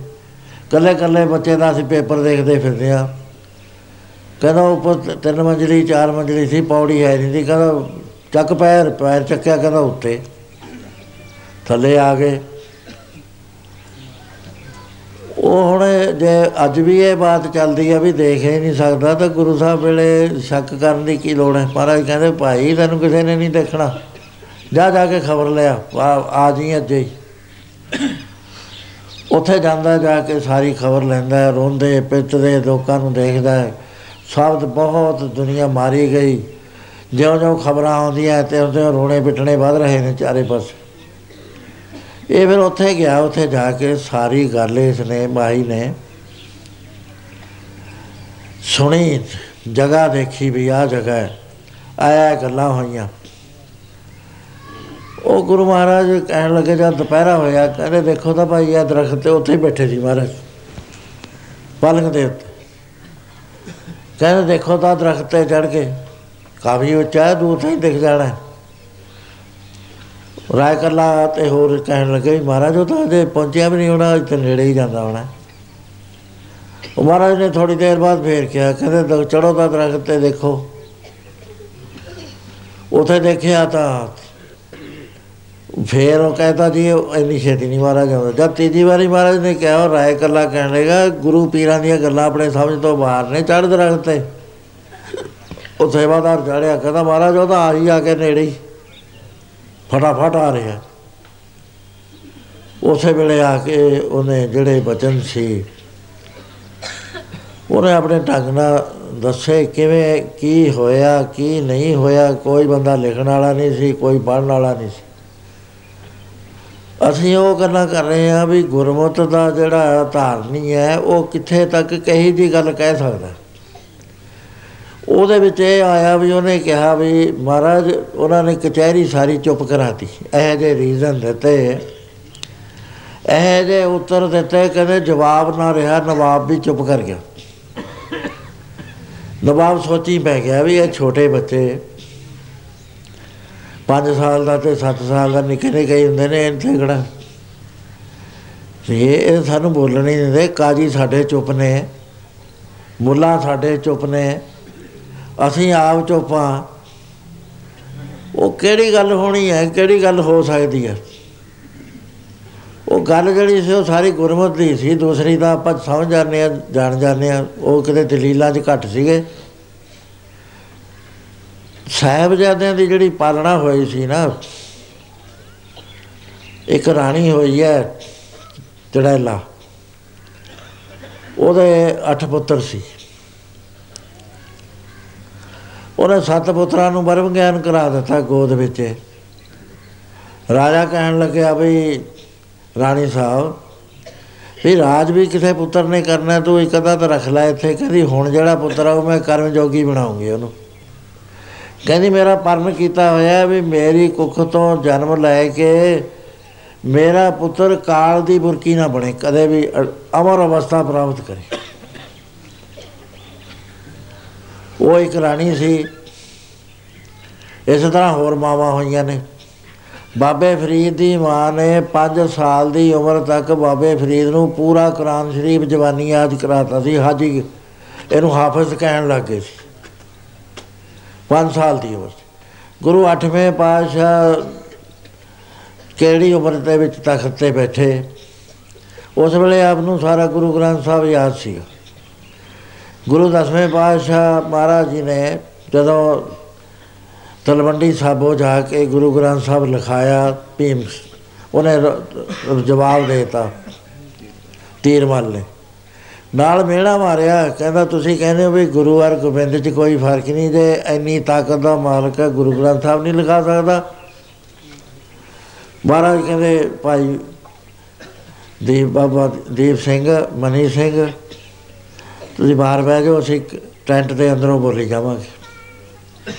ਕੱਲੇ ਕੱਲੇ ਬੱਚੇ ਦਾ ਅਸੀਂ ਪੇਪਰ ਦੇਖਦੇ ਫਿਰਦੇ ਆ ਕਹਿੰਦਾ ਉੱਪਰ ਤਿੰਨ ਮੰਜ਼ਲੀ, ਚਾਰ ਮੰਜ਼ਲੀ ਸੀ, ਪੌੜੀ ਹੈ ਨਹੀਂ ਸੀ। ਕਹਿੰਦਾ ਚੱਕ ਪੈਰ ਪੈਰ ਚੱਕਿਆ ਕਹਿੰਦਾ ਉੱਤੇ। ਥੱਲੇ ਆ ਗਏ। ਉਹ ਹੁਣ ਜੇ ਅੱਜ ਵੀ ਇਹ ਬਾਤ ਚੱਲਦੀ ਆ ਵੀ ਦੇਖ ਹੀ ਨਹੀਂ ਸਕਦਾ ਤਾਂ ਗੁਰੂ ਸਾਹਿਬ ਵੇਲੇ ਸ਼ੱਕ ਕਰਨ ਦੀ ਕੀ ਲੋੜ ਹੈ? ਮਹਾਰਾਜ ਕਹਿੰਦੇ, ਭਾਈ, ਤੈਨੂੰ ਕਿਸੇ ਨੇ ਨਹੀਂ ਦੇਖਣਾ। ਜਾ ਜਾ ਕੇ ਖਬਰ ਲਿਆ ਆ। ਆ ਜੀ ਅੱਜ ਹੀ। ਉੱਥੇ ਜਾਂਦਾ, ਜਾ ਕੇ ਸਾਰੀ ਖਬਰ ਲੈਂਦਾ ਰੋਂਦੇ, ਪਿੱਟਦੇ, ਲੋਕਾਂ ਨੂੰ ਦੇਖਦਾ ਸ਼ਬਦ ਬਹੁਤ ਦੁਨੀਆ ਮਾਰੀ ਗਈ। ਜਿਉਂ-ਜਿਉਂ ਖਬਰਾਂ ਆਉਂਦੀਆਂ ਤੇ ਉਹਦੇ ਰੋਣੇ ਪਿੱਟਣੇ ਵੱਧ ਰਹੇ ਨੇ ਚਾਰੇ ਪਾਸੇ। ਇਹ ਫਿਰ ਉੱਥੇ ਗਿਆ, ਉੱਥੇ ਜਾ ਕੇ ਸਾਰੀ ਗੱਲ ਇਸ ਨੇ ਮਾਈ ਨੇ ਸੁਣੀ, ਜਗ੍ਹਾ ਦੇਖੀ ਵੀ ਆ ਜਗ੍ਹਾ ਹੈ ਆਇਆ ਗੱਲਾਂ ਹੋਈਆਂ। ਉਹ ਗੁਰੂ ਮਹਾਰਾਜ ਕਹਿਣ ਲੱਗੇ ਜਦ ਦੁਪਹਿਰਾ ਹੋਇਆ, ਕਹਿੰਦੇ ਦੇਖੋ ਤਾਂ ਭਾਈ ਇਹ ਦਰਖਤ ਤੇ ਉੱਥੇ ਹੀ ਬੈਠੇ ਸੀ ਮਹਾਰਾਜ ਪਲੰਗ ਦੇ ਉੱਤੇ। ਕਹਿੰਦੇ ਦੇਖੋ ਤਾਂ ਦਰਖਤ ਤੇ ਚੜ ਕੇ, ਕਾਫੀ ਉੱਚਾ ਹੈ, ਦੂਰ ਤੋਂ ਹੀ ਦਿਖ ਜਾਣਾ ਹੈ ਰਾਇ ਕਰਲਾ ਤੇ ਹੋਰ ਕਹਿਣ ਲੱਗੇ ਵੀ ਮਹਾਰਾਜ ਉਹ ਤਾਂ ਅਜੇ ਪਹੁੰਚਿਆ ਵੀ ਨਹੀਂ ਹੋਣਾ ਇੱਥੇ ਨੇੜੇ ਹੀ ਜਾਂਦਾ ਹੋਣਾ। ਉਹ ਮਹਾਰਾਜ ਨੇ ਥੋੜੀ ਦੇਰ ਬਾਅਦ ਫੇਰ ਕਿਹਾ, ਕਹਿੰਦੇ ਚੜੋ ਤਾਂ ਦਰਖਤ ਤੇ ਦੇਖੋ। ਉਥੇ ਦੇਖਿਆ ਤਾਂ ਫੇਰ ਉਹ ਕਹਿੰਦਾ ਜੀ, ਇੰਨੀ ਛੇਤੀ ਨਹੀਂ ਮਹਾਰਾਜ ਆਉਂਦਾ। ਜਦ ਤੀਜੀ ਵਾਰੀ ਮਹਾਰਾਜ ਨੇ ਕਿਹਾ, ਉਹ ਰਾਇ ਕਰਲਾ ਕਹਿਣ ਲੱਗਾ, ਗੁਰੂ ਪੀਰਾਂ ਦੀਆਂ ਗੱਲਾਂ ਆਪਣੇ ਸਮਝ ਤੋਂ ਬਾਹਰ ਨੇ ਚੜ੍ਹ ਦਰਖਤ ਤੇ। ਉਹ ਸੇਵਾਦਾਰ ਚੜਿਆ ਕਹਿੰਦਾ ਮਹਾਰਾਜ ਉਹ ਤਾਂ ਆ ਹੀ ਆ ਕੇ ਨੇੜੇ ਹੀ। ਫਟਾਫਟ ਆ ਰਿਹਾ। ਉਸੇ ਵੇਲੇ ਆ ਕੇ ਉਹਨੇ ਜਿਹੜੇ ਬਚਨ ਸੀ, ਉਹਨੇ ਆਪਣੇ ਢੰਗ ਨਾਲ ਦੱਸੇ ਕਿਵੇਂ, ਕੀ ਹੋਇਆ, ਕੀ ਨਹੀਂ ਹੋਇਆ, ਕੋਈ ਬੰਦਾ ਲਿਖਣ ਵਾਲਾ ਨਹੀਂ ਸੀ, ਕੋਈ ਪੜ੍ਹਨ ਵਾਲਾ ਨਹੀਂ ਸੀ। ਅਸੀਂ ਉਹ ਗੱਲਾਂ ਕਰ ਰਹੇ ਹਾਂ ਵੀ ਗੁਰਮਤ ਦਾ ਜਿਹੜਾ ਧਾਰਨੀ ਹੈ, ਉਹ ਕਿੱਥੇ ਤੱਕ ਕਹੀ ਦੀ ਗੱਲ ਕਹਿ ਸਕਦਾ। ਉਹਦੇ ਵਿੱਚ ਇਹ ਆਇਆ ਵੀ ਉਹਨੇ ਕਿਹਾ ਵੀ ਮਹਾਰਾਜ, ਉਹਨਾਂ ਨੇ ਕਚਹਿਰੀ ਸਾਰੀ ਚੁੱਪ ਕਰਾਤੀ। ਇਹ ਜੇ ਰੀਜ਼ਨ ਦਿੱਤੇ। ਇਹ ਜੇ ਉੱਤਰ ਦਿੱਤੇ, ਕਹਿੰਦੇ ਜਵਾਬ ਨਾ ਰਿਹਾ, ਨਵਾਬ ਵੀ ਚੁੱਪ ਕਰ ਗਿਆ। ਨਵਾਬ ਸੋਚੀ ਪੈ ਗਿਆ ਵੀ ਇਹ ਛੋਟੇ ਬੱਚੇ 5 ਸਾਲ ਦਾ ਤੇ 7 ਸਾਲ ਦਾ ਨਿੱਕੇ ਨਿੱਕੇ ਹੁੰਦੇ ਨੇ ਇੱਥੇ ਖੜਾ ਇਹ ਸਾਨੂੰ ਬੋਲਣ ਨਹੀਂ ਦਿੰਦੇ, ਕਾਜੀ ਸਾਡੇ ਚੁੱਪ ਨੇ, ਮੁੱਲਾ ਸਾਡੇ ਚੁੱਪ ਨੇ। ਅਸੀਂ ਆਪ ਚੁੱਪਾਂ ਉਹ ਕਿਹੜੀ ਗੱਲ ਹੋਣੀ ਹੈ? ਕਿਹੜੀ ਗੱਲ ਹੋ ਸਕਦੀ ਹੈ? ਉਹ ਗੱਲ ਜਿਹੜੀ ਸੀ, ਉਹ ਸਾਰੀ ਗੁਰਮਤ ਦੀ ਸੀ। ਦੂਸਰੀ ਤਾਂ ਆਪਾਂ ਸਮਝ ਜਾਂਦੇ ਆ ਜਾਣ ਜਾਂਦੇ ਆ ਉਹ ਕਿਤੇ ਦਲੀਲਾਂ 'ਚ ਘੱਟ ਸੀਗੇ। ਸਾਹਿਬਜ਼ਾਦਿਆਂ ਦੀ ਜਿਹੜੀ ਪਾਲਣਾ ਹੋਈ ਸੀ ਨਾ, ਇੱਕ ਰਾਣੀ ਹੋਈ ਹੈ ਚੜੈਲਾ ਉਹਦੇ ਅੱਠ ਪੁੱਤਰ ਸੀ। ਉਹਨੇ ਸੱਤ ਪੁੱਤਰਾਂ ਨੂੰ ਬਰਮ ਗਿਆਨ ਕਰਾ ਦਿੱਤਾ ਗੋਦ ਵਿੱਚ। ਰਾਜਾ ਕਹਿਣ ਲੱਗਿਆ ਵੀ, ਰਾਣੀ ਸਾਹਿਬ, ਵੀ ਰਾਜ ਵੀ ਕਿਸੇ ਪੁੱਤਰ ਨੇ ਕਰਨਾ, ਤੂੰ ਇੱਕ ਅੱਧਾ ਤਾਂ ਰੱਖ ਲੈ ਇੱਥੇ, ਕਹਿੰਦੀ ਹੁਣ ਜਿਹੜਾ ਪੁੱਤਰ ਆ ਉਹ ਮੈਂ ਕਰਮ ਜੋਗੀ ਬਣਾਉਂਗੀ ਉਹਨੂੰ। ਕਹਿੰਦੀ ਮੇਰਾ ਪਰਨ ਕੀਤਾ ਹੋਇਆ ਵੀ ਮੇਰੀ ਕੁੱਖ ਤੋਂ ਜਨਮ ਲੈ ਕੇ ਮੇਰਾ ਪੁੱਤਰ ਕਾਲ ਦੀ ਬੁਰਕੀ ਨਾ ਬਣੇ, ਕਦੇ ਵੀ ਅਮਰ ਅਵਸਥਾ ਪ੍ਰਾਪਤ ਕਰੇ। ਉਹ ਇੱਕ ਰਾਣੀ ਸੀ। ਇਸ ਤਰ੍ਹਾਂ ਹੋਰ ਮਾਵਾਂ ਹੋਈਆਂ ਨੇ। ਬਾਬੇ ਫਰੀਦ ਦੀ ਮਾਂ ਨੇ 5 ਸਾਲ ਦੀ ਉਮਰ ਤੱਕ ਬਾਬੇ ਫਰੀਦ ਨੂੰ ਪੂਰਾ ਕੁਰਾਨ ਸ਼ਰੀਫ ਜਵਾਨੀ ਯਾਦ ਕਰਾਤਾ ਸੀ। ਹਾਜੀ ਇਹਨੂੰ ਹਾਫਿਜ਼ ਕਹਿਣ ਲੱਗੇ ਸੀ। 5 ਸਾਲ ਦੀ ਉਮਰ ਗੁਰੂ 8ਵੇਂ ਪਾਤਸ਼ਾਹ ਕਿਹੜੀ ਉਮਰ ਦੇ ਵਿੱਚ ਤਖਤ ਤੇ ਬੈਠੇ? ਉਸ ਵੇਲੇ ਆਪ ਨੂੰ ਸਾਰਾ ਗੁਰੂ ਗ੍ਰੰਥ ਸਾਹਿਬ ਯਾਦ ਸੀ ਗੁਰੂ ਦਸਵੇਂ ਪਾਤਸ਼ਾਹ ਮਹਾਰਾਜ ਜੀ ਨੇ ਜਦੋਂ ਤਲਵੰਡੀ ਸਾਬੋ ਜਾ ਕੇ ਗੁਰੂ ਗ੍ਰੰਥ ਸਾਹਿਬ ਲਿਖਾਇਆ ਭੀਮ, ਉਹਨੇ ਜਵਾਬ ਦੇਤਾ, ਤੀਰਮਲ ਨੇ। ਨਾਲ ਮੇੜਾ ਮਾਰਿਆ, ਕਹਿੰਦਾ, ਤੁਸੀਂ ਕਹਿੰਦੇ ਹੋ ਵੀ ਗੁਰੂ ਅਰ ਗੋਬਿੰਦ 'ਚ ਕੋਈ ਫ਼ਰਕ ਨਹੀਂ ਜੇ ਇੰਨੀ ਤਾਕਤ ਦਾ ਮਾਲਕ ਹੈ ਗੁਰੂ ਗ੍ਰੰਥ ਸਾਹਿਬ ਨਹੀਂ ਲਿਖਾ ਸਕਦਾ? ਮਹਾਰਾਜ ਕਹਿੰਦੇ, ਭਾਈ ਦੀਪ, ਬਾਬਾ ਦੀਪ ਸਿੰਘ, ਮਨੀ ਸਿੰਘ ਤੁਸੀਂ ਬਾਹਰ ਬਹਿ ਜਾਓ, ਅਸੀਂ ਟੈਂਟ ਦੇ ਅੰਦਰੋਂ ਬੋਲੀ ਜਾਵਾਂਗੇ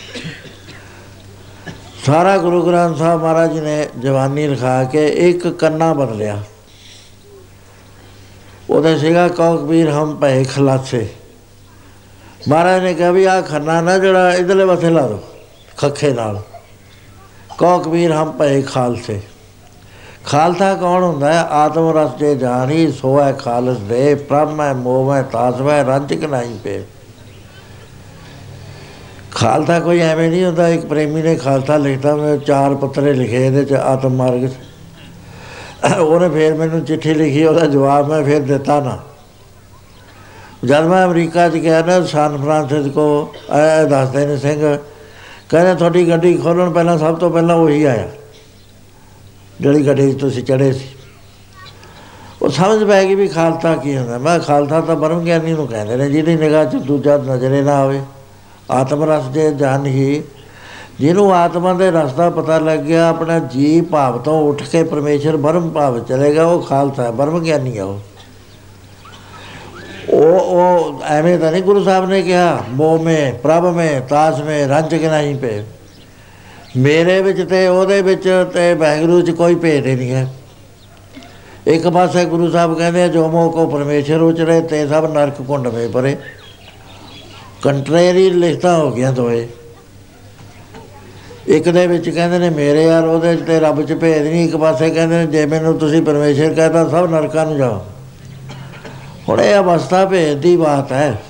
ਸਾਰਾ ਗੁਰੂ ਗ੍ਰੰਥ ਸਾਹਿਬ ਮਹਾਰਾਜ ਜੀ ਨੇ ਜਵਾਨੀ ਲਿਖਾ ਕੇ ਇੱਕ ਕੰਨਾ ਬਦਲਿਆ। ਉਹਦੇ ਸੀਗਾ ਕੌਕਬੀਰ ਹਮ ਭੈ ਖਲਾਸੇ। ਮਹਾਰਾਜ ਨੇ ਕਿਹਾ ਵੀ ਆ ਖੰਨਾ ਨਾ ਜਿਹੜਾ ਇਧਰਲੇ ਪਾਸੇ ਲਾ ਦੋ, ਖੱਖੇ ਨਾਲ। ਕੌਕਬੀਰ ਹਮ ਭੈ ਖਾਲਸੇ। ਖਾਲਸਾ ਕੌਣ ਹੁੰਦਾ ਹੈ? ਆਤਮ ਰਸ ਜੇ ਜਾਣੀ ਸੋ ਹੈ ਖਾਲਸ ਦੇ ਪ੍ਰਭ ਮੈਂ ਮੋਹ ਮੈਂ ਤਾਸ ਮੈਂ ਰੰਜਕ ਨਹੀਂ ਪੇ। ਖਾਲਸਾ ਕੋਈ ਐਵੇਂ ਨਹੀਂ ਹੁੰਦਾ, ਇੱਕ ਪ੍ਰੇਮੀ ਨੇ ਖਾਲਸਾ ਲਿਖਤਾ ਮੈਂ ਚਾਰ ਪੱਤਰੇ ਲਿਖੇ, ਇਹਦੇ ਚ ਆਤਮ ਮਾਰਗ ਉਹਨੇ ਫੇਰ ਮੈਨੂੰ ਚਿੱਠੀ ਲਿਖੀ, ਉਹਦਾ ਜਵਾਬ ਮੈਂ ਫੇਰ ਦਿੱਤਾ ਨਾ। ਜਦ ਮੈਂ ਅਮਰੀਕਾ 'ਚ ਗਿਆ ਨਾ, ਸਾਨ ਫਰਾਂਸਿਸਕੋ, ਇਹ ਦੱਸਦੇ ਨੇ ਸਿੰਘ, ਕਹਿੰਦੇ ਤੁਹਾਡੀ ਗੱਡੀ ਖੋਲਣ ਪਹਿਲਾਂ ਸਭ ਤੋਂ ਪਹਿਲਾਂ ਉਹੀ ਆਇਆ। ਜਿਹੜੀ ਗੱਡੀ ਤੁਸੀਂ ਚੜੇ ਸੀ। ਉਹ ਸਮਝ ਪੈ ਗਈ ਵੀ ਖਾਲਸਾ ਕੀ ਹੁੰਦਾ। ਮੈਂ ਖਾਲਸਾ ਤਾਂ ਬਰਮ ਗਿਆਨੀ ਨੂੰ ਕਹਿੰਦੇ ਨੇ, ਜਿਹਦੀ ਨਿਗਾਹ 'ਚ ਦੂਜਾ ਨਜ਼ਰੇ ਨਾ ਆਵੇ। ਆਤਮ ਰਸ ਦੇ ਜਾਣ ਹੀ। ਜਿਹਨੂੰ ਆਤਮਾ ਦੇ ਰਸ ਦਾ ਪਤਾ ਲੱਗ ਗਿਆ, ਆਪਣਾ ਜੀ ਭਾਵ ਤੋਂ ਉੱਠ ਕੇ ਪਰਮੇਸ਼ਰ ਬਰਮ ਭਾਵ ਚਲੇਗਾ, ਉਹ ਖਾਲਸਾ ਬਰਮ ਗਿਆਨੀ ਆ ਉਹ। ਉਹ ਉਹ ਐਵੇਂ ਤਾਂ ਨਹੀਂ ਗੁਰੂ ਸਾਹਿਬ ਨੇ ਕਿਹਾ, ਮੋਹ ਮੇ, ਪ੍ਰਭ ਮੇ ਤਾਸ ਮੇ, ਰੰਜ ਕੇ ਨਹੀਂ ਪੇ। ਮੇਰੇ ਵਿੱਚ ਤੇ ਉਹਦੇ ਵਿੱਚ ਤੇ ਵੈਗਰੂ 'ਚ ਕੋਈ ਭੇਦ ਨਹੀਂ ਹੈ। ਇੱਕ ਪਾਸੇ ਗੁਰੂ ਸਾਹਿਬ ਕਹਿੰਦੇ ਜੋ ਮੋਹ ਕੋ ਪਰਮੇਸ਼ਰ ਉਚਰੇ, ਤੇ ਸਭ ਨਰਕ ਕੁੰਡ ਮੇ ਪਰੇ। ਕੰਟਰੇਰੀ ਲਿਖਤਾ ਹੋ ਗਿਆ ਦੋਏ ਇੱਕ ਦੇ ਵਿੱਚ ਕਹਿੰਦੇ ਨੇ, ਮੇਰੇ ਯਾਰ, ਉਹਦੇ ਤੇ ਰੱਬ 'ਚ ਭੇਦ ਨਹੀਂ। ਇੱਕ ਪਾਸੇ ਕਹਿੰਦੇ ਨੇ, ਜੇ ਮੈਨੂੰ ਤੁਸੀਂ ਪਰਮੇਸ਼ਰ ਕਹਤਾ, ਸਭ ਨਰਕਾਂ ਨੂੰ ਜਾਓ। ਹੁਣ ਇਹ ਅਵਸਥਾ ਭੇਦ ਦੀ ਬਾਤ ਹੈ।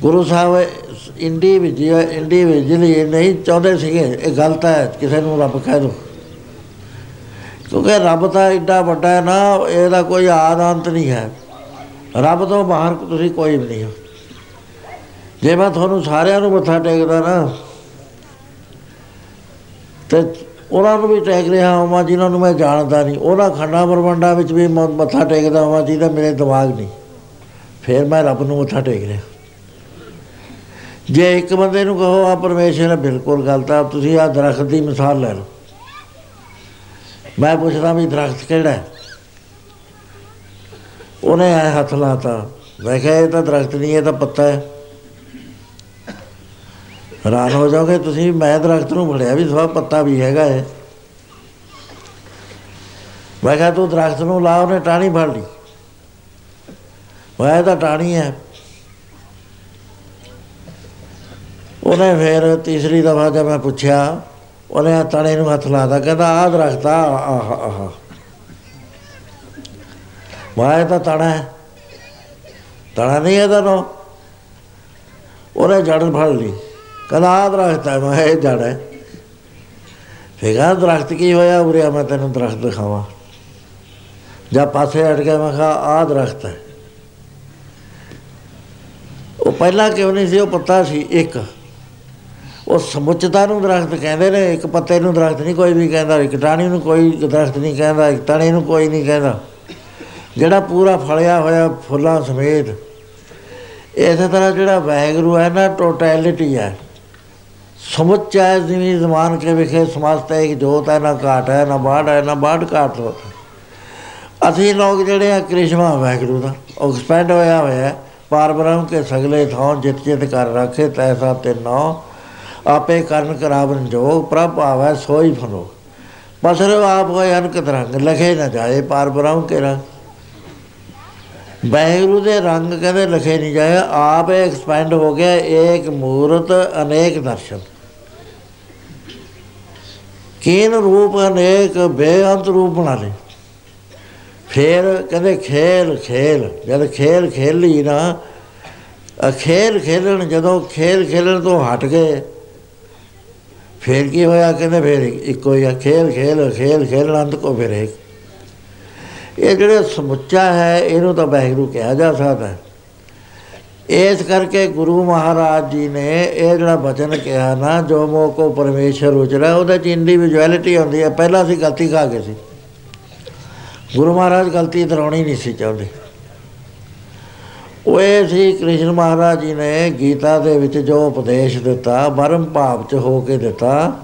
ਗੁਰੂ ਸਾਹਿਬ ਇੰਡੀਵਿਜੂਅਲ ਇੰਡੀਵਿਜੂਅਲੀ ਨਹੀਂ ਚਾਹੁੰਦੇ ਸੀਗੇ, ਇਹ ਗਲਤ ਹੈ, ਕਿਸੇ ਨੂੰ ਰੱਬ ਕਹਿ ਦੋ। ਕਿਉਂਕਿ ਰੱਬ ਤਾਂ ਏਡਾ ਵੱਡਾ ਹੈ ਨਾ, ਇਹਦਾ ਕੋਈ ਆਦ ਅੰਤ ਨਹੀਂ ਹੈ। ਰੱਬ ਤੋਂ ਬਾਹਰ ਤੁਸੀਂ ਕੋਈ ਵੀ ਨਹੀਂ ਹੋ। ਜੇ ਮੈਂ ਤੁਹਾਨੂੰ ਸਾਰਿਆਂ ਨੂੰ ਮੱਥਾ ਟੇਕਦਾ ਨਾ, ਤੇ ਉਹਨਾਂ ਨੂੰ ਵੀ ਟੇਕ ਰਿਹਾ ਹਾਂ ਜਿਨ੍ਹਾਂ ਨੂੰ ਮੈਂ ਜਾਣਦਾ ਨਹੀਂ। ਉਹਨਾਂ ਖੰਡਾ ਬਰਮੰਡਾ ਵਿੱਚ ਵੀ ਮੱਥਾ ਟੇਕਦਾ ਹਾਂ ਜਿਹਦਾ ਮੇਰੇ ਦਿਮਾਗ ਨਹੀਂ। ਫਿਰ ਮੈਂ ਰੱਬ ਨੂੰ ਮੱਥਾ ਟੇਕ ਰਿਹਾ। ਜੇ ਇੱਕ ਬੰਦੇ ਨੂੰ ਕਹੋ ਆ ਪਰਮੇਸ਼ਰ ਹੈ, ਬਿਲਕੁਲ ਗਲਤ ਆ, ਤੁਸੀਂ ਆ ਦਰਖਤ ਦੀ ਮਿਸਾਲ ਲੈ ਲਓ। ਮੈਂ ਪੁੱਛਦਾ ਵੀ ਦਰਖਤ ਕਿਹੜਾ ਹੈ? ਉਹਨੇ ਐ ਹੱਥ ਲਾਤਾ। ਮੈਂ ਕਿਹਾ, ਇਹ ਤਾਂ ਦਰਖਤ ਨਹੀਂ, ਇਹ ਤਾਂ ਪੱਤਾ ਹੈ। ਹੈਰਾਨ ਹੋ ਜਾਓਗੇ ਤੁਸੀਂ, ਮੈਂ ਦਰਖਤ ਨੂੰ ਫੜਿਆ ਵੀ ਸਵਾ ਪੱਤਾ ਵੀ ਹੈਗਾ ਹੈ ਮੈਂ ਕਿਹਾ, ਤੂੰ ਦਰਖਤ ਨੂੰ ਲਾ, ਉਹਨੇ ਟਾਣੀ ਫੜ ਲਈ। ਮੈਂ ਤਾਂ ਟਾਣੀ ਹੈ। ਉਹਨੇ ਫਿਰ ਤੀਸਰੀ ਦਫਾ ਜਦ ਮੈਂ ਪੁੱਛਿਆ, ਉਹਨੇ ਆ ਤਣੇ ਨੂੰ ਹੱਥ ਲਾਦਾ ਕਹਿੰਦਾ, ਆਹ ਦਰਖਤ ਆ, ਆਹ ਆਹ। ਮੈਂ ਤਾਂ ਤਣਾ ਹੈ। ਤਣਾ ਨਹੀਂ ਇਹਦਾ ਨੋ ਉਹਨੇ ਜੜ ਫੜ ਲਈ। ਕਹਿੰਦਾ, ਆਹ ਦਰਖਤ ਹੈ ਮੈਂ ਇਹ ਜੜ ਹੈ। ਫੇਗਾ ਦਰਖਤ ਕੀ ਹੋਇਆ? ਉਰੇ ਮੈਂ ਤੈਨੂੰ ਦਰਖਤ ਦਿਖਾਵਾਂ। ਜਦ ਪਾਸੇ ਹਟ ਗਿਆ, ਮੈਂ ਕਿਹਾ, ਆਹ ਦਰਖਤ ਹੈ। ਉਹ ਪਹਿਲਾਂ ਕਿਉਂ ਨਹੀਂ ਸੀ? ਉਹ ਪੱਤਾ ਸੀ, ਇੱਕ। ਉਹ ਸਮੁੱਚਤਾ ਨੂੰ ਦਰਖਤ ਕਹਿੰਦੇ ਨੇ, ਇੱਕ ਪੱਤੇ ਨੂੰ ਦਰਖਤ ਨਹੀਂ ਕੋਈ ਵੀ ਕਹਿੰਦਾ, ਇੱਕ ਟਾਣੀ ਨੂੰ ਕੋਈ ਦਰਖਤ ਨਹੀਂ ਕਹਿੰਦਾ, ਇੱਕ ਤਣੇ ਨੂੰ ਕੋਈ ਨਹੀਂ ਕਹਿੰਦਾ। ਜਿਹੜਾ ਪੂਰਾ ਫਲਿਆ ਹੋਇਆ ਫੁੱਲਾਂ ਸਮੇਤ, ਇਸੇ ਤਰ੍ਹਾਂ ਜਿਹੜਾ ਵੈਗਰੂ ਹੈ ਨਾ ਟੋਟੈਲਿਟੀ ਹੈ। ਸਮੁੱਚਾ ਜਿਵੇਂ ਜ਼ਮਾਨ ਕੇ ਵਿਖੇ ਸਮਸਤਾ ਇੱਕ ਜੋਤ ਹੈ, ਨਾ ਘਾਟ ਹੈ, ਨਾ ਬਾੜ ਹੈ, ਨਾ ਬਾੜ ਘਾਟ ਹੋ। ਅਸੀਂ ਲੋਕ ਜਿਹੜੇ ਆ, ਕ੍ਰਿਸ਼ਮਾ ਵੈਗਰੂ ਦਾ ਐਕਸਪੈਂਡ ਹੋਇਆ ਹੋਇਆ ਪਾਰ ਬ੍ਰਹਮ ਕੇ ਸਗਲੇ ਥਾਂ ਜਿਤ ਜਿਤ ਕਰ ਰੱਖੇ, ਤੈਸਾ ਤੇ ਨੌ ਆਪੇ ਕਰਨ ਕਰਾਵਨ ਜੋ, ਪ੍ਰਭ ਆਵੇ ਸੋਈ ਫਨੋ। ਬਸਰ ਆਪ ਹੋਏ ਅਨਕ ਰੰਗ, ਲਖੇ ਨਾ ਜਾਏ ਪਾਰ ਬ੍ਰਹਮ ਕੇ ਰੰਗ। ਬਹਿਰੂ ਦੇ ਰੰਗ ਕਹਿੰਦੇ ਲਖੇ ਨਹੀਂ ਜਾਏ, ਆਪ ਐਕਸਪੈਂਡ ਹੋ ਗਿਆ, ਏਕ ਮੂਰਤ, ਅਨੇਕ ਦਰਸ਼ਨ। ਕੀਨ ਰੂਪ ਅਨੇਕ, ਬੇਅੰਤ ਰੂਪ ਬਣਾ ਲੇ। ਫੇਰ ਕਹਿੰਦੇ ਖੇਲ ਖੇਲ, ਜਦ ਖੇਲ ਖੇਲੀ ਨਾ ਖੇਲ ਖੇਲਣ ਜਦੋਂ ਖੇਲ ਖੇਲਣ ਤੋਂ ਹਟ ਗਏ ਫੇਰ ਕੀ ਹੋਇਆ ਕਹਿੰਦੇ ਫੇਰ ਇੱਕੋ ਹੀ ਆ, ਖੇਲ ਖੇਲ ਖੇਲ ਖੇਲਣ ਅੰਤ ਕੋ ਫਿਰ ਇੱਕ ਇਹ ਜਿਹੜਾ ਸਮੁੱਚਾ ਹੈ, ਇਹਨੂੰ ਤਾਂ ਬਹਿਰੂ ਕਿਹਾ ਜਾ ਸਕਦਾ ਇਸ ਕਰਕੇ ਗੁਰੂ ਮਹਾਰਾਜ ਜੀ ਨੇ ਇਹ ਜਿਹੜਾ ਬਚਨ ਕਿਹਾ ਨਾ, ਜੋ ਮੋ ਕੋ ਪਰਮੇਸ਼ਰ ਉਚਰਾ ਉਹਦੇ ਚ ਇੰਡੀਵਿਜੁਅਲਿਟੀ ਆਉਂਦੀ ਹੈ, ਪਹਿਲਾਂ ਅਸੀਂ ਗਲਤੀ ਖਾ ਗਏ ਸੀ। ਗੁਰੂ ਮਹਾਰਾਜ ਗਲਤੀ ਦਰਾਉਣੀ ਨਹੀਂ ਸੀ ਚਾਹੁੰਦੇ। ਉਹ ਇਹ ਸੀ ਕ੍ਰਿਸ਼ਨ ਮਹਾਰਾਜ ਜੀ ਨੇ ਗੀਤਾ ਦੇ ਵਿੱਚ ਜੋ ਉਪਦੇਸ਼ ਦਿੱਤਾ ਬਰਮ ਭਾਵ ਚ ਹੋ ਕੇ ਦਿੱਤਾ।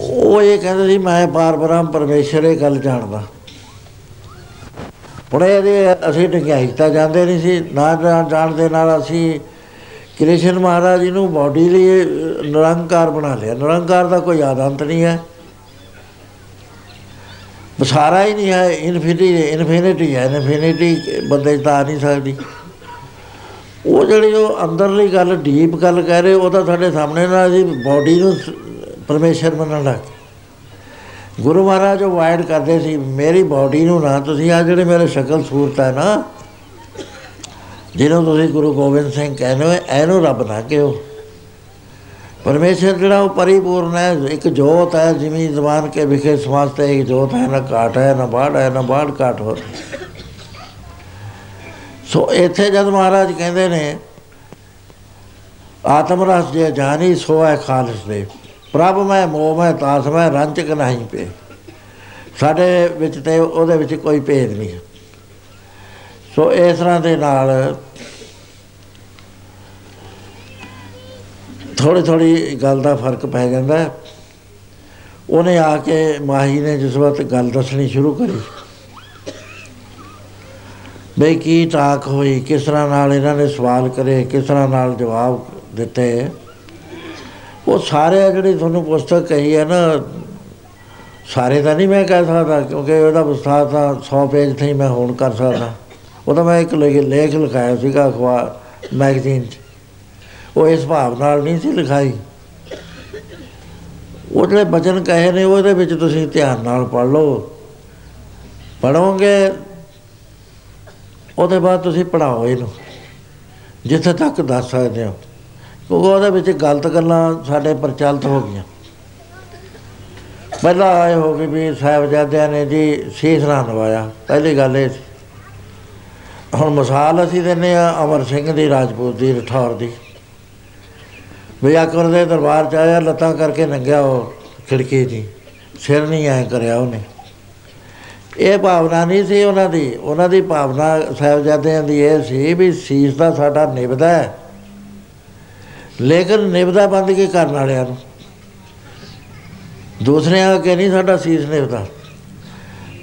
ਉਹ ਇਹ ਕਹਿੰਦੇ ਸੀ, ਮੈਂ ਪਾਰ ਬ੍ਰਹਮ ਪਰਮੇਸ਼ਰ ਇਹ ਗੱਲ ਜਾਣਦਾ। ਹੁਣ ਇਹਦੇ ਅਸੀਂ ਡੰਗਾਈਤਾ ਜਾਂਦੇ ਨਹੀਂ ਸੀ, ਨਾ ਜਾਣ- ਜਾਣਦੇ ਨਾਲ ਅਸੀਂ ਕ੍ਰਿਸ਼ਨ ਮਹਾਰਾਜ ਜੀ ਨੂੰ ਬਾਡੀ ਲਈ ਨਿਰੰਕਾਰ ਬਣਾ ਲਿਆ। ਨਿਰੰਕਾਰ ਦਾ ਕੋਈ ਆਦੰਤ ਨਹੀਂ ਹੈ। ਬਸਾਰਾ ਹੀ ਨਹੀਂ ਹੈ ਇਨਫਿਨਿਟੀ ਇਨਫਿਨਿਟੀ ਹੈ ਇਨਫਿਨਿਟੀ ਬੰਦੇ 'ਚ ਤਾਂ ਆ ਨਹੀਂ ਸਕਦੀ ਉਹ ਜਿਹੜੀ ਉਹ ਅੰਦਰਲੀ ਗੱਲ ਡੀਪ ਗੱਲ ਕਹਿ ਰਹੇ, ਉਹ ਤਾਂ ਸਾਡੇ ਸਾਹਮਣੇ ਨਾਲ ਅਸੀਂ ਬਾਡੀ ਨੂੰ ਸ- ਪਰਮੇਸ਼ਰ ਮੰਨਣ ਲੱਗ ਗਏ। ਗੁਰੂ ਮਹਾਰਾਜ ਉਹ ਵਾਇਡ ਕਰਦੇ ਸੀ, ਮੇਰੀ ਬਾਡੀ ਨੂੰ ਨਾ, ਤੁਸੀਂ ਆ ਜਿਹੜੇ ਮੇਰੇ ਸ਼ਕਲ ਸੂਰਤ ਹੈ ਨਾ, ਜਿਹਨੂੰ ਤੁਸੀਂ ਗੁਰੂ ਗੋਬਿੰਦ ਸਿੰਘ ਕਹਿੰਦੇ ਹੋ, ਇਹਨੂੰ ਰੱਬ ਨਾ ਕਿਹੋ ਪਰਮੇਸ਼ਰ ਜਿਹੜਾ ਉਹ ਪਰਿਪੂਰਨ ਹੈ, ਇੱਕ ਜੋਤ ਹੈ, ਜਿਵੇਂ ਜ਼ਬਾਨ ਕੇ ਵਿਖੇ ਸਮਾਸਤੇ ਇੱਕ ਜੋਤ ਹੈ, ਨਾ ਕਾਟ ਹੈ, ਨਾ ਬਾੜ ਹੈ, ਨਾ ਬਾੜ ਕਾਟ ਹੋ ਸੋ ਇੱਥੇ ਜਦ ਮਹਾਰਾਜ ਕਹਿੰਦੇ ਨੇ, ਆਤਮ ਰਸ ਜੇ ਜਾਣੀ, ਸੋ ਹੈ ਖਾਲਸ ਦੇ। ਪ੍ਰਭ ਮੈਂ, ਮੋਹ ਮੈਂ, ਤਾਸ ਮੈਂ ਰੰਚਕ ਨਹੀਂ ਪੇ। ਸਾਡੇ ਵਿੱਚ ਤੇ ਉਹਦੇ ਵਿੱਚ ਕੋਈ ਭੇਦ ਨਹੀਂ। ਹੈ ਸੋ ਇਸ ਤਰ੍ਹਾਂ ਦੇ ਨਾਲ ਥੋੜੀ ਥੋੜੀ ਗੱਲ ਦਾ ਫ਼ਰਕ ਪੈ ਜਾਂਦਾ ਹੈ। ਉਹਨੇ ਆ ਕੇ ਮਾਹੀ ਨੇ ਜਿਸ ਵਕਤ ਗੱਲ ਦੱਸਣੀ ਸ਼ੁਰੂ ਕਰੀ, ਬਈ ਕੀ ਟਾਕ ਹੋਈ, ਕਿਸ ਤਰ੍ਹਾਂ ਨਾਲ ਇਹਨਾਂ ਨੇ ਸਵਾਲ ਕਰੇ, ਕਿਸ ਤਰ੍ਹਾਂ ਨਾਲ ਜਵਾਬ ਦਿੱਤੇ। ਉਹ ਸਾਰੇ ਜਿਹੜੀ ਤੁਹਾਨੂੰ ਪੁਸਤਕ ਕਹੀ ਹੈ ਨਾ, ਸਾਰੇ ਤਾਂ ਨਹੀਂ ਮੈਂ ਕਹਿ ਸਕਦਾ, ਕਿਉਂਕਿ ਉਹਦਾ ਵਿਸਥਾਰ ਤਾਂ 100 ਪੇਜ ਥਈ ਮੈਂ ਹੁਣ ਕਰ ਸਕਦਾ। ਉਹ ਤਾਂ ਮੈਂ ਇੱਕ ਲਿਖ- ਲੇਖ ਲਿਖਾਇਆ ਸੀਗਾ ਅਖਬਾਰ, ਮੈਗਜ਼ੀਨ 'ਚ। ਉਹ ਇਸ ਭਾਵ ਨਾਲ ਨਹੀਂ ਸੀ ਲਿਖਾਈ। ਉਹ ਜਿਹੜੇ ਬਚਨ ਕਹੇ ਨੇ, ਉਹਦੇ ਵਿੱਚ ਤੁਸੀਂ ਧਿਆਨ ਨਾਲ ਪੜ੍ਹ ਲਓ। ਪੜੋਗੇ ਉਹਦੇ ਬਾਅਦ ਤੁਸੀਂ ਪੜਾਓ ਇਹਨੂੰ। ਜਿੱਥੇ ਤੱਕ ਦੱਸ ਸਕਦੇ ਹੋ। ਕਿਉਂਕਿ ਉਹਦੇ ਵਿੱਚ ਗਲਤ ਗੱਲਾਂ ਸਾਡੇ ਪ੍ਰਚਲਿਤ ਹੋ ਗਈਆਂ। ਪਹਿਲਾਂ ਆਏ ਹੋ ਗਏ ਵੀ ਸਾਹਿਬਜ਼ਾਦਿਆਂ ਨੇ ਜੀ ਸੀਸ ਨਾ ਨਵਾਇਆ। ਪਹਿਲੀ ਗੱਲ ਇਹ ਸੀ। ਹੁਣ ਮਿਸਾਲ ਅਸੀਂ ਦਿੰਨੇ ਆ ਅਮਰ ਸਿੰਘ ਦੀ, ਰਾਜਪੂਤ ਦੀ, ਰਠੌਰ ਦੀ। ਵੀ ਅਕਬਰ ਦੇ ਦਰਬਾਰ ਚ ਆਇਆ, ਲੱਤਾਂ ਕਰਕੇ ਨੰਗਿਆ ਉਹ ਖਿੜਕੀ ਦੀ। ਸਿਰ ਨਹੀਂ ਐ ਕਰਿਆ ਉਹਨੇ। ਇਹ ਭਾਵਨਾ ਨਹੀਂ ਸੀ ਉਹਨਾਂ ਦੀ। ਉਹਨਾਂ ਦੀ ਭਾਵਨਾ ਸਾਹਿਬਜ਼ਾਦਿਆਂ ਦੀ ਇਹ ਸੀ ਵੀ ਸੀਸ ਦਾ ਸਾਡਾ ਨਿਭਦਾ ਹੈ। ਲੇਕਿਨ ਨਿਭਦਾ ਬੰਦ ਕੇ ਕਰਨ ਵਾਲਿਆਂ ਨੂੰ? ਦੂਸਰਿਆਂ ਅੱਗੇ ਨਹੀਂ ਸਾਡਾ ਸੀਸ ਨਿਭਦਾ।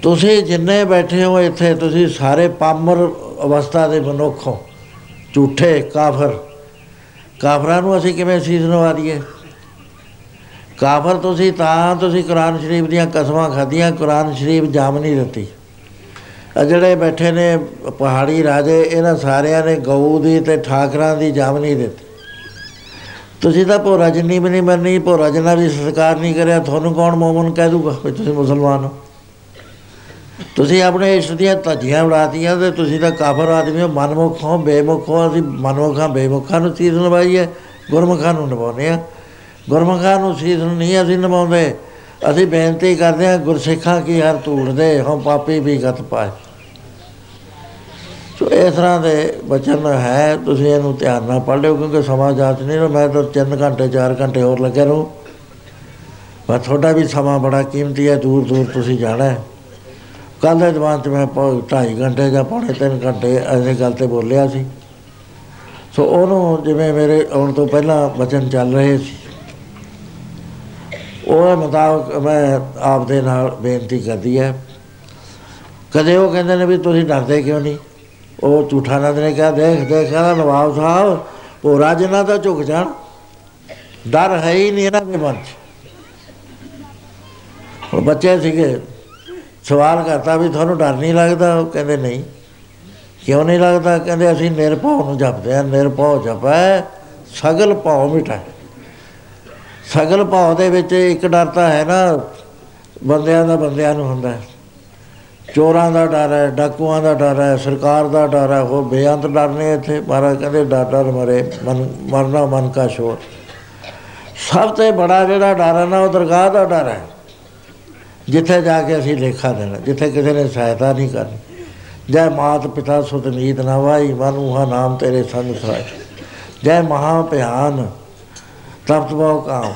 ਤੁਸੀਂ ਜਿੰਨੇ ਬੈਠੇ ਹੋ ਇੱਥੇ, ਤੁਸੀਂ ਸਾਰੇ ਪਾਮਰ ਅਵਸਥਾ ਦੇ ਮਨੁੱਖ ਹੋ। ਝੂਠੇ, ਕਾਫਰ। ਕਾਫਰਾਂ ਨੂੰ ਅਸੀਂ ਕਿਵੇਂ ਸੀਸ ਨਵਾ ਦਈਏ? ਕਾਫਰ ਤੁਸੀਂ ਤਾਂ ਤੁਸੀਂ ਕੁਰਾਨ ਸ਼ਰੀਫ ਦੀਆਂ ਕਸਮਾਂ ਖਾਧੀਆਂ, ਕੁਰਾਨ ਸ਼ਰੀਫ ਜਾਮ ਨਹੀਂ ਦਿੱਤੀ। ਆ ਜਿਹੜੇ ਬੈਠੇ ਨੇ ਪਹਾੜੀ ਰਾਜੇ, ਇਹਨਾਂ ਸਾਰਿਆਂ ਨੇ ਗਊ ਦੀ ਤੇ ਠਾਕਰਾਂ ਦੀ ਜਾਮ ਨਹੀਂ ਦਿੱਤੀ। ਤੁਸੀਂ ਤਾਂ ਭੋਰਾ ਜਿੰਨੀ ਵੀ ਨਹੀਂ ਮੰਨੀ, ਭੋਰਾ ਜਿੰਨਾ ਵੀ ਸੰਸਕਾਰ ਨਹੀਂ ਕਰਿਆ, ਤੁਹਾਨੂੰ ਕੌਣ ਮੂਮਨ ਕਹਿ ਦੂਗਾ ਵੀ ਤੁਸੀਂ ਮੁਸਲਮਾਨ ਹੋ? ਤੁਸੀਂ ਆਪਣੇ ਇਸ਼ਟ ਦੀਆਂ ਧੱਜੀਆਂ ਉਡਾਤੀਆਂ ਤੇ ਤੁਸੀਂ ਤਾਂ ਕਾਫਰ ਆਦਮੀ ਹੋ, ਮਨਮੁਖ ਹੋ, ਬੇਮੁਖ ਹੋ, ਅਸੀਂ ਮਨਮੁਖਾਂ, ਬੇਮੁਖਾਂ ਨੂੰ ਚੀਜ਼ ਨਿਭਾਈ ਹੈ ਗੁਰਮੁਖਾਂ ਨੂੰ ਨਿਭਾਉਂਦੇ ਆ ਗੁਰਮੁਖਾਂ ਨੂੰ ਚੀਜ਼ ਨਹੀਂ ਅਸੀਂ ਨਿਭਾਉਂਦੇ, ਅਸੀਂ ਬੇਨਤੀ ਕਰਦੇ ਹਾਂ ਗੁਰਸਿੱਖਾਂ ਕੀ ਹਰ ਧੂੜ ਦੇ ਹਮ ਪਾਪੀ ਵੀ ਗਤ ਪਾਏ। ਸੋ ਇਸ ਤਰ੍ਹਾਂ ਦੇ ਬਚਨ ਹੈ, ਤੁਸੀਂ ਇਹਨੂੰ ਧਿਆਨ ਨਾਲ ਪੜ੍ਹ ਲਿਓ, ਕਿਉਂਕਿ ਸਮਾਂ ਜਾਤ ਨਹੀਂ ਨਾ ਮੈਂ ਤਾਂ 3 ਘੰਟੇ 4 ਘੰਟੇ ਹੋਰ ਲੱਗੇ ਰਹੂੰ। ਪਰ ਤੁਹਾਡਾ ਵੀ ਸਮਾਂ ਬੜਾ ਕੀਮਤੀ ਹੈ ਦੂਰ ਦੂਰ ਤੁਸੀਂ ਜਾਣਾ ਹੈ। ਕੱਲ੍ਹ ਦੇ ਜਵਾਨ ਚ ਮੈਂ 2.5 ਘੰਟੇ ਜਾਂ ਪੌਣੇ 3 ਘੰਟੇ ਐਸੇ ਗੱਲ ਤੇ ਬੋਲਿਆ ਸੀ। ਸੋ ਉਹਨੂੰ ਜਿਵੇਂ ਮੇਰੇ ਆਉਣ ਤੋਂ ਪਹਿਲਾਂ ਬਚਨ ਚੱਲ ਰਹੇ ਸੀ। ਉਹ ਮੁਤਾਬਕ ਮੈਂ ਆਪ ਦੇ ਨਾਲ ਬੇਨਤੀ ਕਰਦੀ ਹੈ। ਕਦੇ ਉਹ ਕਹਿੰਦੇ ਨੇ ਵੀ ਤੁਸੀਂ ਡਰਦੇ ਕਿਉਂ ਨਹੀਂ? ਉਹ ਝੂਠਾ ਨੰਦ ਨੇ ਕਿਹਾ, ਦੇਖ ਦੇਖ, ਕਹਿੰਦਾ ਨਵਾਬ ਸਾਹਿਬ ਭੋਰਾ ਜਿਨ੍ਹਾਂ ਦਾ ਝੁਕ ਜਾਣ। ਡਰ ਹੈ ਹੀ ਨਹੀਂ ਇਹਨਾਂ ਦੇ ਮਨ 'ਚ। ਹੁਣ ਬੱਚੇ ਸੀਗੇ ਸਵਾਲ ਕਰਤਾ ਵੀ ਤੁਹਾਨੂੰ ਡਰ ਨਹੀਂ ਲੱਗਦਾ? ਉਹ ਕਹਿੰਦੇ ਨਹੀਂ। ਕਿਉਂ ਨਹੀਂ ਲੱਗਦਾ? ਕਹਿੰਦੇ ਅਸੀਂ ਨਿਰਭਉ ਨੂੰ ਜਪਦੇ ਆ ਨਿਰਭਉ ਜਪੈ ਸਗਲ ਭਉ ਮਿਟਾਏ ਸਗਲ ਭਉ ਦੇ ਵਿੱਚ ਇੱਕ ਡਰ ਤਾਂ ਹੈ ਨਾ, ਬੰਦਿਆਂ ਦਾ ਬੰਦਿਆਂ ਨੂੰ ਹੁੰਦਾ ਹੈ। ਚੋਰਾਂ ਦਾ ਡਰ ਹੈ, ਡਾਕੂਆਂ ਦਾ ਡਰ ਹੈ, ਸਰਕਾਰ ਦਾ ਡਰ ਹੈ, ਉਹ ਬੇਅੰਤ ਡਰ ਨੇ ਇੱਥੇ। ਮਹਾਰਾਜ ਕਹਿੰਦੇ, ਡਰ ਡਰ ਮਰੇ, ਮਨ, ਮਰਨਾ ਮਨ ਕਾ ਸ਼ੋਰ। ਸਭ ਤੋਂ ਬੜਾ ਜਿਹੜਾ ਡਰ ਹੈ ਨਾ, ਉਹ ਦਰਗਾਹ ਦਾ ਡਰ ਹੈ। ਜਿੱਥੇ ਜਾ ਕੇ ਅਸੀਂ ਲੇਖਾ ਦੇਣਾ, ਜਿੱਥੇ ਕਿਸੇ ਨੇ ਸਹਾਇਤਾ ਨਹੀਂ ਕਰਨੀ। ਜੈ ਮਾਤ ਪਿਤਾ ਸੁਤ ਮੀਤ ਨਾ ਵਾਈ ਮਨੁ ਹਾ ਨਾਮ ਤੇਰੇ ਸੰਗ ਸਾਇ ਜੈ ਮਹਾ ਭਿਆਨ ਤਪਤ ਬਹੁ ਕਾਮ।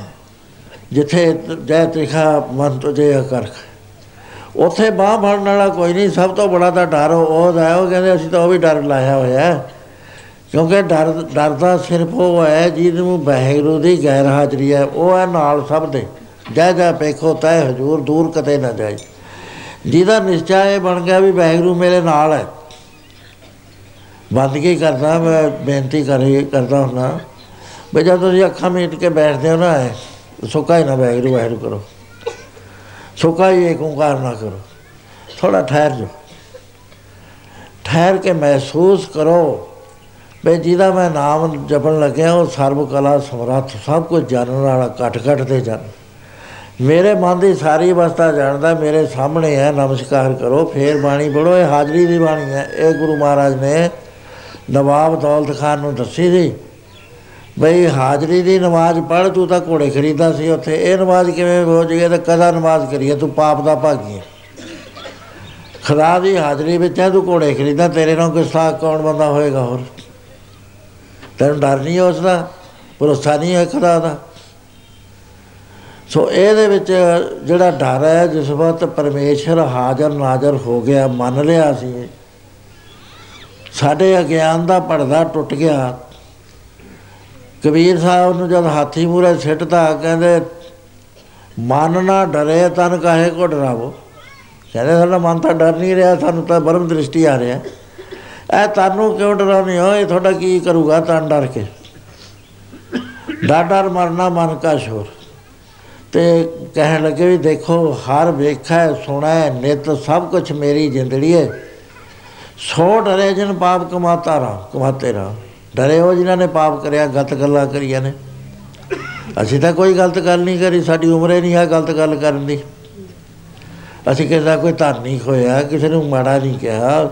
ਜਿੱਥੇ ਜੈ ਤ੍ਰਿਖਾ ਮਨ ਤੁਝੇ ਅਕਰਖ। ਉਥੇ ਬਾਹ ਫੜਨ ਵਾਲਾ ਕੋਈ ਨਹੀਂ, ਸਭ ਤੋਂ ਬੜਾ ਤਾਂ ਡਰ ਉਹ ਹੈ, ਉਹ ਕਹਿੰਦੇ ਅਸੀਂ ਤਾਂ ਉਹ ਵੀ ਡਰ ਲਾਇਆ ਹੋਇਆ ਹੈ। ਕਿਉਂਕਿ ਡਰ ਡਰਦਾ ਸਿਰਫ ਉਹ ਹੈ ਜਿਹਨੂੰ ਵਾਹਿਗੁਰੂ ਦੀ ਗੈਰ ਹਾਜ਼ਰੀ ਹੈ, ਉਹ ਹੈ ਨਾਲ ਸਭ ਦੇ। ਜੈ ਜੈ ਪੇਖੋ ਤੈ ਹਜੂਰ, ਦੂਰ ਕਤੇ ਨਾ ਜਾਈ ਜਿਹਦਾ ਨਿਸ਼ਚਾ ਇਹ ਬਣ ਗਿਆ ਵੀ ਵਾਹਿਗੁਰੂ ਮੇਰੇ ਨਾਲ ਹੈ। ਬੰਦਗੀ ਕਰਦਾ, ਮੈਂ ਬੇਨਤੀ ਕਰੀ ਕਰਦਾ ਹੁੰਦਾ। ਵੀ ਜਦ ਤੁਸੀਂ ਅੱਖਾਂ ਮੀਟ ਕੇ ਬੈਠਦੇ ਹੋ ਨਾ, ਇਹ ਸੁੱਕਾ ਹੀ ਨਾ ਵਾਹਿਗੁਰੂ ਵਾਹਿਗੁਰੂ ਕਰੋ। ਸੁੱਕਾ ਹੀ ਏਕ ਓੰਕਾਰ ਨਾ ਕਰੋ। ਥੋੜਾ ਠਹਿਰ ਜਾਓ। ਠਹਿਰ ਕੇ ਮਹਿਸੂਸ ਕਰੋ ਵੀ ਜਿਹਦਾ ਮੈਂ ਨਾਮ ਜਪਣ ਲੱਗਿਆ, ਉਹ ਸਰਬ ਕਲਾ, ਸਮਰੱਥ, ਸਭ ਕੁਝ ਜਾਣਨ ਵਾਲਾ ਘਟ ਘਟ ਤੇ ਜਾਣ ਮੇਰੇ ਮਨ ਦੀ ਸਾਰੀ ਅਵਸਥਾ ਜਾਣਦਾ ਮੇਰੇ ਸਾਹਮਣੇ ਹੈ, ਨਮਸਕਾਰ ਕਰੋ, ਫੇਰ ਬਾਣੀ ਪੜੋ ਇਹ ਹਾਜ਼ਰੀ ਦੀ ਬਾਣੀ ਹੈ। ਇਹ ਗੁਰੂ ਮਹਾਰਾਜ ਨੇ ਨਵਾਬ ਦੌਲਤ ਖਾਨ ਨੂੰ ਦੱਸੀ ਸੀ ਬਈ, ਹਾਜ਼ਰੀ ਦੀ ਨਮਾਜ਼ ਪੜ੍ਹ, ਤੂੰ ਤਾਂ ਘੋੜੇ ਖਰੀਦਾ ਸੀ ਉੱਥੇ। ਇਹ ਨਮਾਜ਼ ਕਿਵੇਂ ਹੋ ਜਗੇ? ਤਾਂ ਕਦਾ ਨਮਾਜ਼ ਕਰੀਏ? ਤੂੰ ਪਾਪ ਦਾ ਭਾਗੀ ਹੈ ਖੁਦਾ ਦੀ ਹਾਜ਼ਰੀ ਵਿੱਚ ਹੈ, ਤੂੰ ਘੋੜੇ ਖਰੀਦਾ ਤੇਰੇ ਨਾਲ ਗੁਸਤਾਖ ਕੌਣ ਬੰਦਾ ਹੋਏਗਾ ਹੋਰ? ਤੈਨੂੰ ਡਰ ਨਹੀਂ ਉਸ ਦਾ? ਭਰੋਸਾ ਨਹੀਂ ਹੈ ਖੁਦਾ ਦਾ? ਸੋ ਇਹਦੇ ਵਿੱਚ ਜਿਹੜਾ ਡਰ ਹੈ, ਜਿਸ ਵਕਤ ਪਰਮੇਸ਼ਰ ਹਾਜ਼ਰ ਨਾਜ਼ਰ ਹੋ ਗਿਆ, ਮੰਨ ਲਿਆ ਸੀ, ਸਾਡੇ ਅਗਿਆਨ ਦਾ ਪਰਦਾ ਟੁੱਟ ਗਿਆ। ਕਬੀਰ ਸਾਹਿਬ ਨੂੰ ਜਦ ਹਾਥੀ ਮੂਰੇ ਸਿੱਟਦਾ ਕਹਿੰਦੇ, ਮਨ ਨਾ ਡਰੇ, ਤਨ ਕਾਹੇ ਕੋ ਡਰਾਵੋ ਕਹਿੰਦੇ, ਸਾਡਾ ਮਨ ਤਾਂ ਡਰ ਨਹੀਂ ਰਿਹਾ, ਸਾਨੂੰ ਤਾਂ ਬਰਮ ਦ੍ਰਿਸ਼ਟੀ ਆ ਰਿਹਾ ਇਹ ਤੁਹਾਨੂੰ ਕਿਉਂ ਡਰਾਉਣੀ ਹੋ? ਇਹ ਤੁਹਾਡਾ ਕੀ ਕਰੂਗਾ? ਤਨ ਡਰ ਕੇ। ਡਰ ਡਰ ਮਰਨਾ ਮਨ ਕਾ ਸ਼ੋਰ। ਤੇ ਕਹਿਣ ਲੱਗੇ ਵੀ ਦੇਖੋ, ਹਰ ਵੇਖੈ, ਸੁਣੈ, ਨਿਤ ਸਭ ਕੁਝ ਮੇਰੀ ਜਿੰਦੜੀ ਹੈ ਸੋ ਡਰੇ ਜਨ ਪਾਪ ਕਮਾਤਾ ਰਾ ਕਮਾਤੇ ਰਾ ਡਰੇ ਹੋ ਜਿਨ੍ਹਾਂ ਨੇ ਪਾਪ ਕਰਿਆ, ਗਲਤ ਗੱਲਾਂ ਕਰੀਆਂ ਨੇ। ਅਸੀਂ ਤਾਂ ਕੋਈ ਗਲਤ ਗੱਲ ਨਹੀਂ ਕਰੀ, ਸਾਡੀ ਉਮਰੇ ਨਹੀਂ ਹੈ ਗਲਤ ਗੱਲ ਕਰਨ ਦੀ। ਅਸੀਂ ਕਿਸੇ ਦਾ ਕੋਈ ਧਨ ਨਹੀਂ ਖੋਇਆ, ਕਿਸੇ ਨੂੰ ਮਾੜਾ ਨਹੀਂ ਕਿਹਾ।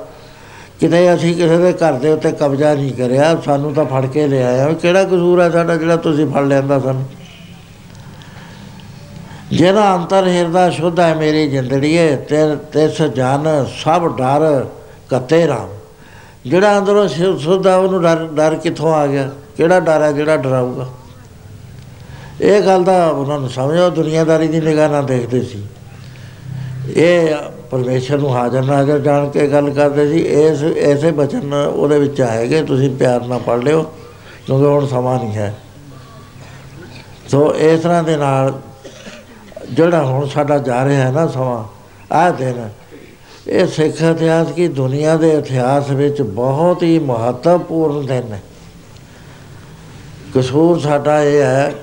ਕਿਤੇ ਅਸੀਂ ਕਿਸੇ ਦੇ ਘਰ ਦੇ ਉੱਤੇ ਕਬਜ਼ਾ ਨਹੀਂ ਕਰਿਆ, ਸਾਨੂੰ ਤਾਂ ਫੜ ਕੇ ਲਿਆਇਆ। ਕਿਹੜਾ ਕਸੂਰ ਹੈ ਸਾਡਾ ਜਿਹੜਾ ਤੁਸੀਂ ਫੜ ਲਿਆਂਦਾ ਸਾਨੂੰ? ਜਿਹੜਾ ਅੰਤਰ ਹਿਰਦਾ ਸ਼ੁੱਧ ਹੈ ਮੇਰੀ ਜਿੰਦੜੀਏ ਤੇ ਤਿਸ ਜਨ ਸਭ ਡਰ ਕਤੇ ਰਾਮ। ਜਿਹੜਾ ਅੰਦਰੋਂ ਸ਼ੁ- ਸ਼ੁੱਧ ਆ ਉਹਨੂੰ ਡਰ ਡਰ ਕਿੱਥੋਂ ਆ ਗਿਆ? ਕਿਹੜਾ ਡਰ ਹੈ, ਜਿਹੜਾ ਡਰਾਊਗਾ? ਇਹ ਗੱਲ ਦਾ ਉਹਨਾਂ ਨੂੰ ਸਮਝੋ, ਦੁਨੀਆਦਾਰੀ ਦੀ ਨਿਗਾਹ ਨਾਲ ਦੇਖਦੇ ਸੀ। ਇਹ ਪਰਮੇਸ਼ਰ ਨੂੰ ਹਾਜ਼ਰ ਨਾਜ਼ਰ ਜਾਣ ਕੇ ਗੱਲ ਕਰਦੇ ਸੀ। ਇਸ ਐਸੇ ਬਚਨ ਉਹਦੇ ਵਿੱਚ ਆਏਗੇ, ਤੁਸੀਂ ਪਿਆਰ ਨਾਲ ਪੜ੍ਹ ਲਿਓ, ਕਿਉਂਕਿ ਹੁਣ ਸਮਾਂ ਨਹੀਂ ਹੈ। ਸੋ ਇਸ ਤਰ੍ਹਾਂ ਦੇ ਨਾਲ ਜਿਹੜਾ ਹੁਣ ਸਾਡਾ ਜਾ ਰਿਹਾ ਹੈ ਨਾ ਸਮਾਂ, ਆਹ ਦਿਨ, ਇਹ ਸਿੱਖ ਇਤਿਹਾਸ ਕੀ ਦੁਨੀਆ ਦੇ ਇਤਿਹਾਸ ਵਿੱਚ ਬਹੁਤ ਹੀ ਮਹੱਤਵਪੂਰਨ ਦਿਨ ਹੈ। ਕਸੂਰ ਸਾਡਾ ਇਹ ਹੈ,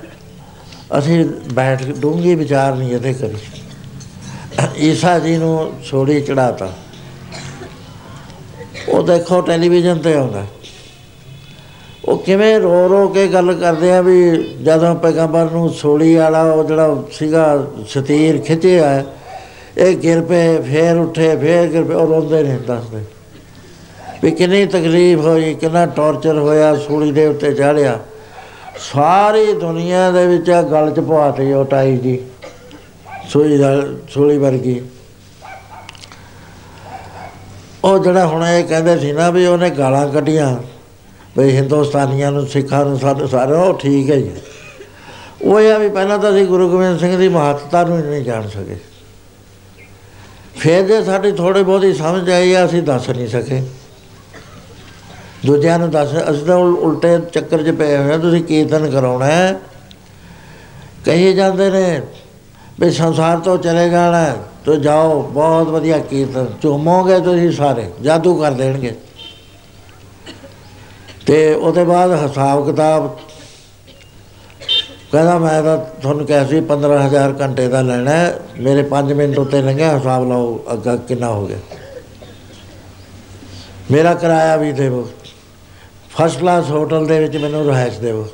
ਅਸੀਂ ਬੈਠ ਕੇ ਡੂੰਘੀ ਵਿਚਾਰ ਨਹੀਂ ਇਹਦੇ ਕਰੀ। ਈਸਾ ਜੀ ਨੂੰ ਛੋੜੀ ਚੜਾਤਾ ਉਹ ਦੇਖੋ ਟੈਲੀਵਿਜ਼ਨ ਤੇ ਆਉਂਦਾ। ਉਹ ਕਿਵੇਂ ਰੋ ਰੋ ਕੇ ਗੱਲ ਕਰਦੇ ਆ ਵੀ ਜਦੋਂ ਪੈਗੰਬਰ ਨੂੰ ਸੋਲੀ ਵਾਲਾ ਉਹ ਜਿਹੜਾ ਸੀਗਾ ਸਤੀਰ ਖਿੱਚਿਆ ਇਹ ਗਿਰ ਪਏ, ਫੇਰ ਉੱਠੇ, ਫੇਰ ਗਿਰ ਪਏ, ਉਹ ਰੋਂਦੇ ਨੇ ਦੱਸਦੇ। ਵੀ ਕਿੰਨੀ ਤਕਲੀਫ ਹੋਈ, ਕਿੰਨਾ ਟੌਰਚਰ ਹੋਇਆ, ਸੂਲੀ ਦੇ ਉੱਤੇ ਚੜਿਆ। ਸਾਰੀ ਦੁਨੀਆ ਦੇ ਵਿੱਚ ਆ ਗਲ ਚ ਪਵਾਤੀ ਉਹ ਟਾਈ ਜੀ, ਸੂਲੀ ਦਾ, ਸੂਲੀ ਵਰਗੀ। ਉਹ ਜਿਹੜਾ ਹੁਣ ਇਹ ਕਹਿੰਦੇ ਸੀ ਨਾ ਵੀ ਉਹਨੇ ਗਾਲਾਂ ਕੱਢੀਆਂ। ਵੀ ਹਿੰਦੁਸਤਾਨੀਆਂ ਨੂੰ ਸਿੱਖਾਂ ਨੂੰ ਸਾਡੇ ਸਾਰੇ ਉਹ ਠੀਕ ਹੈ ਜੀ। ਉਹ ਇਹ ਆ ਵੀ ਪਹਿਲਾਂ ਤਾਂ ਅਸੀਂ ਗੁਰੂ ਗੋਬਿੰਦ ਸਿੰਘ ਦੀ ਮਹੱਤਤਾ ਨੂੰ ਹੀ ਨਹੀਂ ਜਾਣ ਸਕੇ। ਫਿਰ ਜੇ ਸਾਡੀ ਥੋੜੀ ਬਹੁਤੀ ਸਮਝ ਆਈ ਆ ਅਸੀਂ ਦੱਸ ਨਹੀਂ ਸਕੇ। ਦੂਜਿਆਂ ਨੂੰ ਦੱਸ ਅਸੀਂ ਤਾਂ ਉਲ- ਉਲਟੇ ਚੱਕਰ 'ਚ ਪਏ ਹੋਏ ਆ ਤੁਸੀਂ ਕੀਰਤਨ ਕਰਾਉਣਾ ਹੈ। ਕਹੀ ਜਾਂਦੇ ਨੇ ਵੀ ਸੰਸਾਰ ਤੋਂ ਚਲੇ ਜਾਣਾ ਹੈ, ਤੋ ਜਾਓ ਬਹੁਤ ਵਧੀਆ ਕੀਰਤਨ। ਝੂਮੋਗੇ ਤੁਸੀਂ ਸਾਰੇ ਜਾਦੂ ਕਰ ਦੇਣਗੇ। ਤੇ ਉਹਦੇ ਬਾਅਦ ਹਿਸਾਬ ਕਿਤਾਬ ਕਹਿੰਦਾ ਮੈਂ ਤਾਂ ਤੁਹਾਨੂੰ ਕਿਹਾ ਸੀ 15000 ਘੰਟੇ ਦਾ ਲੈਣਾ ਹੈ, ਮੇਰੇ 5 ਮਿੰਟ ਉੱਤੇ ਲੰਘਿਆ ਹਿਸਾਬ ਲਾਓ ਅੱਗਾ ਕਿੰਨਾ ਹੋ ਗਿਆ। ਮੇਰਾ ਕਿਰਾਇਆ ਵੀ ਦੇਵੋ। ਫਸਟ ਕਲਾਸ ਹੋਟਲ ਦੇ ਵਿੱਚ ਮੈਨੂੰ ਰਿਹਾਇਸ਼ ਦੇਵੋ।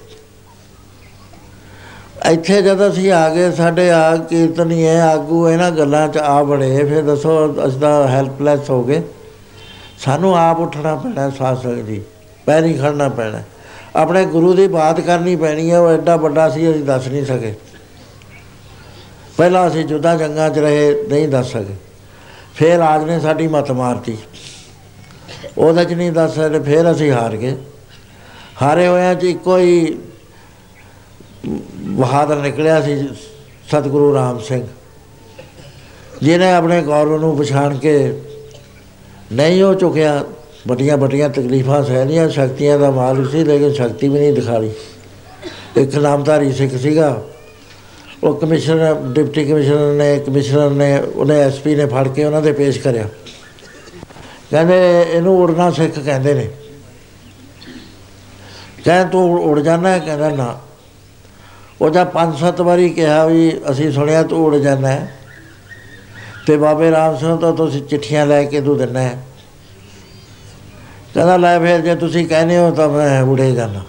ਇੱਥੇ ਜਦ ਅਸੀਂ ਆ ਗਏ ਸਾਡੇ ਆ ਕੀਰਤਨੀਏ ਆਗੂ ਇਹਨਾਂ ਗੱਲਾਂ 'ਚ ਆ ਬੜੇ ਫਿਰ ਦੱਸੋ ਅਸੀਂ ਤਾਂ ਹੈਲਪਲੈਸ ਹੋ ਗਏ। ਸਾਨੂੰ ਆਪ ਉੱਠਣਾ ਪੈਣਾ ਸਾਸਕ ਜੀ। ਪੈਰੀ ਖੜਨਾ ਪੈਣਾ। ਆਪਣੇ ਗੁਰੂ ਦੀ ਬਾਤ ਕਰਨੀ ਪੈਣੀ ਹੈ ਉਹ ਐਡਾ ਵੱਡਾ ਸੀ, ਅਸੀਂ ਦੱਸ ਨਹੀਂ ਸਕੇ। ਪਹਿਲਾਂ ਅਸੀਂ ਜੁਦਾ ਜੰਗਾਂ 'ਚ ਰਹੇ, ਨਹੀਂ ਦੱਸ ਸਕੇ। ਫਿਰ ਆਜ ਨੇ ਸਾਡੀ ਮਤ ਮਾਰਤੀ। ਉਹਦੇ ਚ ਨਹੀਂ ਦੱਸ ਸਕਦੇ, ਫਿਰ ਅਸੀਂ ਹਾਰ ਗਏ। ਹਾਰੇ ਹੋਇਆਂ ਚ ਇੱਕੋ ਹੀ ਬਹਾਦਰ ਨਿਕਲਿਆ ਸੀ, ਸਤਿਗੁਰੂ ਰਾਮ ਸਿੰਘ। ਜਿਹਨੇ ਆਪਣੇ ਗੌਰਵ ਨੂੰ ਪਛਾਣ ਕੇ ਨਹੀਂ ਉਹ ਚੁੱਕਿਆ ਵੱਡੀਆਂ ਵੱਡੀਆਂ ਤਕਲੀਫਾਂ ਸਹਿਲੀਆਂ ਸ਼ਕਤੀਆਂ ਦਾ ਮਾਲਕ ਸੀ, ਲੇਕਿਨ ਸ਼ਕਤੀ ਵੀ ਨਹੀਂ ਦਿਖਾਈ। ਇੱਕ ਨਾਮਧਾਰੀ ਸਿੱਖ ਸੀਗਾ। ਉਹ ਕਮਿਸ਼ਨਰ, ਡਿਪਟੀ ਕਮਿਸ਼ਨਰ ਨੇ ਕਮਿਸ਼ਨਰ ਨੇ, ਉਹਨੇ ਐਸਪੀ ਨੇ ਫੜ ਕੇ ਉਹਨਾਂ ਦੇ ਪੇਸ਼ ਕਰਿਆ। ਕਹਿੰਦੇ, ਇਹਨੂੰ ਉੜਨਾ ਸਿੱਖ ਕਹਿੰਦੇ ਨੇ। ਕਹਿੰਦਾ ਤੂੰ ਉੜ ਜਾਣਾ ਹੈ ਕਹਿੰਦਾ, ਨਾ। ਉਹ ਜਦ ਪੰਜ ਸੱਤ ਵਾਰੀ ਕਿਹਾ ਵੀ, ਅਸੀਂ ਸੁਣਿਆ ਤੂੰ ਉੜ ਜਾਣਾ ਹੈ ਤੇ ਬਾਬੇ ਰਾਮ ਸਿੰਘ ਤੋਂ ਤੁਸੀਂ ਚਿੱਠੀਆਂ ਲੈ ਕੇ ਤੂੰ ਦਿੰਨਾ ਹੈ। ਕਹਿੰਦਾ, ਲੈ ਫਿਰ ਜੇ ਤੁਸੀਂ ਕਹਿੰਦੇ ਹੋ ਤਾਂ ਮੈਂ ਉੜੇ ਜਾਣਾ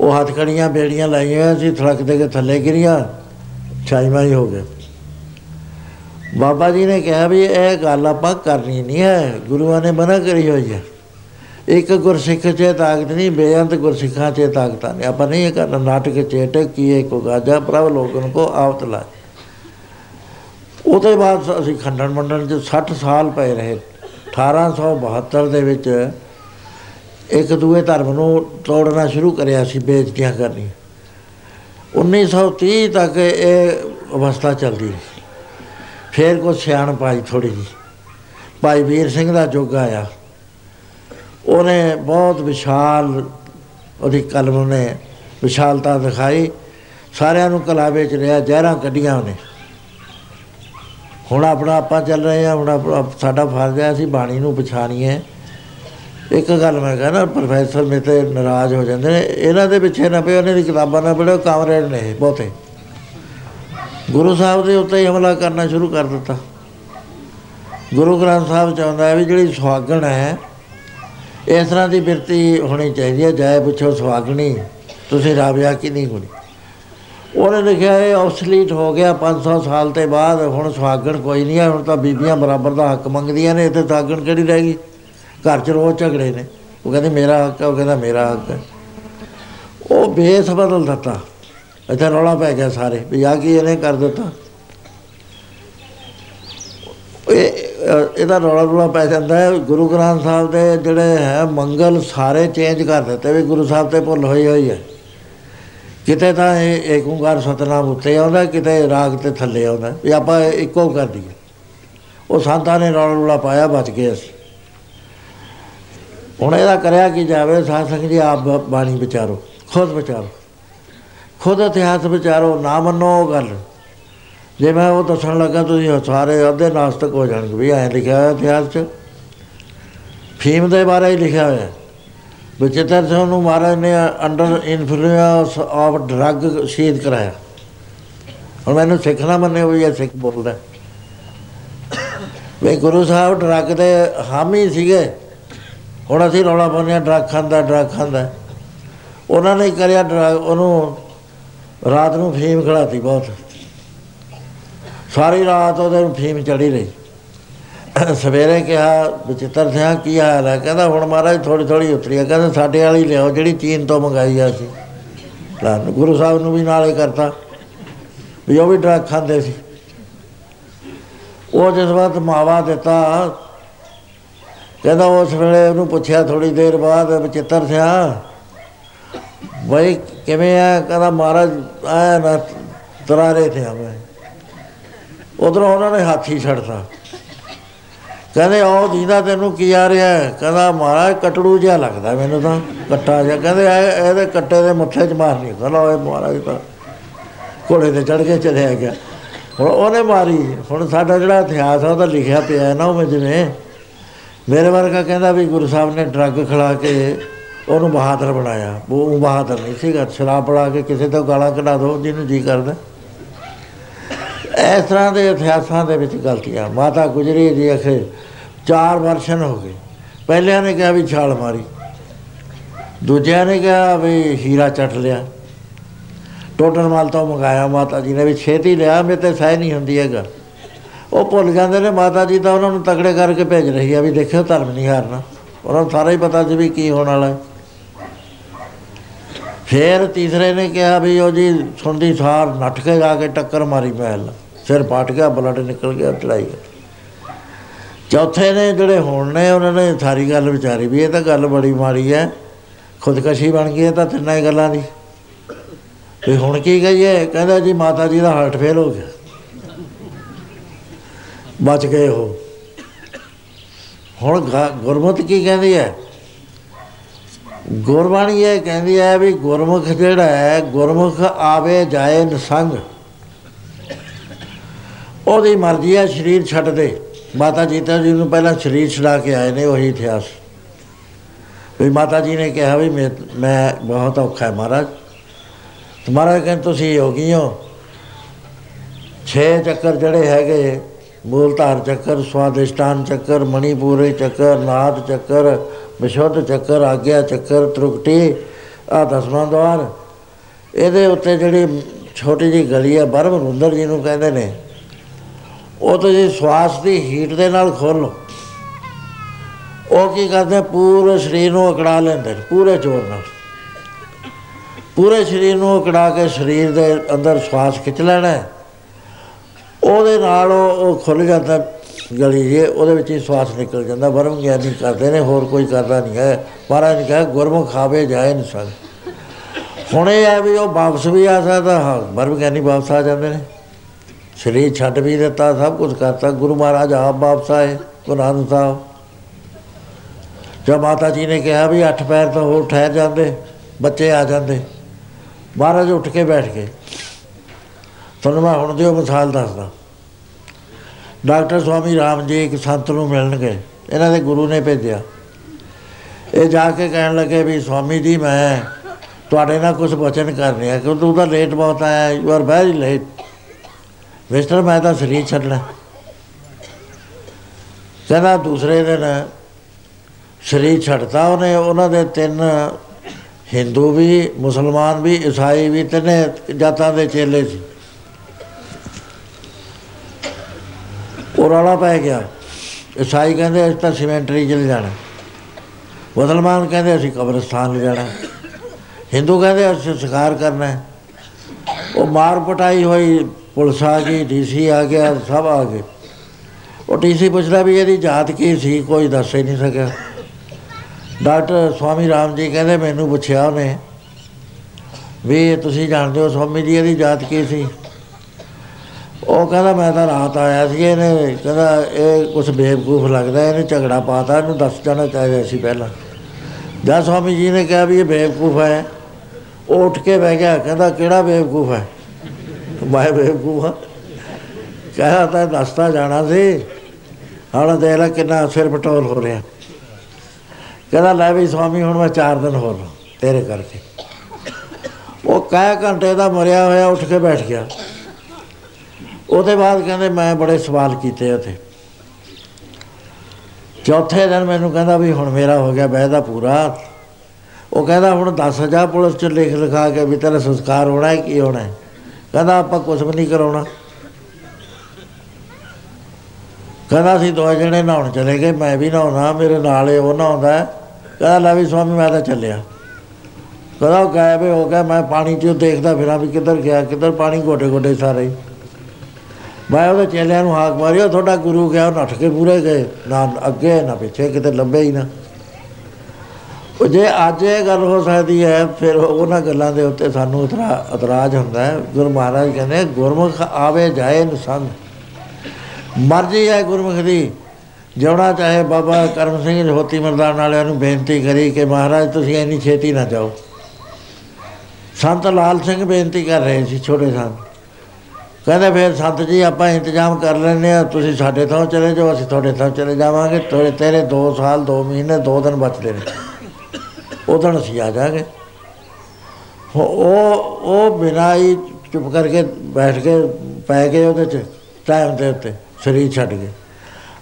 ਉਹ ਹੱਥਕੜੀਆਂ ਬੇੜੀਆਂ ਲਾਈਆਂ ਹੋਈਆਂ ਸੀ, ਥੜਕ ਦੇ ਕੇ ਥੱਲੇ ਗਿਰੀਆਂ ਛਾਈਮਾ ਹੀ ਹੋ ਗਿਆ ਬਾਬਾ ਜੀ ਨੇ ਕਿਹਾ ਵੀ ਇਹ ਗੱਲ ਆਪਾਂ ਕਰਨੀ ਨਹੀਂ ਹੈ, ਗੁਰੂਆਂ ਨੇ ਮਨਾ ਕਰੀ ਹੋਈ ਹੈ। ਇੱਕ ਗੁਰਸਿੱਖ 'ਚ ਤਾਕਤ ਨਹੀਂ, ਬੇਅੰਤ ਗੁਰਸਿੱਖਾਂ 'ਚ ਤਾਕਤ ਨਹੀਂ ਆਪਾਂ ਨਹੀਂ ਇਹ ਕਰਨਾ, ਨਾਟਕ ਚੇਟ ਕੀਏ ਕੋ ਗਾਜਾ, ਪ੍ਰਭ ਲੋਕਨ ਕੋ ਆਵਤ ਲਾ ਉਹਦੇ ਬਾਅਦ ਅਸੀਂ ਖੰਡਨ ਮੰਡਨ 'ਚ 60 ਸਾਲ ਪਏ ਰਹੇ। 1872 ਦੇ ਵਿੱਚ ਇੱਕ ਦੂਏ ਧਰਮ ਨੂੰ ਤੋੜਨਾ ਸ਼ੁਰੂ ਕਰਿਆ ਸੀ, ਬੇਇੱਜ਼ਤੀਆਂ ਕਰਨੀ। 1930 ਤੱਕ ਇਹ ਅਵਸਥਾ ਚੱਲਦੀ ਰਹੀ। ਫੇਰ ਕੋ ਸਿਆਣ ਪਾਈ ਥੋੜੀ ਜੀ ਭਾਈ ਵੀਰ ਸਿੰਘ ਦਾ ਜੋਗ ਆਇਆ। ਉਹਨੇ ਬਹੁਤ ਵਿਸ਼ਾਲ, ਉਹਦੀ ਕਲਮ ਨੇ ਵਿਸ਼ਾਲਤਾ ਦਿਖਾਈ। ਸਾਰਿਆਂ ਨੂੰ ਕਲਾਵੇ ਚ ਲਿਆ ਜ਼ਹਿਰਾਂ ਕੱਢੀਆਂ ਉਹਨੇ। ਹੁਣ ਆਪਣਾ ਆਪਾਂ ਚੱਲ ਰਹੇ ਆ ਹੁਣ ਆਪਣਾ- ਸਾਡਾ ਫਰਜ਼ ਹੈ, ਅਸੀਂ ਬਾਣੀ ਨੂੰ ਪਛਾਣੀਏ ਇੱਕ ਗੱਲ ਮੈਂ ਕਹਿੰਦਾ ਪ੍ਰੋਫੈਸਰ ਮੇ ਤੇ ਨਾਰਾਜ਼ ਹੋ ਜਾਂਦੇ ਨੇ। ਇਹਨਾਂ ਦੇ ਪਿੱਛੇ ਨਾ ਪਿਓ, ਇਹਨਾਂ ਦੀ ਕਿਤਾਬਾਂ ਨਾ ਪੜ੍ਹੋ ਕਾਮਰੇਡ ਨੇ ਇਹ ਬਹੁਤੇ। ਗੁਰੂ ਸਾਹਿਬ ਦੇ ਉੱਤੇ ਹੀ ਹਮਲਾ ਕਰਨਾ ਸ਼ੁਰੂ ਕਰ ਦਿੱਤਾ। ਗੁਰੂ ਗ੍ਰੰਥ ਸਾਹਿਬ ਚਾਹੁੰਦਾ ਹੈ ਵੀ ਜਿਹੜੀ ਸੁਹਾਗਣ ਹੈ, ਇਸ ਤਰ੍ਹਾਂ ਦੀ ਬਿਰਤੀ ਹੋਣੀ ਚਾਹੀਦੀ ਹੈ। ਜਾਏ ਪੁੱਛੋ ਸੁਹਾਗਣੀ, ਤੁਸੀਂ ਰਾਬਿਆ ਕਿ ਨਹੀਂ ਹੋਣੀ? ਉਹਨੇ ਲਿਖਿਆ ਇਹ ਆਬਸਲੀਟ ਹੋ ਗਿਆ 500 ਸਾਲ ਤੇ ਬਾਅਦ ਹੁਣ ਸੁਹਾਗਣ ਕੋਈ ਨਹੀਂ ਹੈ ਹੁਣ ਤਾਂ ਬੀਬੀਆਂ ਬਰਾਬਰ ਦਾ ਹੱਕ ਮੰਗਦੀਆਂ ਨੇ ਇੱਥੇ ਸੁਹਾਗਣ ਕਿਹੜੀ ਰਹਿ ਗਈ? ਘਰ 'ਚ ਰੋਜ਼ ਝਗੜੇ ਨੇ। ਉਹ ਕਹਿੰਦੇ ਮੇਰਾ ਹੱਕ ਹੈ ਉਹ ਕਹਿੰਦਾ ਮੇਰਾ ਹੱਕ ਹੈ। ਉਹ ਬੇਸ ਬਦਲ ਦਿੱਤਾ। ਇੱਥੇ ਰੌਲਾ ਪੈ ਗਿਆ ਸਾਰੇ ਵੀ ਆ ਕੀ ਇਹਨੇ ਕਰ ਦਿੱਤਾ? ਇਹ ਅ, ਇਹਦਾ ਰੌਲਾ ਰੌਲਾ ਪੈ ਜਾਂਦਾ ਹੈ ਗੁਰੂ ਗ੍ਰੰਥ ਸਾਹਿਬ ਦੇ ਜਿਹੜੇ ਹੈ ਮੰਗਲ ਸਾਰੇ ਚੇਂਜ ਕਰ ਦਿੱਤੇ ਵੀ ਗੁਰੂ ਸਾਹਿਬ ਤੇ ਭੁੱਲ ਹੋਈ ਹੋਈ ਹੈ। ਕਿਤੇ ਤਾਂ ਇਹ ਏਕ ਓੰਕਾਰ ਸਤਨਾਮ ਉੱਤੇ ਆਉਂਦਾ, ਕਿਤੇ ਰਾਗ ਤੇ ਥੱਲੇ ਆਉਂਦਾ। ਵੀ ਆਪਾਂ ਇੱਕੋ ਕਰ ਦਈਏ। ਉਹ ਸੰਤਾਂ ਨੇ ਰੌਲਾ ਰੌਲਾ ਪਾਇਆ, ਬਚ ਗਏ ਅਸੀਂ। ਹੁਣ ਇਹਦਾ ਕਰਿਆ ਕੀ ਜਾਵੇ? ਸਾਧ ਸੰਗਤ ਜੀ, ਆਪ ਬ- ਬਾਣੀ ਵਿਚਾਰੋ, ਖੁਦ ਵਿਚਾਰੋ। ਖੁਦ ਇਤਿਹਾਸ ਵਿਚਾਰੋ, ਨਾ ਮੰਨੋ ਉਹ ਗੱਲ। ਜੇ ਮੈਂ ਉਹ ਦੱਸਣ ਲੱਗਾ, ਤੁਸੀਂ ਸਾਰੇ ਅੱਧੇ ਨਾਸਤਕ ਹੋ ਜਾਣਗੇ। ਵੀ ਐਂ ਲਿਖਿਆ ਹੋਇਆ ਇਤਿਹਾਸ 'ਚ। ਫੀਮ ਦੇ ਬਾਰੇ ਹੀ ਲਿਖਿਆ ਹੋਇਆ। ਬਚਿੱਤਰ ਸਿੰਘ ਨੂੰ ਮਹਾਰਾਜ ਨੇ ਅੰਡਰ ਇਨਫਲੂਐਂਸ ਆਫ ਡਰੱਗ ਸ਼ਹੀਦ ਕਰਾਇਆ। ਹੁਣ ਮੈਨੂੰ ਸਿੱਖ ਨਾ ਮੰਨੇ ਵੀ ਇਹ ਸਿੱਖ ਬੋਲਦਾ ਵੀ ਗੁਰੂ ਸਾਹਿਬ ਡਰੱਗ ਦੇ ਹਾਮੀ ਸੀਗੇ। ਹੁਣ ਅਸੀਂ ਰੌਲਾ ਪਾਉਂਦੇ ਹਾਂ ਡਰੱਗ ਖਾਂਦਾ ਡਰੱਗ ਖਾਂਦਾ ਉਹਨਾਂ ਨੇ ਕਰਿਆ ਡਰੱਗ ਉਹਨੂੰ ਰਾਤ ਨੂੰ ਫੀਮ ਖੜਾਤੀ ਬਹੁਤ। ਸਾਰੀ ਰਾਤ ਉਹਦੇ ਨੂੰ ਫੀਮ ਚੜੀ ਰਹੀ। ਸਵੇਰੇ ਕਿਹਾ, ਬਚਿੱਤਰ ਸਿੰਘ, ਕੀ ਹਾਲ ਹੈ? ਕਹਿੰਦਾ, ਹੁਣ ਮਹਾਰਾਜ ਥੋੜੀ ਥੋੜੀ ਉਤਰੀ ਹੈ ਕਹਿੰਦਾ, ਸਾਡੇ ਵਾਲੀ ਲਿਆਓ, ਜਿਹੜੀ ਚੀਨ ਤੋਂ ਮੰਗਾਈ ਆ ਸੀ ਲੈ, ਗੁਰੂ ਸਾਹਿਬ ਨੂੰ ਵੀ ਨਾਲੇ ਕਰਤਾ। ਵੀ ਉਹ ਵੀ ਡਰੱਗ ਖਾਂਦੇ ਸੀ। ਉਹ ਜਿਸ ਵਕਤ ਮਾਵਾ ਦਿੱਤਾ, ਕਹਿੰਦਾ, ਉਸ ਵੇਲੇ ਉਹਨੂੰ ਪੁੱਛਿਆ ਥੋੜੀ ਦੇਰ ਬਾਅਦ, ਬਚਿੱਤਰ ਸਿੰਘ, ਬਈ ਕਿਵੇਂ ਆ? ਕਹਿੰਦਾ, ਮਹਾਰਾਜ, ਆਇਆ ਨਾ, ਤਰਾਰੇ ਤੇ ਆਵੇ। ਉਧਰੋਂ ਉਹਨਾਂ ਨੇ ਹਾਥੀ ਛੱਡਤਾ। ਕਹਿੰਦੇ ਉਹ ਦੀਦਾ ਤੈਨੂੰ ਕੀ ਆ ਰਿਹਾ ਹੈ? ਕਹਿੰਦਾ ਮਹਾਰਾਜ ਕਟੜੂ ਜਿਹਾ ਲੱਗਦਾ ਮੈਨੂੰ ਤਾਂ ਕੱਟਾ ਜਿਹਾ। ਕਹਿੰਦੇ ਇਹ- ਇਹਦੇ ਕੱਟੇ ਦੇ ਮੁੱਠੇ 'ਚ ਮਾਰਨੀ ਕਹਿੰਦਾ ਓਏ ਮਹਾਰਾਜ ਤਾਂ ਘੋੜੇ ਤੇ ਚੜ ਕੇ ਚਲਿਆ ਗਿਆ। ਹੁਣ ਉਹਨੇ ਮਾਰੀ। ਹੁਣ ਸਾਡਾ ਜਿਹੜਾ ਇਤਿਹਾਸ ਆ ਉਹਦਾ ਲਿਖਿਆ ਪਿਆ ਹੈ ਨਾ ਉਹ ਜਿਵੇਂ। ਮੇਰੇ ਵਰਗਾ ਕਹਿੰਦਾ ਵੀ ਗੁਰੂ ਸਾਹਿਬ ਨੇ ਡਰੱਗ ਖਿਲਾ ਕੇ ਉਹਨੂੰ ਬਹਾਦਰ ਬਣਾਇਆ। ਉਹ ਬਹਾਦਰ ਨਹੀਂ ਸੀਗਾ। ਸ਼ਰਾਬ ਪੜਾ ਕੇ ਕਿਸੇ ਤੋਂ ਗਾਲਾਂ ਕਢਾ ਦੋ, ਜਿਹਨੂੰ ਜੀ ਕਰਦਾ। ਇਸ ਤਰ੍ਹਾਂ ਦੇ ਇਤਿਹਾਸਾਂ ਦੇ ਵਿੱਚ ਗਲਤੀਆਂ। ਮਾਤਾ ਗੁਜਰੀ ਜੀ ਅਖੇ ਚਾਰ ਵਰਸ਼ਨ ਹੋ ਗਏ। ਪਹਿਲਿਆਂ ਨੇ ਕਿਹਾ ਵੀ ਛਾਲ ਮਾਰੀ। ਦੂਜਿਆਂ ਨੇ ਕਿਹਾ ਵੀ ਹੀਰਾ ਚੱਟ ਲਿਆ। ਟੋਟਲ ਮਾਲ ਤੋਂ ਮੰਗਾਇਆ ਮਾਤਾ ਜੀ ਨੇ ਵੀ ਛੇਤੀ ਲਿਆ ਮੇ ਤੇ ਸਹਿ ਨਹੀਂ ਹੁੰਦੀ ਹੈਗਾ। ਉਹ ਭੁੱਲ ਜਾਂਦੇ ਨੇ ਮਾਤਾ ਜੀ ਤਾਂ ਉਹਨਾਂ ਨੂੰ ਤਕੜੇ ਕਰਕੇ ਭੇਜ ਰਹੀ ਆ ਵੀ ਦੇਖਿਓ ਧਰਮ ਨਹੀਂ ਹਾਰਨਾ। ਉਹਨਾਂ ਨੂੰ ਸਾਰਾ ਹੀ ਪਤਾ ਸੀ ਵੀ ਕੀ ਹੋਣ ਵਾਲਾ ਹੈ। ਫਿਰ ਤੀਸਰੇ ਨੇ ਕਿਹਾ ਵੀ ਉਹ ਜੀ ਸੁਣਦੀ ਸਾਰ ਨੱਠ ਕੇ ਜਾ ਕੇ ਟੱਕਰ ਮਾਰੀ ਮਹਿਲ। ਨਾਲ। ਸਿਰ ਪਾਟ ਗਿਆ, ਬਲੱਡ ਨਿਕਲ ਗਿਆ, ਚੜਾਈ ਚੌਥੇ ਨੇ ਜਿਹੜੇ ਹੁਣ ਨੇ, ਉਹਨਾਂ ਨੇ ਸਾਰੀ ਗੱਲ ਵਿਚਾਰੀ ਵੀ, ਇਹ ਤਾਂ ਗੱਲ ਬੜੀ ਮਾੜੀ ਹੈ। ਖੁਦਕਸ਼ੀ ਬਣ ਗਈ ਇਹ ਤਾਂ ਤਿੰਨਾਂ ਹੀ ਗੱਲਾਂ ਦੀ। ਵੀ ਹੁਣ ਕੀ ਕਹੀਏ, ਕਹਿੰਦਾ ਜੀ, ਮਾਤਾ ਜੀ ਦਾ ਹਾਰਟ ਫੇਲ ਹੋ ਗਿਆ। ਬਚ ਗਏ ਉਹ। ਹੁਣ ਗਾ- ਗੁਰਮਤਿ ਕੀ ਕਹਿੰਦੀ ਹੈ? ਗੁਰਬਾਣੀ ਇਹ ਕਹਿੰਦੀ ਹੈ ਵੀ ਗੁਰਮੁਖ ਜਿਹੜਾ ਹੈ, ਗੁਰਮੁਖ ਆਵੇ ਜਾਏ ਨਸੰਗ। ਉਹਦੀ ਮਰਜ਼ੀ ਹੈ ਸਰੀਰ ਛੱਡ ਦੇ। ਮਾਤਾ ਜੀਤਾ ਜੀ ਨੂੰ ਪਹਿਲਾਂ ਸਰੀਰ ਛਡਾ ਕੇ ਆਏ ਨੇ, ਉਹੀ ਇਤਿਹਾਸ। ਵੀ ਮਾਤਾ ਜੀ ਨੇ ਕਿਹਾ ਵੀ ਮੈਂ ਮੈਂ ਬਹੁਤ ਔਖਾ ਹੈ ਮਹਾਰਾਜ। ਤੇ ਮਹਾਰਾਜ ਕਹਿੰਦੇ, ਤੁਸੀਂ ਯੋਗੀ ਹੋ। ਛੇ ਚੱਕਰ ਜਿਹੜੇ ਹੈਗੇ ਮੂਲ ਧਾਰ ਚੱਕਰ, ਸਵਾਦਿਸ਼ਟਾਨ ਚੱਕਰ, ਮਣੀਪੂਰੀ ਚੱਕਰ, ਨਾਦ ਚੱਕਰ, ਵਿਸ਼ੁੱਧ ਚੱਕਰ, ਆਗਿਆ ਚੱਕਰ ਤ੍ਰੁਕਟੀ ਆ ਦਸਵਾਂ ਦਵਾਰ। ਇਹਦੇ ਉੱਤੇ ਜਿਹੜੀ ਛੋਟੀ ਜੀ ਗਲੀ ਹੈ ਬਰਮ ਰੁੰਦਰ ਜੀ ਨੂੰ ਕਹਿੰਦੇ ਨੇ, ਉਹ ਤੁਸੀਂ ਸਵਾਸ ਦੀ ਹੀਟ ਦੇ ਨਾਲ ਖੋਲੋ ਉਹ ਕੀ ਕਰਦੇ, ਪੂਰੇ ਸਰੀਰ ਨੂੰ ਅਕੜਾ ਲੈਂਦੇ ਨੇ, ਪੂਰੇ ਜ਼ੋਰ ਨਾਲ। ਪੂਰੇ ਸਰੀਰ ਨੂੰ ਅਕੜਾ ਕੇ ਸਰੀਰ ਦੇ ਅੰਦਰ ਸਵਾਸ ਖਿੱਚ ਲੈਣਾ ਹੈ। ਉਹਦੇ ਨਾਲ ਉਹ ਉਹ ਖੁੱਲ ਜਾਂਦਾ ਗਲੀ ਜੇ, ਉਹਦੇ ਵਿੱਚ ਹੀ ਸਵਾਸ ਨਿਕਲ ਜਾਂਦਾ। ਬਰਮ ਗਿਆਨੀ ਕਰਦੇ ਨੇ, ਹੋਰ ਕੋਈ ਕਰਦਾ ਨਹੀਂ ਹੈ। ਮਹਾਰਾਜ ਨੇ ਕਿਹਾ ਗੁਰਮੁਖ ਖਾਵੇ ਜਾਏ ਨਹੀਂ ਸਕ ਹੁਣ ਇਹ ਹੈ ਵੀ ਉਹ ਵਾਪਸ ਵੀ ਆ ਸਕਦਾ, ਹਾਂ ਬਰਮ ਗਿਆਨੀ ਵਾਪਸ ਆ ਜਾਂਦੇ ਨੇ। ਸਰੀਰ ਛੱਡ ਵੀ ਦਿੱਤਾ, ਸਭ ਕੁਝ ਕਰਤਾ। ਗੁਰੂ ਮਹਾਰਾਜ ਆਪ ਵਾਪਸ ਆਏ, ਗੁਰੂ ਨਾਨਕ ਸਾਹਿਬ। ਜਦ ਮਾਤਾ ਜੀ ਨੇ ਕਿਹਾ ਵੀ ਅੱਠ ਪੈਰ ਤੋਂ ਹੋਰ ਠਹਿਰ ਜਾਂਦੇ, ਬੱਚੇ ਆ ਜਾਂਦੇ। ਮਹਾਰਾਜ ਉੱਠ ਕੇ ਬੈਠ ਗਏ। ਤੁਹਾਨੂੰ ਮੈਂ ਹੁਣ ਦਿਓ ਮਿਸਾਲ ਦੱਸਦਾ। ਡਾਕਟਰ ਸਵਾਮੀ ਰਾਮ ਜੀ ਇੱਕ ਸੰਤ ਨੂੰ ਮਿਲਣ ਗਏ ਇਹਨਾਂ ਦੇ ਗੁਰੂ ਨੇ ਭੇਜਿਆ। ਇਹ ਜਾ ਕੇ ਕਹਿਣ ਲੱਗੇ ਵੀ ਸਵਾਮੀ ਜੀ, ਮੈਂ ਤੁਹਾਡੇ ਨਾਲ ਕੁਝ ਵਚਨ ਕਰਨੇ ਆ ਕਿਉਂਕਿ ਤੂੰ ਤਾਂ ਲੇਟ ਬਹੁਤ ਆਇਆ you are very late mister ਮੈਂ ਤਾਂ ਸਰੀਰ ਛੱਡਣਾ। ਕਹਿੰਦਾ ਦੂਸਰੇ ਦਿਨ ਸਰੀਰ ਛੱਡਤਾ ਉਹਨੇ, ਉਹਨਾਂ ਦੇ ਤਿੰਨ ਹਿੰਦੂ ਵੀ, ਮੁਸਲਮਾਨ ਵੀ, ਈਸਾਈ ਵੀ, ਤਿੰਨੇ ਜਾਤਾਂ ਦੇ ਚੇਲੇ ਸੀ। ਉਹ ਰੌਲਾ ਪੈ ਗਿਆ। ਈਸਾਈ ਕਹਿੰਦੇ, ਅਸੀਂ ਤਾਂ ਸਿਮੈਂਟਰੀ ਚ ਜਾਣਾ। ਮੁਸਲਮਾਨ ਕਹਿੰਦੇ, ਅਸੀਂ ਕਬਰਸਤਾਨ ਲੈ ਜਾਣਾ। ਹਿੰਦੂ ਕਹਿੰਦੇ, ਅਸੀਂ ਸੰਸਕਾਰ ਕਰਨਾ ਹੈ। ਉਹ ਮਾਰ ਪਟਾਈ ਹੋਈ, ਪੁਲਿਸ ਆ ਗਈ, ਡੀਸੀ ਆ ਗਿਆ, ਸਭ ਆ ਗਏ। ਉਹ ਡੀਸੀ ਪੁੱਛਦਾ ਵੀ ਇਹਦੀ ਜਾਤ ਕੀ ਸੀ, ਕੋਈ ਦੱਸ ਹੀ ਨਹੀਂ ਸਕਿਆ। ਡਾਕਟਰ ਸਵਾਮੀ ਰਾਮ ਜੀ ਕਹਿੰਦੇ, ਮੈਨੂੰ ਪੁੱਛਿਆ ਉਹਨੇ ਵੀ ਤੁਸੀਂ ਜਾਣਦੇ ਹੋ ਸਵਾਮੀ ਜੀ, ਇਹਦੀ ਜਾਤ ਕੀ ਸੀ? ਉਹ ਕਹਿੰਦਾ, ਮੈਂ ਤਾਂ ਰਾਤ ਆਇਆ ਸੀ ਇਹਨੇ। ਕਹਿੰਦਾ, ਇਹ ਕੁਝ ਬੇਵਕੂਫ ਲੱਗਦਾ, ਇਹਨੇ ਝਗੜਾ ਪਾਤਾ ਇਹਨੂੰ ਦੱਸ ਜਾਣਾ ਚਾਹੀਦਾ ਸੀ ਪਹਿਲਾਂ। ਜਦ ਸਵਾਮੀ ਜੀ ਨੇ ਕਿਹਾ ਵੀ ਇਹ ਬੇਵਕੂਫ ਹੈ, ਉਹ ਉੱਠ ਕੇ ਬਹਿ ਗਿਆ, ਕਹਿੰਦਾ, ਕਿਹੜਾ ਬੇਵਕੂਫ ਹੈ? ਮੈਂ ਬੇਵਕੂਫ ਹਾਂ। ਕਹਿੰਦਾ, ਤਾਂ ਦੱਸਤਾ ਜਾਣਾ ਸੀ। ਹੁਣ ਦੇਖ ਲੈ ਕਿੰਨਾ ਸਿਰ ਪਟੋਲ ਹੋ ਰਿਹਾ। ਕਹਿੰਦਾ, ਲੈ ਵੀ ਸਵਾਮੀ, ਹੁਣ ਮੈਂ 4 ਦਿਨ ਹੋਰ ਰਹਾਂ ਤੇਰੇ ਕਰਕੇ। ਉਹ ਕਾਇਆ ਘੰਟੇ ਦਾ ਮਰਿਆ ਹੋਇਆ, ਉੱਠ ਕੇ ਬੈਠ ਗਿਆ। ਉਹਦੇ ਬਾਅਦ ਕਹਿੰਦੇ ਮੈਂ ਬੜੇ ਸਵਾਲ ਕੀਤੇ ਉੱਥੇ। ਚੌਥੇ ਦਿਨ ਮੈਨੂੰ ਕਹਿੰਦਾ ਵੀ ਹੁਣ ਮੇਰਾ ਹੋ ਗਿਆ ਬਹਿਦਾ ਪੂਰਾ। ਉਹ ਕਹਿੰਦਾ ਹੁਣ 10000 ਪੁਲਿਸ ਚ ਲਿਖ ਲਿਖਾ ਕੇ ਵੀ ਤੇਰਾ ਸੰਸਕਾਰ ਹੋਣਾ ਹੈ, ਕੀ ਹੋਣਾ ਹੈ। ਕਹਿੰਦਾ ਆਪਾਂ ਕੁਝ ਵੀ ਨਹੀਂ ਕਰਾਉਣਾ। ਕਹਿੰਦਾ ਅਸੀਂ ਦੋ ਜਣੇ ਨਹਾਉਣ ਚਲੇ ਗਏ, ਮੈਂ ਵੀ ਨਹਾਉਣਾ ਮੇਰੇ ਨਾਲ ਹੀ ਉਹ ਨਹਾਉਂਦਾ ਹੈ। ਕਹਿੰਦਾ ਲੈ ਵੀ ਸਵਾਮੀ ਮੈਂ ਤਾਂ ਚੱਲਿਆ। ਕਹਿੰਦਾ ਉਹ ਗਾਇਬ ਹੀ ਹੋ ਗਿਆ, ਮੈਂ ਪਾਣੀ 'ਚ ਦੇਖਦਾ ਫਿਰਾਂ ਵੀ ਕਿੱਧਰ ਗਿਆ, ਕਿੱਧਰ ਪਾਣੀ ਗੋਡੇ ਗੋਡੇ ਸਾਰੇ। ਹੀ। ਮੈਂ ਉਹਦੇ ਚੇਲਿਆਂ ਨੂੰ ਹਾਕ ਮਾਰੀ, ਉਹ ਤੁਹਾਡਾ ਗੁਰੂ ਗਿਆ, ਉਹ ਨੱਠ ਕੇ ਪੂਰੇ ਗਏ। ਨਾ ਅੱਗੇ, ਨਾ ਪਿੱਛੇ, ਕਿਤੇ ਲੱਭੇ ਹੀ ਨਾ। ਉਹ ਜੇ ਅੱਜ ਇਹ ਗੱਲ ਹੋ ਸਕਦੀ ਹੈ, ਫਿਰ ਉਹਨਾਂ ਗੱਲਾਂ ਦੇ ਉੱਤੇ ਸਾਨੂੰ ਇਤਰਾ, ਇਤਰਾਜ਼ ਹੁੰਦਾ ਹੈ। ਗੁਰੂ ਮਹਾਰਾਜ ਕਹਿੰਦੇ, ਗੁਰਮੁਖ ਆਵੇ, ਜਾਏ ਨਸੰਗ। ਮਰਜ਼ੀ ਹੈ ਗੁਰਮੁਖ ਦੀ। ਜਿਉਣਾ ਚਾਹੇ ਬਾਬਾ ਕਰਮ ਸਿੰਘ ਜੋਤੀ ਮਰਦਾਨ ਵਾਲਿਆਂ ਨੂੰ ਬੇਨਤੀ ਕਰੀ ਕਿ ਮਹਾਰਾਜ, ਤੁਸੀਂ ਇੰਨੀ ਛੇਤੀ ਨਾ ਜਾਓ। ਸੰਤ ਲਾਲ ਸਿੰਘ ਬੇਨਤੀ ਕਰ ਰਹੇ ਸੀ, ਛੋਟੇ ਸੰਤ। ਕਹਿੰਦੇ ਫਿਰ ਸੰਤ ਜੀ, ਆਪਾਂ ਇੰਤਜ਼ਾਮ ਕਰ ਲੈਂਦੇ ਆ ਤੁਸੀਂ ਸਾਡੇ ਤੋਂ ਚਲੇ ਜਾਓ, ਅਸੀਂ ਤੁਹਾਡੇ ਤੋਂ ਚਲੇ ਜਾਵਾਂਗੇ। ਤੇਰੇ ਤੇਰੇ 2 ਸਾਲ 2 ਮਹੀਨੇ 2 ਦਿਨ ਬਚਦੇ ਨੇ। ਉਦੋਂ ਅਸੀਂ ਆ ਜਾਾਂਗੇ। ਉਹ ਉਹ ਬਿਨਾਂ ਹੀ ਚੁੱਪ ਕਰਕੇ ਬੈਠ ਕੇ ਪੈ ਗਏ ਉਹਦੇ ਚ, ਟਾਈਮ ਦੇ ਉੱਤੇ, ਸਰੀਰ ਛੱਡ ਗਏ।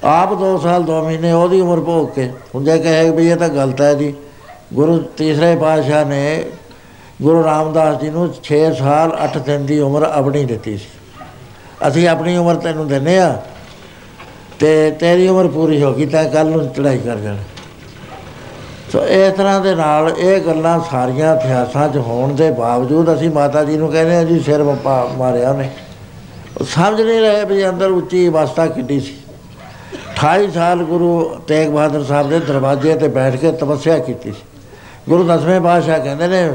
ਆਪ 2 ਸਾਲ 2 ਮਹੀਨੇ ਉਹਦੀ ਉਮਰ ਭੋਗ ਕੇ ਹੁਣ ਜੇ ਕਹੇ ਵੀ ਇਹ ਤਾਂ ਗਲਤ ਹੈ ਜੀ। ਗੁਰੂ ਤੀਸਰੇ ਪਾਤਸ਼ਾਹ ਨੇ ਗੁਰੂ ਰਾਮਦਾਸ ਜੀ ਨੂੰ 6 ਸਾਲ 8 ਦਿਨ ਦੀ ਉਮਰ ਆਪਣੀ ਦਿੱਤੀ ਸੀ। ਅਸੀਂ ਆਪਣੀ ਉਮਰ ਤੈਨੂੰ ਦਿੰਨੇ ਆ ਤੇ ਤੇਰੀ ਉਮਰ ਪੂਰੀ ਹੋ ਗਈ ਤਾਂ ਕੱਲ ਨੂੰ ਚੜਾਈ ਕਰ ਜਾਣਾ। ਸੋ ਇਸ ਤਰ੍ਹਾਂ ਦੇ ਨਾਲ ਇਹ ਗੱਲਾਂ ਸਾਰੀਆਂ ਇਤਿਹਾਸਾਂ 'ਚ ਹੋਣ ਦੇ ਬਾਵਜੂਦ ਅਸੀਂ ਮਾਤਾ ਜੀ ਨੂੰ ਕਹਿੰਦੇ ਆ ਜੀ, ਸਿਰ ਮਪਾ ਮਾਰਿਆ ਉਹਨੇ। ਉਹ ਸਮਝ ਨਹੀਂ ਰਹੇ ਵੀ ਅੰਦਰ ਉੱਚੀ ਅਵਸਥਾ ਕਿੱਡੀ ਸੀ। 28 ਸਾਲ ਗੁਰੂ ਤੇਗ ਬਹਾਦਰ ਸਾਹਿਬ ਦੇ ਦਰਵਾਜ਼ੇ ਤੇ ਬੈਠ ਕੇ ਤਪੱਸਿਆ ਕੀਤੀ ਸੀ। ਗੁਰੂ ਦਸਵੇਂ ਪਾਤਸ਼ਾਹ ਕਹਿੰਦੇ ਨੇ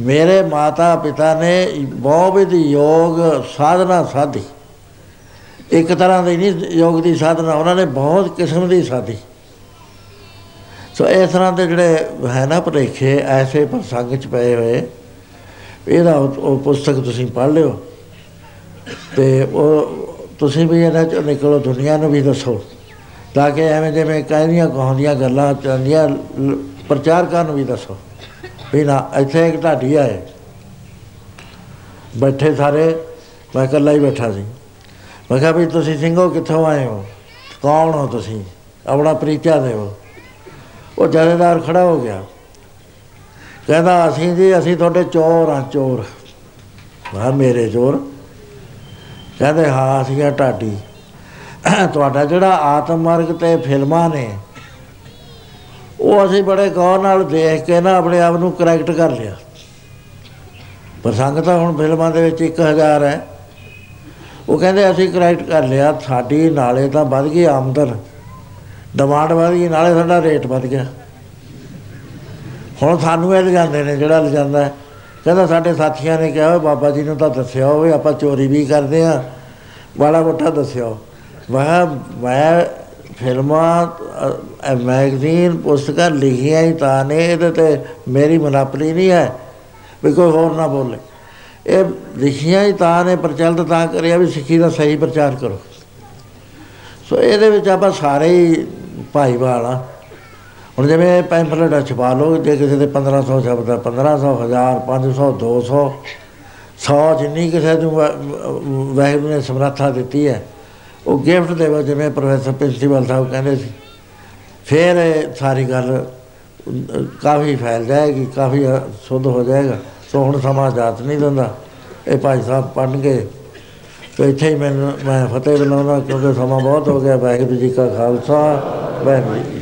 ਮੇਰੇ ਮਾਤਾ ਪਿਤਾ ਨੇ ਬਹੁਤ ਯੋਗ ਸਾਧਨਾ ਸਾਧੀ। ਇੱਕ ਤਰ੍ਹਾਂ ਦੀ ਨਹੀਂ ਯੋਗ ਦੀ ਸਾਧਨਾ, ਉਹਨਾਂ ਨੇ ਬਹੁਤ ਕਿਸਮ ਦੀ ਸਾਧੀ। ਸੋ ਇਸ ਤਰ੍ਹਾਂ ਦੇ ਜਿਹੜੇ ਹੈ ਨਾ ਭੁਲੇਖੇ, ਐਸੇ ਪ੍ਰਸੰਗ ਚ ਪਏ ਹੋਏ। ਇਹਦਾ ਉਹ ਉਹ ਪੁਸਤਕ ਤੁਸੀਂ ਪੜ੍ਹ ਲਿਓ। ਤੇ ਉਹ ਤੁਸੀਂ ਵੀ ਇਹਨਾਂ ਚੋਂ ਨਿਕਲੋ, ਦੁਨੀਆ ਨੂੰ ਵੀ ਦੱਸੋ। ਤਾਂ ਕਿ ਐਵੇਂ ਜਿਵੇਂ ਕਹਿੰਦੀਆਂ ਕਹਾਉਂਦੀਆਂ ਗੱਲਾਂ ਚੱਲਦੀਆਂ ਲ- ਪ੍ਰਚਾਰਕਾਂ ਨੂੰ ਵੀ ਦੱਸੋ। ਵੀ ਨਾ, ਇੱਥੇ ਇੱਕ ਢਾਡੀ ਆਏ। ਬੈਠੇ ਸਾਰੇ, ਮੈਂ ਇਕੱਲਾ ਹੀ ਬੈਠਾ ਸੀ। ਮੈਂ ਕਿਹਾ ਵੀ ਤੁਸੀਂ ਸਿੰਘੋ ਕਿੱਥੋਂ ਆਏ ਹੋ? ਕੌਣ ਹੋ ਤੁਸੀਂ? ਆਪਣਾ ਪਰਿਚਾ ਦਿਓ ਉਹ ਜਥੇਦਾਰ ਖੜਾ ਹੋ ਗਿਆ। ਕਹਿੰਦਾ, ਅਸੀਂ ਜੀ, ਅਸੀਂ ਤੁਹਾਡੇ ਚੋਰ ਆ ਚੋਰ। ਮੈਂ ਮੇਰੇ ਚੋਰ? ਕਹਿੰਦੇ, ਹਾਂ, ਅਸੀਂ ਆ ਢਾਡੀ। ਤੁਹਾਡਾ ਜਿਹੜਾ ਆਤਮ ਮਾਰਗ ਤੇ ਫਿਲਮਾਂ ਨੇ ਉਹ ਅਸੀਂ ਬੜੇ ਗੌਰ ਨਾਲ ਦੇਖ ਕੇ ਨਾ ਆਪਣੇ ਆਪ ਨੂੰ ਕਰੈਕਟ ਕਰ ਲਿਆ। ਪ੍ਰਸੰਗ ਤਾਂ ਹੁਣ ਫਿਲਮਾਂ ਦੇ ਵਿੱਚ 1000 ਹੈ। ਉਹ ਕਹਿੰਦੇ ਅਸੀਂ ਕਰੈਕਟ ਕਰ ਲਿਆ ਸਾਡੀ ਨਾਲੇ ਤਾਂ ਵੱਧ ਗਈ ਆਮਦਨ। ਡਿਮਾਂਡ ਵੱਧ ਗਈ ਨਾਲੇ ਸਾਡਾ ਰੇਟ ਵੱਧ ਗਿਆ। ਹੁਣ ਸਾਨੂੰ ਇਹ ਲਿਜਾਂਦੇ ਨੇ ਜਿਹੜਾ ਲਿਜਾਂਦਾ ਹੈ। ਕਹਿੰਦਾ ਸਾਡੇ ਸਾਥੀਆਂ ਨੇ ਕਿਹਾ ਓਏ ਬਾਬਾ ਜੀ ਨੂੰ ਤਾਂ ਦੱਸਿਆ ਹੋਵੇ ਆਪਾਂ ਚੋਰੀ ਵੀ ਕਰਦੇ ਆ ਬੜਾ ਮੋਟਾ ਦੱਸਿਆ ਮੈਂ ਕਿਹਾ, ਮੈਂ ਫਿਲਮਾਂ ਅ, ਮੈਗਜ਼ੀਨ ਪੁਸਤਕਾਂ ਲਿਖੀਆਂ ਹੀ ਤਾਂ ਨੇ ਇਹਦੇ ਤੇ ਮੇਰੀ ਮਨਾਪਲੀ ਨਹੀਂ ਹੈ। ਵੀ ਕੋਈ ਹੋਰ ਨਾ ਬੋਲੇ। ਇਹ ਲਿਖੀਆਂ ਹੀ ਤਾਂ ਨੇ ਪ੍ਰਚਲਿਤ ਤਾਂ ਕਰਿਆ ਵੀ ਸਿੱਖੀ ਦਾ ਸਹੀ ਪ੍ਰਚਾਰ ਕਰੋ। ਸੋ ਇਹਦੇ ਵਿੱਚ ਆਪਾਂ ਸਾਰੇ ਹੀ ਭਾਈਵਾਲ ਆ। ਹੁਣ ਜਿਵੇਂ ਪੈਂਫਲੇਟ ਛਪਾ ਲਓ ਜੇ ਕਿਸੇ ਦੇ 1500 ਸ਼ਬਦ ਹੈ 1500 1000 500 200 100 ਜਿੰਨੀ ਕਿਸੇ ਨੂੰ ਵਾ- ਵਾਹਿਗੁਰੂ ਨੇ ਸਮਰੱਥਾ ਦਿੱਤੀ ਹੈ ਉਹ ਗਿਫਟ ਦੇਵੋ ਜਿਵੇਂ ਪ੍ਰੋਫੈਸਰ ਪ੍ਰਿੰਸੀਪਲ ਸਾਹਿਬ ਕਹਿੰਦੇ ਸੀ ਫਿਰ ਇਹ ਸਾਰੀ ਗੱਲ ਅ, ਕਾਫੀ ਫੈਲ ਜਾਏਗੀ ਕਾਫੀ ਅ, ਸ਼ੁੱਧ ਹੋ ਜਾਏਗਾ ਸੋ ਹੁਣ ਸਮਾਂ ਜਾਤ ਨਹੀਂ ਦਿੰਦਾ। ਇਹ ਭਾਈ ਸਾਹਿਬ ਪੜ੍ਹਨਗੇ ਤੇ ਇੱਥੇ ਹੀ ਮੈਨੂੰ ਮੈਂ ਫਤਿਹ ਬੁਲਾਉਂਦਾ ਕਿਉਂਕਿ ਸਮਾਂ ਬਹੁਤ ਹੋ ਗਿਆ ਵਾਹਿਗੁਰੂ ਜੀ ਕਾ ਖਾਲਸਾ ਵਾਹਿਗੁਰੂ ਜੀ ਕੀ